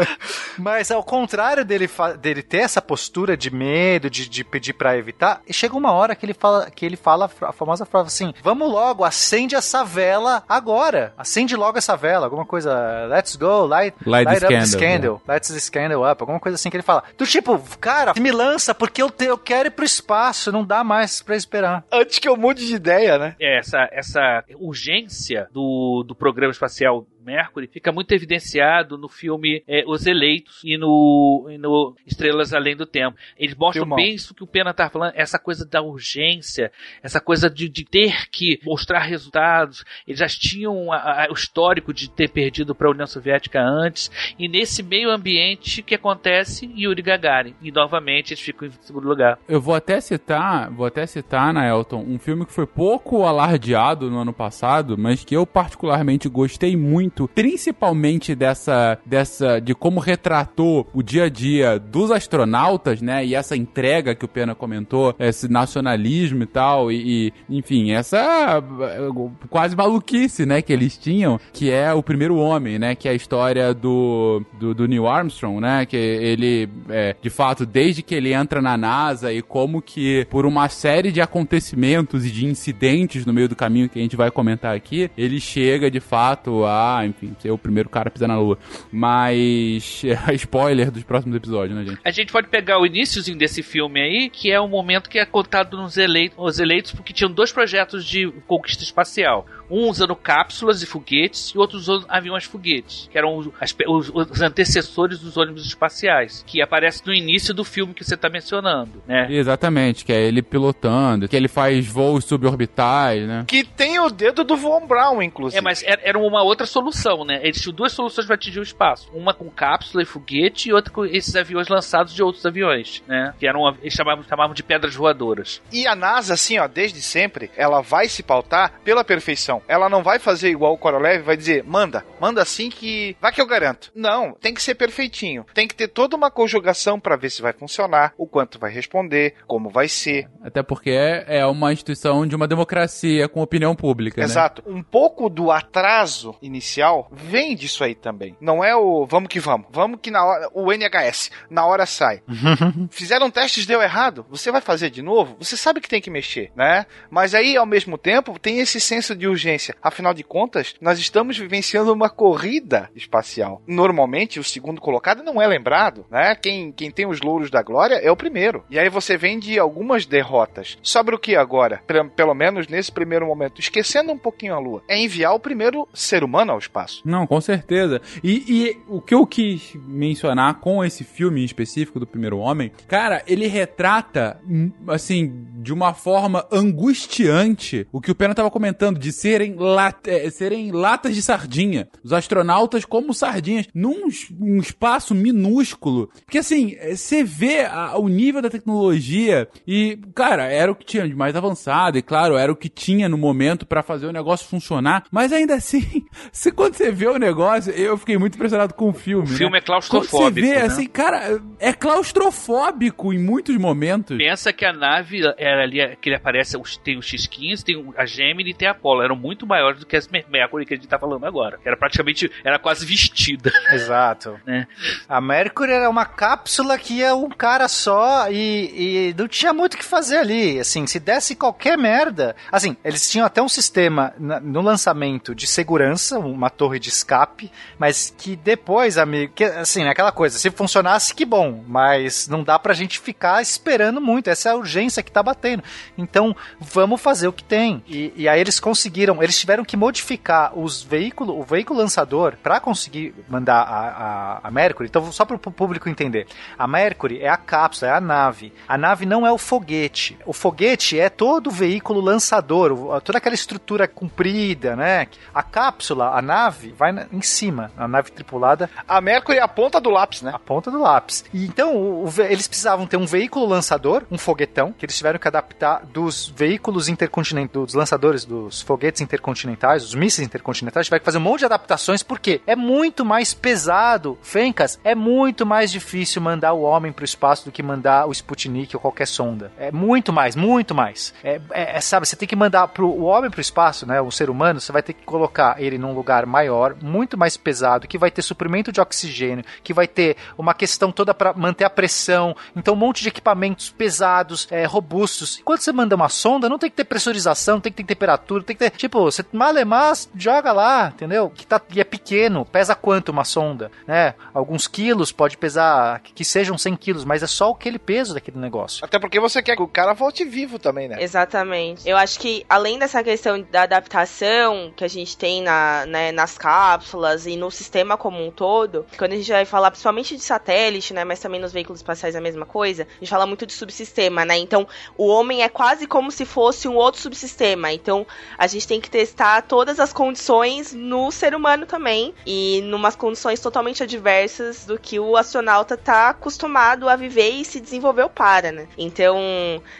(laughs)
Mas ao contrário dele, dele ter essa postura de medo, de, de pedir pra evitar, chega uma hora que ele fala, que ele fala a famosa frase assim: vamos logo, acende essa vela agora. Acende logo essa vela. Alguma coisa, let's go, light,
Light the
up the
scandal,
scandal. Light the scandal up. Alguma coisa assim que ele fala. Do tipo, cara, me lança porque eu, te- eu quero ir pro espaço, não dá mais pra esperar.
Antes que eu mude de ideia, né?
É, essa, essa urgência do, do programa espacial Mercury fica muito evidenciado no filme é, Os Eleitos e no, e no Estrelas Além do Tempo. Eles mostram
Filmão.
bem isso que o Pena tá falando, essa coisa da urgência, essa coisa de, de ter que mostrar resultados. Eles já tinham a- a- o histórico de ter perdido para a União Soviética antes, e nesse meio ambiente que acontece Yuri Gagarin. E novamente eles ficam em segundo lugar.
Eu vou até citar, vou até citar, na Elton, um filme que foi pouco alardeado no ano passado, mas que eu particularmente gostei muito, principalmente dessa, dessa, de como retratou o dia a dia dos astronautas, né, e essa entrega que o Pena comentou, esse nacionalismo e tal, e, e, enfim, essa eh, quase maluquice, né, que eles tinham, que é o primeiro homem, né, que é a história do, do, do Neil Armstrong, né, que ele, é, de fato, desde que ele entra na NASA e como que por uma série de acontecimentos e de incidentes no meio do caminho que a gente vai comentar aqui, ele chega de fato a, enfim, ser o primeiro cara a pisar na Lua. Mas, (laughs) spoiler dos próximos episódios, né, gente?
A gente pode pegar o iníciozinho desse filme aí, que é um momento que é contado nos eleitos, os eleitos, porque tinham dois projetos de conquista espacial. Um usando cápsulas e foguetes e outros usando aviões foguetes, que eram os, os- os antecessores dos ônibus espaciais, que aparece no início do filme que você está mencionando, né?
Exatamente, que é ele pilotando, que ele faz voos suborbitais, né?
Que tem o dedo do Von Braun, inclusive.
É, mas era uma outra solução. solução, né? Eles tinham duas soluções para atingir o espaço. Uma com cápsula e foguete e outra com esses aviões lançados de outros aviões, né? Que eram, eles chamavam, chamavam de pedras voadoras.
E a NASA, assim, ó, desde sempre, ela vai se pautar pela perfeição. Ela não vai fazer igual o Korolev, vai dizer, manda, manda assim que vai que eu garanto. Não, tem que ser perfeitinho. Tem que ter toda uma conjugação para ver se vai funcionar, o quanto vai responder, como vai ser.
Até porque é é uma instituição de uma democracia com opinião pública, né?
Exato. Um pouco do atraso inicial vem disso aí também. Não é o vamos que vamos. Vamos que na hora. O NHS, na hora sai. (laughs) Fizeram testes, deu errado. Você vai fazer de novo? Você sabe que tem que mexer, né? Mas aí, ao mesmo tempo, tem esse senso de urgência. Afinal de contas, nós estamos vivenciando uma corrida espacial. Normalmente, o segundo colocado não é lembrado, né? Quem, quem tem os louros da glória é o primeiro. E aí você vem de algumas derrotas. Sobre o que agora? Pelo menos nesse primeiro momento, esquecendo um pouquinho a Lua, é enviar o primeiro ser humano ao espaço.
Não, com certeza. E, e o que eu quis mencionar com esse filme em específico do Primeiro Homem, cara, ele retrata, hum, assim, de uma forma angustiante o que o Pena tava comentando, de serem, lat eh, serem latas de sardinha. Os astronautas como sardinhas, num um espaço minúsculo. Porque, assim, eh, você vê a- o nível da tecnologia e, cara, era o que tinha de mais avançado, e claro, era o que tinha no momento pra fazer o negócio funcionar, mas ainda assim, (laughs) se, quando você vê o negócio, eu fiquei muito impressionado com o filme.
O filme
né?
é claustrofóbico,
Quando você vê,
né?
assim, cara, é claustrofóbico em muitos momentos.
Pensa que a nave era ali, que ele aparece, tem o X-15, tem a Gemini e tem a Apollo. Eram muito maiores do que as Mer- Mercury que a gente tá falando agora. Era praticamente, era quase vestida. (laughs)
Exato.
né?
A Mercury era uma cápsula que ia um cara só e, e não tinha muito o que fazer ali. Assim, se desse qualquer merda. Assim, eles tinham até um sistema no lançamento de segurança, uma torre de escape, mas que depois, amigo, que, assim, aquela coisa, se funcionasse, que bom, mas não dá pra gente ficar esperando muito. Essa é a urgência que tá batendo. Então, vamos fazer o que tem. E, e aí eles conseguiram, eles tiveram que modificar os veículos, o veículo lançador para conseguir mandar a, a, a Mercury. Então, só para o público entender, a Mercury é a cápsula, é a nave. A nave não é o foguete. O foguete é todo o veículo lançador, toda aquela estrutura comprida, né? A cápsula, a nave, vai em cima, a nave tripulada
A Mercury é a ponta do lápis, né?
a ponta do lápis. E então, o- o eles precisavam ter um veículo lançador, um foguetão, que eles tiveram que adaptar dos veículos intercontinentais, dos lançadores dos foguetes intercontinentais, dos mísseis intercontinentais, tiveram que fazer um monte de adaptações, porque é muito mais pesado, Fencas, é muito mais difícil mandar o homem pro espaço do que mandar o Sputnik ou qualquer sonda. É muito mais, muito mais. É, é- é, sabe, você tem que mandar pro, o homem pro espaço, né, o ser humano, você vai ter que colocar ele num lugar maior, muito mais pesado, que vai ter suprimento de oxigênio, que vai ter uma questão toda para manter a pressão, então um monte de equipamentos pesados, é, robustos. Enquanto você manda uma sonda, não tem que ter pressurização, tem que ter temperatura, tem que ter, tipo, você malemar, joga lá, entendeu? Que, tá, que é pequeno, pesa quanto uma sonda, né? Alguns quilos, pode pesar, que, que sejam 100 quilos, mas é só aquele peso daquele negócio.
Até porque você quer que o cara volte vivo também, né?
Exatamente. Eu acho que, além dessa questão da adaptação que a gente tem na, né, nas cápsulas e no sistema como um todo, quando a gente vai falar principalmente de satélite, né, mas também nos veículos espaciais é a mesma coisa, a gente fala muito de subsistema, né? Então, o homem é quase como se fosse um outro subsistema. Então, a gente tem que testar todas as condições no ser humano também e numas condições totalmente adversas do que o astronauta tá acostumado a viver e se desenvolveu para, né? Então,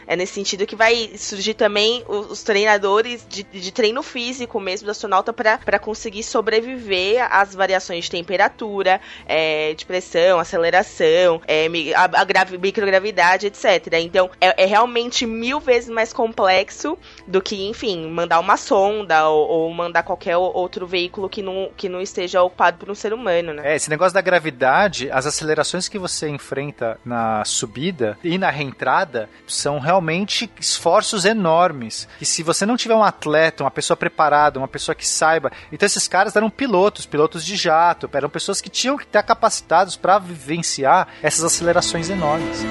é nesse sentido que vai surgir também os, os treinadores de, de treino físico mesmo do astronauta para conseguir sobreviver às variações de temperatura, é, de pressão, aceleração, é, a, a gravi- microgravidade, etc. Então, é, é realmente mil vezes mais complexo do que, enfim, mandar uma sonda ou, ou mandar qualquer outro veículo que não, que não esteja ocupado por um ser humano, né?
É, esse negócio da gravidade, as acelerações que você enfrenta na subida e na reentrada são realmente esforços enormes. E se você não tiver um atleta, uma pessoa preparada, uma pessoa que saiba. Então esses caras eram pilotos, pilotos de jato, eram pessoas que tinham que estar capacitados para vivenciar essas acelerações enormes.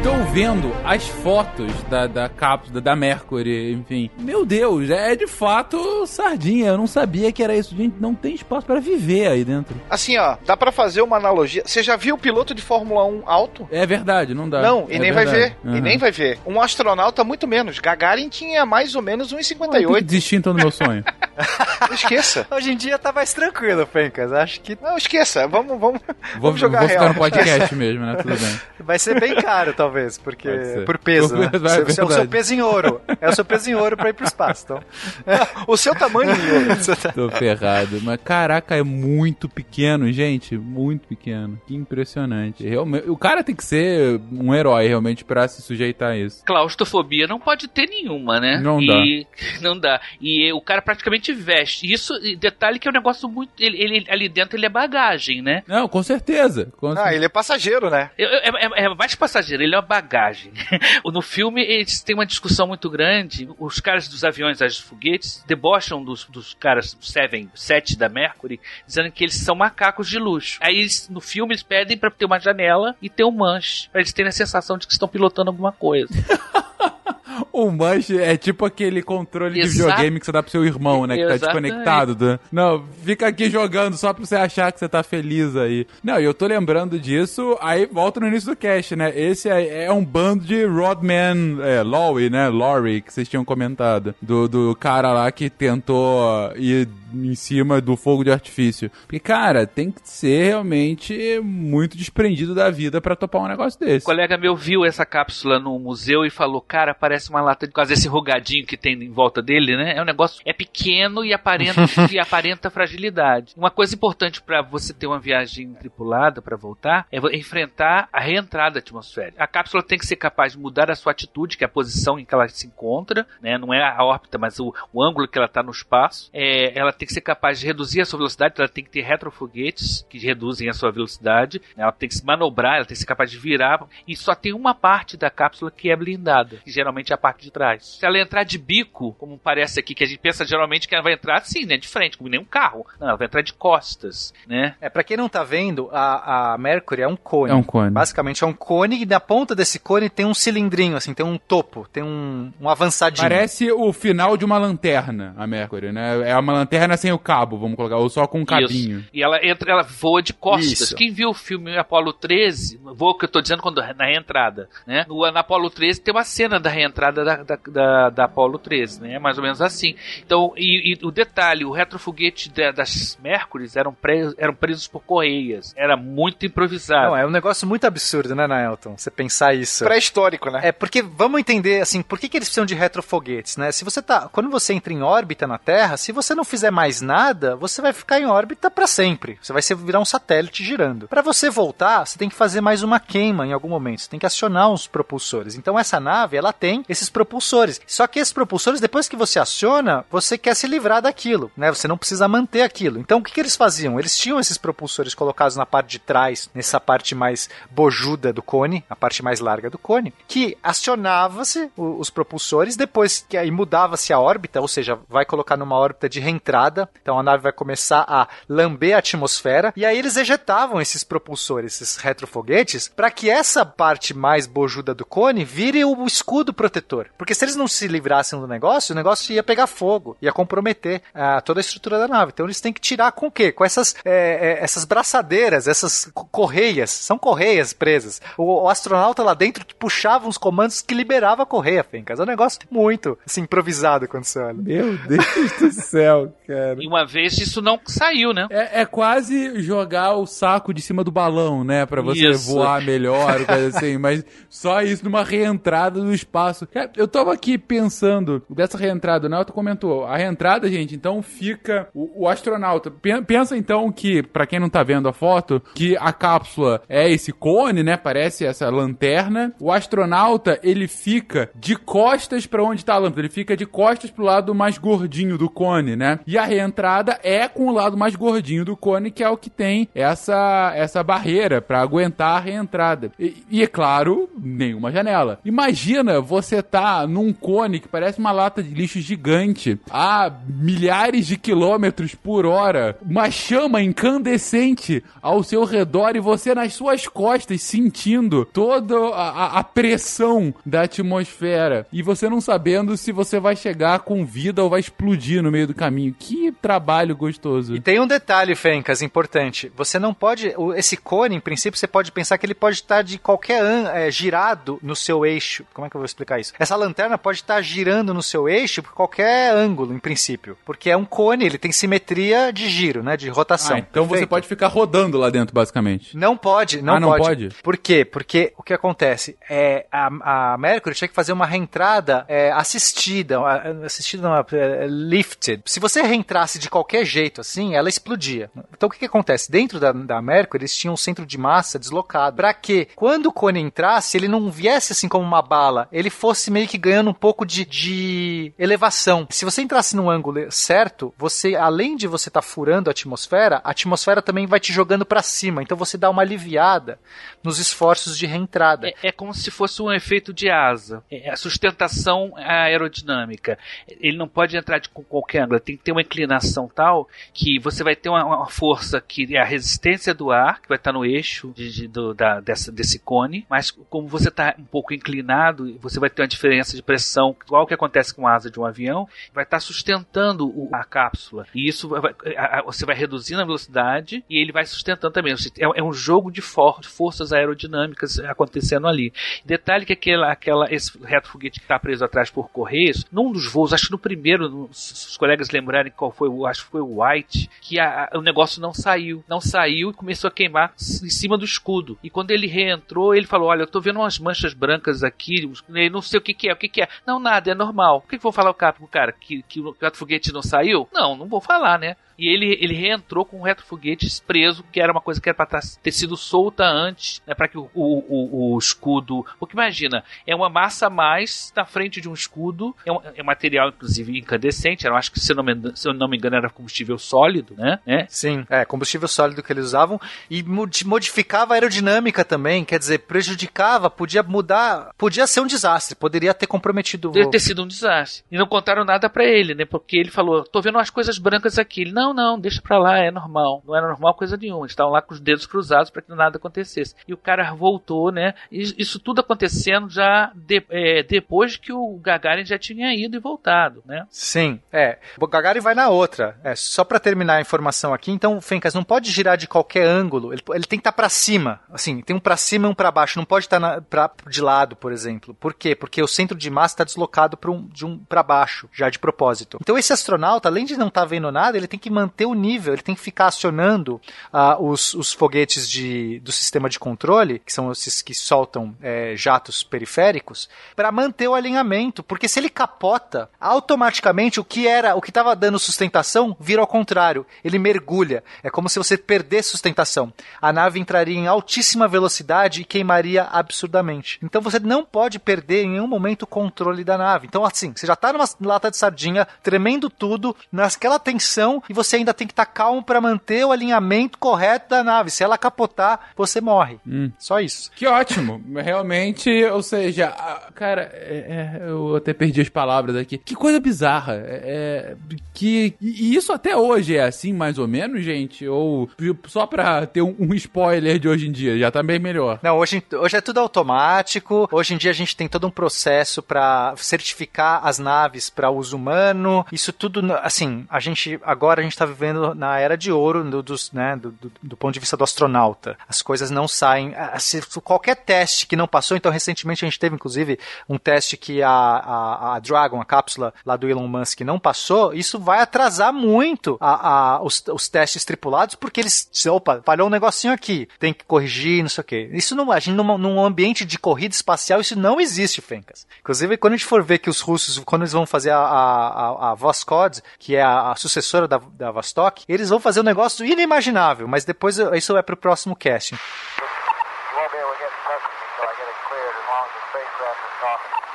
Estou vendo as fotos da, da cápsula, da Mercury, enfim. Meu Deus, é de fato sardinha. Eu não sabia que era isso. Gente, não tem espaço para viver aí dentro.
Assim, ó, dá pra fazer uma analogia. Você já viu o piloto de Fórmula 1 alto?
É verdade, não dá.
Não, e
É
nem vai
verdade.
ver. E nem vai ver. Um astronauta, muito menos. Gagarin tinha mais ou menos
Pô, eu
1,58.
Desisti então do meu sonho. (laughs)
Esqueça.
Hoje em dia tá mais tranquilo, Fencas. Acho que
Não, esqueça. Vamos, vamos,
Vou,
vamos jogar
vou
real.
ficar no podcast mesmo, né? Tudo bem.
vai ser bem caro, talvez, porque
Pode ser.
por peso, né? (laughs)
Vai,
Você- você é o seu peso em ouro. É o seu peso em ouro pra ir pro espaço, então. (laughs)
o seu tamanho, Yuri. (laughs)
Tô ferrado. Mas caraca, é muito pequeno, gente. Muito pequeno. Que impressionante. Realmente, o cara tem que ser um herói, realmente, pra se sujeitar a isso.
Claustrofobia não pode ter nenhuma, né?
Não
e, Não dá. E o cara praticamente veste. Isso, detalhe que é um negócio muito. Ele, ele- ali dentro ele é bagagem, né?
Não, com certeza. Com
Ah, ele é passageiro, né?
Eu- É, é mais passageiro, ele é bagagem. (laughs) no filme, eles têm uma discussão muito grande. Os caras dos aviões, as foguetes, debocham dos, dos caras do Seven, 7 da Mercury, dizendo que eles são macacos de luxo. Aí eles, no filme eles pedem pra ter uma janela e ter um manche, pra eles terem a sensação de que estão pilotando alguma coisa. (laughs)
O manche é tipo aquele controle de
Exato.
videogame que você dá pro seu irmão, né? Que tá desconectado. do- Não, fica aqui jogando só pra você achar que você tá feliz aí. Não, e eu tô lembrando disso, aí volta no início do cast, né? Esse é, é um bando de Rodman é, né? Laurie, que vocês tinham comentado. Do, do cara lá que tentou ir em cima do fogo de artifício. Porque, cara, tem que ser realmente muito desprendido da vida pra topar um negócio
Um
desse.
colega meu viu essa cápsula no museu e falou: Cara, parece uma lata de. Causa desse rugadinho que tem em volta dele, né? É um negócio. É pequeno e aparenta, (laughs) e aparenta fragilidade. Uma coisa importante pra você ter uma viagem tripulada pra voltar é enfrentar a reentrada atmosférica. A cápsula tem que ser capaz de mudar a sua atitude, que é a posição em que ela se encontra, né? Não é a órbita, mas o, o ângulo que ela está no espaço. É, ela tem que ser capaz de reduzir a sua velocidade, ela tem que ter retrofoguetes que reduzem a sua velocidade. Ela tem que se manobrar, ela tem que ser capaz de virar. E só tem uma parte da cápsula que é blindada, que geralmente é a parte de trás. Se ela entrar de bico, como parece aqui, que a gente pensa geralmente que ela vai entrar assim, né? De frente, como nem um carro. Não, ela vai entrar de costas, né?
É, pra quem não tá vendo, a, a Mercury é um cone.
É um cone.
Basicamente é um cone e na ponta desse cone tem um cilindrinho, assim, tem um topo, tem um, um avançadinho.
Parece o final de uma lanterna, a Mercury, né? É uma lanterna sem o cabo, vamos colocar, ou só com um cabinho.
Isso. E ela entra, ela voa de costas.
Isso.
Quem viu o filme Apollo 13, voa que eu tô dizendo quando na reentrada, né? No, na Apollo 13 tem uma cena da reentrada da, da, da, da Apollo 13, né? Mais ou menos assim. Então, e, e o detalhe, o retrofoguete da- das Mercurys eram, pre- eram presos por correias. Era muito improvisado.
Não, é um negócio muito absurdo, né, Naelton? Você pensar isso.
Pré-histórico, né?
É, porque vamos entender, assim, por que, que eles precisam de retrofoguetes, né? Se você tá. Quando você entra em órbita na Terra, se você não fizer mais nada, você vai ficar em órbita pra sempre. Você vai ser, virar um satélite girando. Pra você voltar, você tem que fazer mais uma queima em algum momento. Você tem que acionar uns propulsores. Então essa nave, ela tem esses propulsores. Só que esses propulsores, depois que você aciona, você quer se livrar daquilo, né? Você não precisa manter aquilo. Então o que, que eles faziam? Eles tinham esses propulsores colocados na parte de trás, nessa parte mais bojuda do cone, a parte mais larga do cone, que acionava-se os propulsores, depois que aí mudava-se a órbita, ou seja, vai colocar numa órbita de reentrada, então a nave vai começar a lamber a atmosfera, e aí eles ejetavam esses propulsores, esses retrofoguetes, para que essa parte mais bojuda do cone vire o escudo protetor. Porque se eles não se livrassem do negócio, o negócio ia pegar fogo, ia comprometer ah, toda a estrutura da nave. Então eles têm que tirar com o quê? Com essas, é, é, essas braçadeiras, essas co- correias, são correias presas. O, o astronauta lá dentro que puxava uns comandos que liberava a correia, Fencas. É um negócio muito assim, improvisado quando você olha.
Meu Deus do céu, cara.
E uma vez isso não saiu, né?
É, é quase jogar o saco de cima do balão, né? Pra você
Isso.
voar melhor, coisa assim. Mas só isso numa reentrada do espaço. Cara, eu tava aqui pensando dessa reentrada, o Nelton comentou. A reentrada, gente, então fica o, o astronauta. Pen- Pensa então que, pra quem não tá vendo a foto, que a cápsula é esse cone, né? Parece essa lanterna. O astronauta, ele fica de costas pra onde tá a lâmpada. Ele fica de costas pro lado mais gordinho do cone, né? E a reentrada é com o lado mais gordinho do cone, que é o que tem essa, essa barreira pra aguentar a reentrada. E, e, é claro, nenhuma janela. Imagina você tá tá num cone que parece uma lata de lixo gigante a milhares de quilômetros por hora, uma chama incandescente ao seu redor e você nas suas costas sentindo toda a, a- pressão da atmosfera e você não sabendo se você vai chegar com vida ou vai explodir no meio do caminho. Que trabalho gostoso.
E tem um detalhe, Fencas, importante. Você não pode. Esse cone, em princípio, você pode pensar que ele pode estar de qualquer an, é, girado no seu eixo. Como é que eu vou explicar isso? Essa lanterna pode estar girando no seu eixo por qualquer ângulo, em princípio. Porque é um cone, ele tem simetria de giro, né? De rotação.
Ah, então você
Perfeito.
pode ficar rodando lá dentro, basicamente.
Não pode, não,
Ah, não
pode.
pode?
Por quê? Porque o que acontece? É, a, a Mercury tinha que fazer uma reentrada é, assistida, a- assistida não, é, lifted. Se você reentrasse de qualquer jeito assim, ela explodia. Então o que, que acontece? Dentro da, da Mercury eles tinham um centro de massa deslocado. Pra que quando o cone entrasse, ele não viesse assim como uma bala, ele fosse meio que ganhando um pouco de, de elevação. Se você entrasse num ângulo certo, você, além de você estar furando a atmosfera, a atmosfera também vai te jogando pra cima. Então você dá uma aliviada nos esforços de reentrada.
É, é como se fosse um efeito de asa. É a sustentação aerodinâmica. Ele não pode entrar de qualquer ângulo. Tem que ter uma inclinação tal que você vai ter uma, uma força que é a resistência do ar, que vai estar no eixo de- de- do- da- dessa- desse cone. Mas como você está um pouco inclinado, você vai ter uma diferença de pressão, igual que acontece com a asa de um avião, vai estar sustentando o- a cápsula. E isso vai- a- você vai reduzindo a velocidade e ele vai sustentando também. É, é um jogo de, for- forças aerodinâmicas acontecendo ali. Detalhe que aquela, aquela, esse retrofoguete que está preso atrás por correios, num dos voos, acho que no primeiro, se os colegas lembrarem qual foi, o- acho que foi o White, que a- a- o negócio não saiu. Não saiu e começou a queimar em cima do escudo. E quando ele reentrou, ele falou: Olha, eu tô vendo umas manchas brancas aqui, não sei o que, que é, o que, que é. Não, nada, é normal. Por que, que vou falar o cara, cara que, que o retrofoguete não saiu? Não, não vou falar, né? E ele, ele reentrou com o retrofoguete preso, que era uma coisa que era para ter sido solta antes, né, para que o, o, o- o escudo. Porque imagina, é uma massa a mais na frente de um escudo, é um, é um material, inclusive, incandescente. Eu acho que, se eu, não me, engano- se eu não me engano, era combustível sólido, né? né?
Sim, é, combustível sólido que eles usavam e modi- modificava a aerodinâmica também, quer dizer, prejudicava, podia mudar, podia ser um desastre, poderia ter comprometido voo.
ter sido um desastre. E não contaram nada pra ele, né? Porque ele falou: tô vendo umas coisas brancas aqui. Ele, não, não, deixa pra lá, é normal. Não era normal coisa nenhuma. Estavam lá com os dedos cruzados pra que nada acontecesse. E o cara voltou, né? Isso tudo acontecendo já de- é, depois que o Gagarin já tinha ido e voltado, né?
Sim, é. O Gagarin vai na outra. É, só pra terminar a informação aqui, então o Fencas não pode girar de qualquer ângulo. Ele, ele tem que estar pra cima. Assim, tem um pra cima e um pra baixo. Não pode estar pra, de lado, por exemplo. Por quê? Porque o centro de massa está deslocado pra um, de um para baixo, já de propósito. Então esse astronauta, além de não estar vendo nada, ele tem que o nível, ele tem que ficar acionando ah, os, os foguetes de, do sistema de controle, que são esses que soltam é, jatos periféricos, para manter o alinhamento. Porque se ele capota, automaticamente o que era, o que estava dando sustentação, vira ao contrário. Ele mergulha. É como se você perdesse sustentação. A nave entraria em altíssima velocidade e queimaria absurdamente. Então você não pode perder em nenhum momento o controle da nave. Então, assim, você já tá numa lata de sardinha, tremendo tudo, naquela tensão, e você ainda tem que estar calmo para manter o alinhamento correto da nave. Se ela capotar, você morre.
Hum.
Só isso.
Que ótimo. (laughs) Realmente, ou seja, cara, é- é, eu até perdi as palavras aqui. Que coisa bizarra. É, é, que, e isso até hoje é assim, mais ou menos, gente? Ou só pra ter um, um spoiler de hoje em dia, já tá bem melhor.
Não, hoje, hoje é tudo automático. Hoje em dia a gente tem todo um processo para certificar as naves para uso humano. Isso tudo, assim, a gente agora a gente tá vivendo na era de ouro do, dos, né, do, do, do ponto de vista do astronauta. As coisas não saem. Se qualquer teste que não passou, então recentemente a gente teve inclusive um teste que a, a, a Dragon, a cápsula lá do Elon Musk, não passou. Isso vai atrasar muito a, a, os, os testes tripulados porque eles, opa, falhou um negocinho aqui, tem que corrigir, não sei o quê. Isso não, a gente numa, num ambiente de corrida espacial isso não existe, Fencas. Inclusive quando a gente for ver que os russos, quando eles vão fazer a, a, a, a Voskhod, que é a, a sucessora da, da Vostok, eles vão fazer um negócio inimaginável, mas depois isso é pro próximo casting.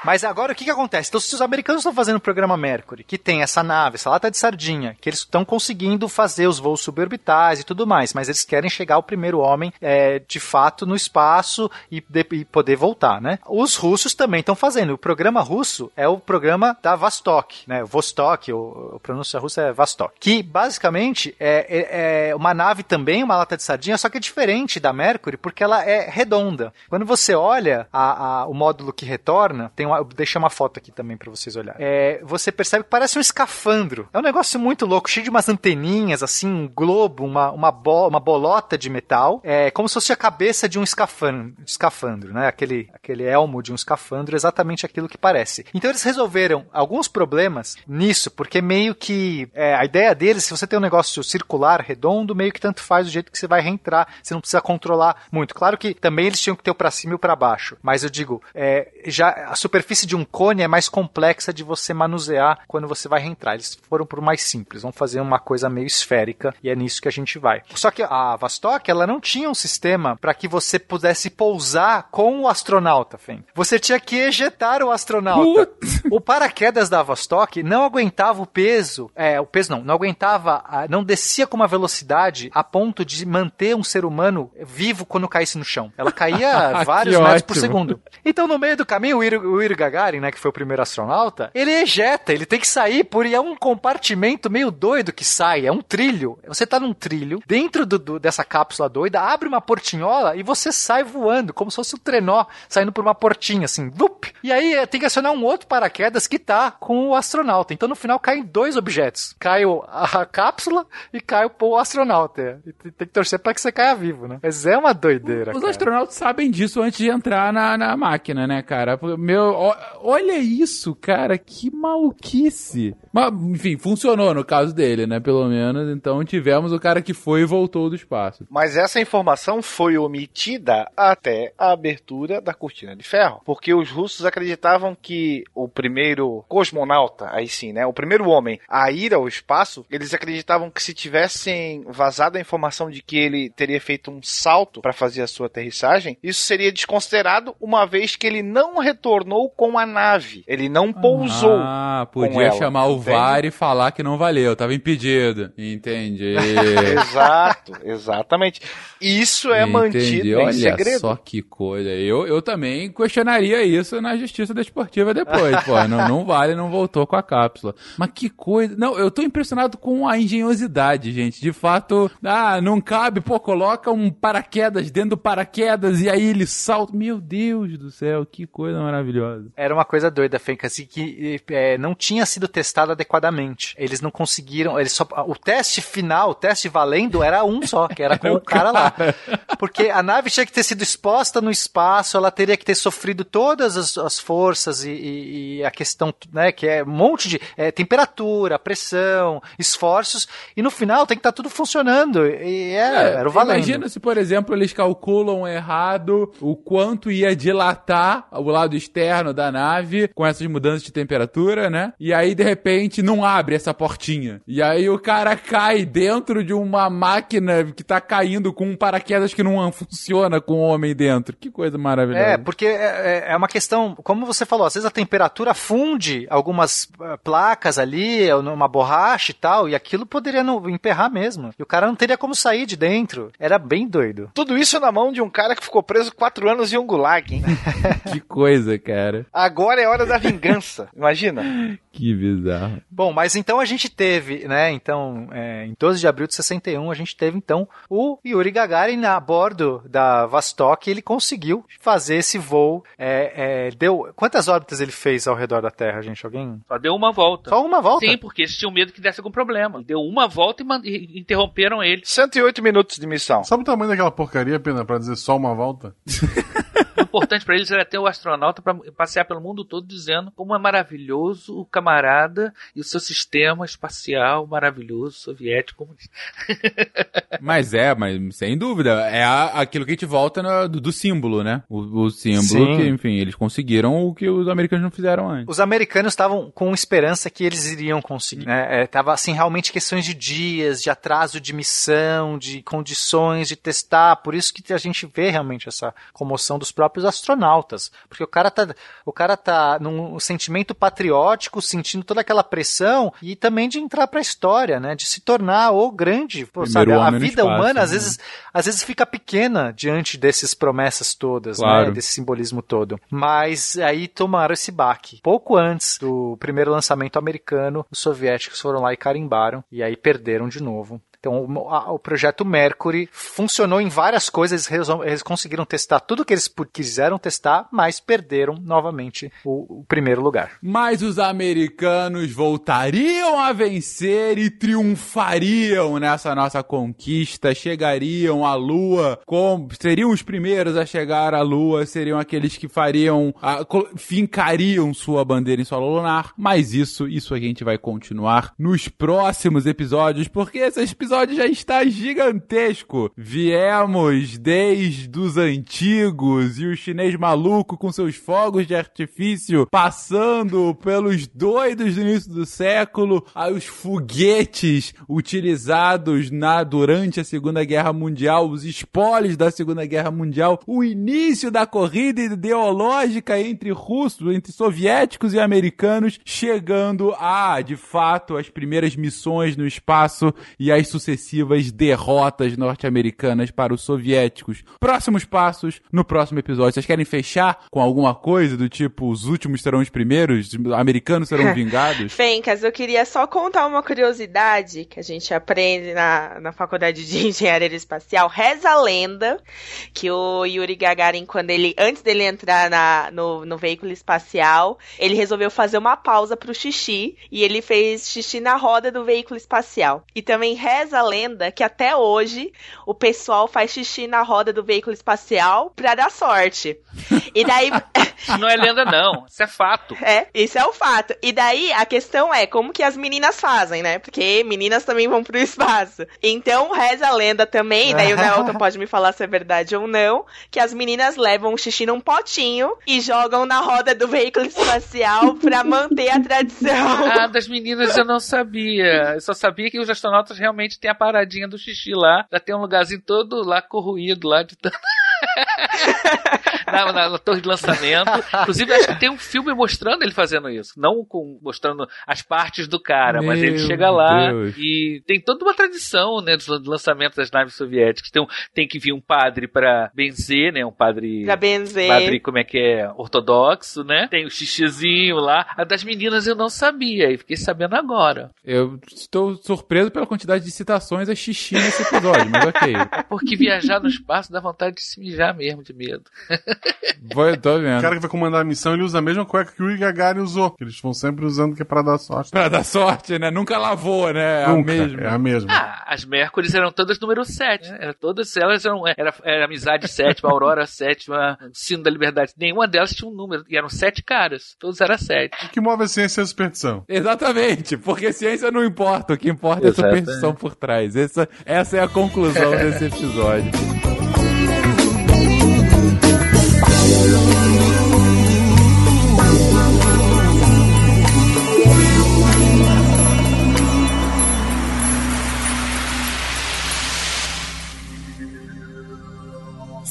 Mas agora o que, que acontece? Então, se os americanos estão fazendo o programa Mercury, que tem essa nave, essa lata de sardinha, que eles estão conseguindo fazer os voos suborbitais e tudo mais, mas eles querem chegar ao primeiro homem é, de fato no espaço e, de- e poder voltar, né? Os russos também estão fazendo. O programa russo é o programa da Vostok, né? Vostok, o, a pronúncia russa é Vostok, que basicamente é, é- é uma nave também, uma lata de sardinha, só que é diferente da Mercury porque ela é redonda. Quando você olha a- a- o módulo que retorna, tem uma, eu deixei uma foto aqui também para vocês olharem. É, você percebe que parece um escafandro. É um negócio muito louco, cheio de umas anteninhas, assim, um globo, uma, uma, bo- uma bolota de metal. É como se fosse a cabeça de um escafandro, escafandro né? Aquele, aquele elmo de um escafandro, exatamente aquilo que parece. Então eles resolveram alguns problemas nisso, porque meio que é, a ideia deles, se você tem um negócio circular, redondo, meio que tanto faz o jeito que você vai reentrar, você não precisa controlar muito. Claro que também eles tinham que ter o pra cima e o pra baixo, mas eu digo, é, já a superfície de um cone é mais complexa de você manusear quando você vai reentrar. Eles foram por mais simples, vão fazer uma coisa meio esférica e é nisso que a gente vai. Só que a Vostok, ela não tinha um sistema para que você pudesse pousar com o astronauta, Fen. Você tinha que ejetar o astronauta. O paraquedas da Vostok não aguentava o peso, é, o peso não, não aguentava, não descia com uma velocidade a ponto de manter um ser humano vivo quando caísse no chão. Ela caía (laughs) vários
Que
metros por segundo. Então, no meio do caminho, o Yuri, o Gagarin, né, que foi o primeiro astronauta, ele ejeta, ele tem que sair por é um compartimento meio doido que sai, é um trilho. Você tá num trilho, dentro do, do- dessa cápsula doida, abre uma portinhola e você sai voando, como se fosse um trenó saindo por uma portinha, assim, vup! E aí eh, tem que acionar um outro paraquedas que tá com o astronauta. Então, no final, caem dois objetos. Cai a, cápsula e cai o, astronauta. E tem que torcer pra que você caia vivo, né? Mas é uma doideira,
Os
cara.
astronautas sabem disso antes de entrar na, na máquina, né, cara? Meu, olha isso, cara, que maluquice. Mas, enfim, funcionou no caso dele, né, pelo menos. Então tivemos o cara que foi e voltou do espaço.
Mas essa informação foi omitida até a abertura da cortina de ferro. Porque os russos acreditavam que o primeiro cosmonauta, aí sim, né? O primeiro homem a ir ao espaço, eles acreditavam que se tivessem vazado a informação de que ele teria feito um salto para fazer a sua aterrissagem, isso seria desconsiderado uma vez que ele não retornou com a nave. Ele não pousou.
Ah, podia chamar o? VAR e falar que não valeu, tava impedido. Entendi. (laughs)
Exato, exatamente. Isso é mantido
Entendi.
em
Olha
segredo.
só que coisa. Eu, eu também questionaria isso na justiça desportiva depois. Pô, não, não vale, não voltou com a cápsula. Mas que coisa. Não, eu tô impressionado com a engenhosidade, gente. De fato, ah, não cabe, pô, coloca um paraquedas dentro do paraquedas e aí ele salta. Meu Deus do céu, que coisa maravilhosa.
Era uma coisa doida, Fenka, assim, que é, não tinha sido testado adequadamente. Eles não conseguiram. Eles só, o teste final, o teste valendo, era um só, que era com o (laughs) cara lá. Porque a nave tinha que ter sido exposta no espaço, ela teria que ter sofrido todas as, as forças e, e- e a questão, né, que é um monte de é, temperatura, pressão, esforços, e no final tem que estar tudo funcionando. E é, era o valendo.
Imagina se, por exemplo, eles calculam errado o quanto ia dilatar o lado externo da nave com essas mudanças de temperatura, né? E aí, de repente, não abre essa portinha. E aí o cara cai dentro de uma máquina que tá caindo com um paraquedas que não funciona com o homem dentro. Que coisa maravilhosa.
É, porque é, é- é uma questão, como você falou, às vezes a temperatura funde algumas eh, placas ali, ou numa borracha e tal, e aquilo poderia não emperrar mesmo. E o cara não teria como sair de dentro. Era bem doido.
Tudo isso na mão de um cara que ficou preso quatro anos em um gulag, hein? (laughs)
Que coisa, cara.
Agora é hora da vingança. Imagina. (laughs)
Que bizarro.
Bom, mas então a gente teve, né? Então, é, em 12 de abril de 61, a gente teve então o Yuri Gagarin a bordo da Vostok. Ele conseguiu fazer esse voo. é, é, deu quantas órbitas ele fez ao redor da Terra, gente? Alguém?
Só deu uma volta.
Só uma volta?
Sim, porque eles tinham medo que desse algum problema. Deu uma volta e, man- e interromperam ele.
108 minutos de missão.
Sabe o tamanho daquela porcaria, Pena, pra dizer só uma volta? (laughs)
O importante pra eles era ter o astronauta pra passear pelo mundo todo dizendo como é maravilhoso o camarada e o seu sistema espacial maravilhoso soviético comunista. (laughs)
Mas é, mas sem dúvida. É a- aquilo que a gente volta no- do, do símbolo, né? O, o símbolo
Sim.
que, enfim, eles conseguiram o que os americanos não fizeram antes.
Os americanos estavam com esperança que eles iriam conseguir. Né? É, tava assim realmente questões de dias, de atraso de missão, de condições de testar. Por isso que a gente vê realmente essa comoção dos próprios dos astronautas, porque o cara tá, o cara tá num sentimento patriótico, sentindo toda aquela pressão e também de entrar para a história, né, de se tornar o grande, pô, sabe, a vida espaço, humana né? às vezes, às vezes fica pequena diante desses promessas todas, né, claro. né, desse simbolismo todo. Mas aí tomaram esse baque. Pouco antes do primeiro lançamento americano, os soviéticos foram lá e carimbaram e aí perderam de novo. Então, o, a, o, projeto Mercury funcionou em várias coisas, eles, eles, conseguiram testar tudo que eles quiseram testar, mas perderam novamente o, o, primeiro lugar.
Mas os americanos voltariam a vencer e triunfariam nessa nossa conquista, chegariam à Lua, com, seriam os primeiros a chegar à Lua, seriam aqueles que fariam, a, fincariam sua bandeira em solo lunar, mas isso, isso a gente vai continuar nos próximos episódios, porque esses episódios episódio já está gigantesco. Viemos desde os antigos e o chinês maluco com seus fogos de artifício passando pelos doidos do início do século, aos foguetes utilizados na durante a Segunda Guerra Mundial, os espólios da Segunda Guerra Mundial, o início da corrida ideológica entre russos, entre soviéticos e americanos, chegando a, de fato, as primeiras missões no espaço e as sucessivas derrotas norte-americanas para os soviéticos. Próximos passos no próximo episódio. Vocês querem fechar com alguma coisa do tipo os últimos serão os primeiros, os americanos serão (laughs) vingados?
Fencas, eu queria só contar uma curiosidade que a gente aprende na, na faculdade de (laughs) engenharia espacial. Reza a lenda que o Yuri Gagarin, quando ele antes dele entrar na, no, no veículo espacial, ele resolveu fazer uma pausa pro xixi e ele fez xixi na roda do veículo espacial. E também reza a lenda que até hoje o pessoal faz xixi na roda do veículo espacial pra dar sorte. E daí. (laughs)
não é lenda, não. Isso é fato.
É, isso é o fato. E daí a questão é como que as meninas fazem, né? Porque meninas também vão pro espaço. Então reza a lenda também, daí o Nelton (laughs) pode me falar se é verdade ou não, que as meninas levam o xixi num potinho e jogam na roda do veículo espacial pra manter a tradição.
Ah, das meninas eu não sabia. Eu só sabia que os astronautas realmente tem a paradinha do xixi lá. Já tem um lugarzinho todo lá corroído lá de tanto. (laughs) na, na, na, torre de lançamento. Inclusive, acho que tem um filme mostrando ele fazendo isso. Não com, mostrando as partes do cara, Meu mas ele chega lá Deus. e tem toda uma tradição, né, do lançamento das naves soviéticas. Tem, tem que vir um padre para benzer, né, um padre...
Pra benzer.
Padre, como é que é, ortodoxo, né? Tem o xixizinho lá. A das meninas eu não sabia e fiquei sabendo agora.
Eu estou surpreso pela quantidade de citações a xixi nesse episódio, mas ok.
É (laughs) porque viajar no espaço dá vontade de se mijar mesmo, de medo. (laughs)
Vai, tô vendo.
O cara que vai comandar a missão, ele usa a mesma cueca que o Yuri Gagarin usou. Que eles vão sempre usando que é pra dar sorte.
Pra dar sorte, né? Nunca lavou, né?
É Nunca, a mesma. É a mesma.
Ah, as Mercury eram todas número 7. Né? Era, todas elas eram. Era, era amizade sétima, Aurora (laughs) sétima, Sino da Liberdade. Nenhuma delas tinha um número. E eram sete caras. Todos eram sete.
O que move a ciência é a superstição.
Exatamente. Porque ciência não importa. O que importa Exatamente. é a superstição por trás. Essa, essa é a conclusão desse episódio.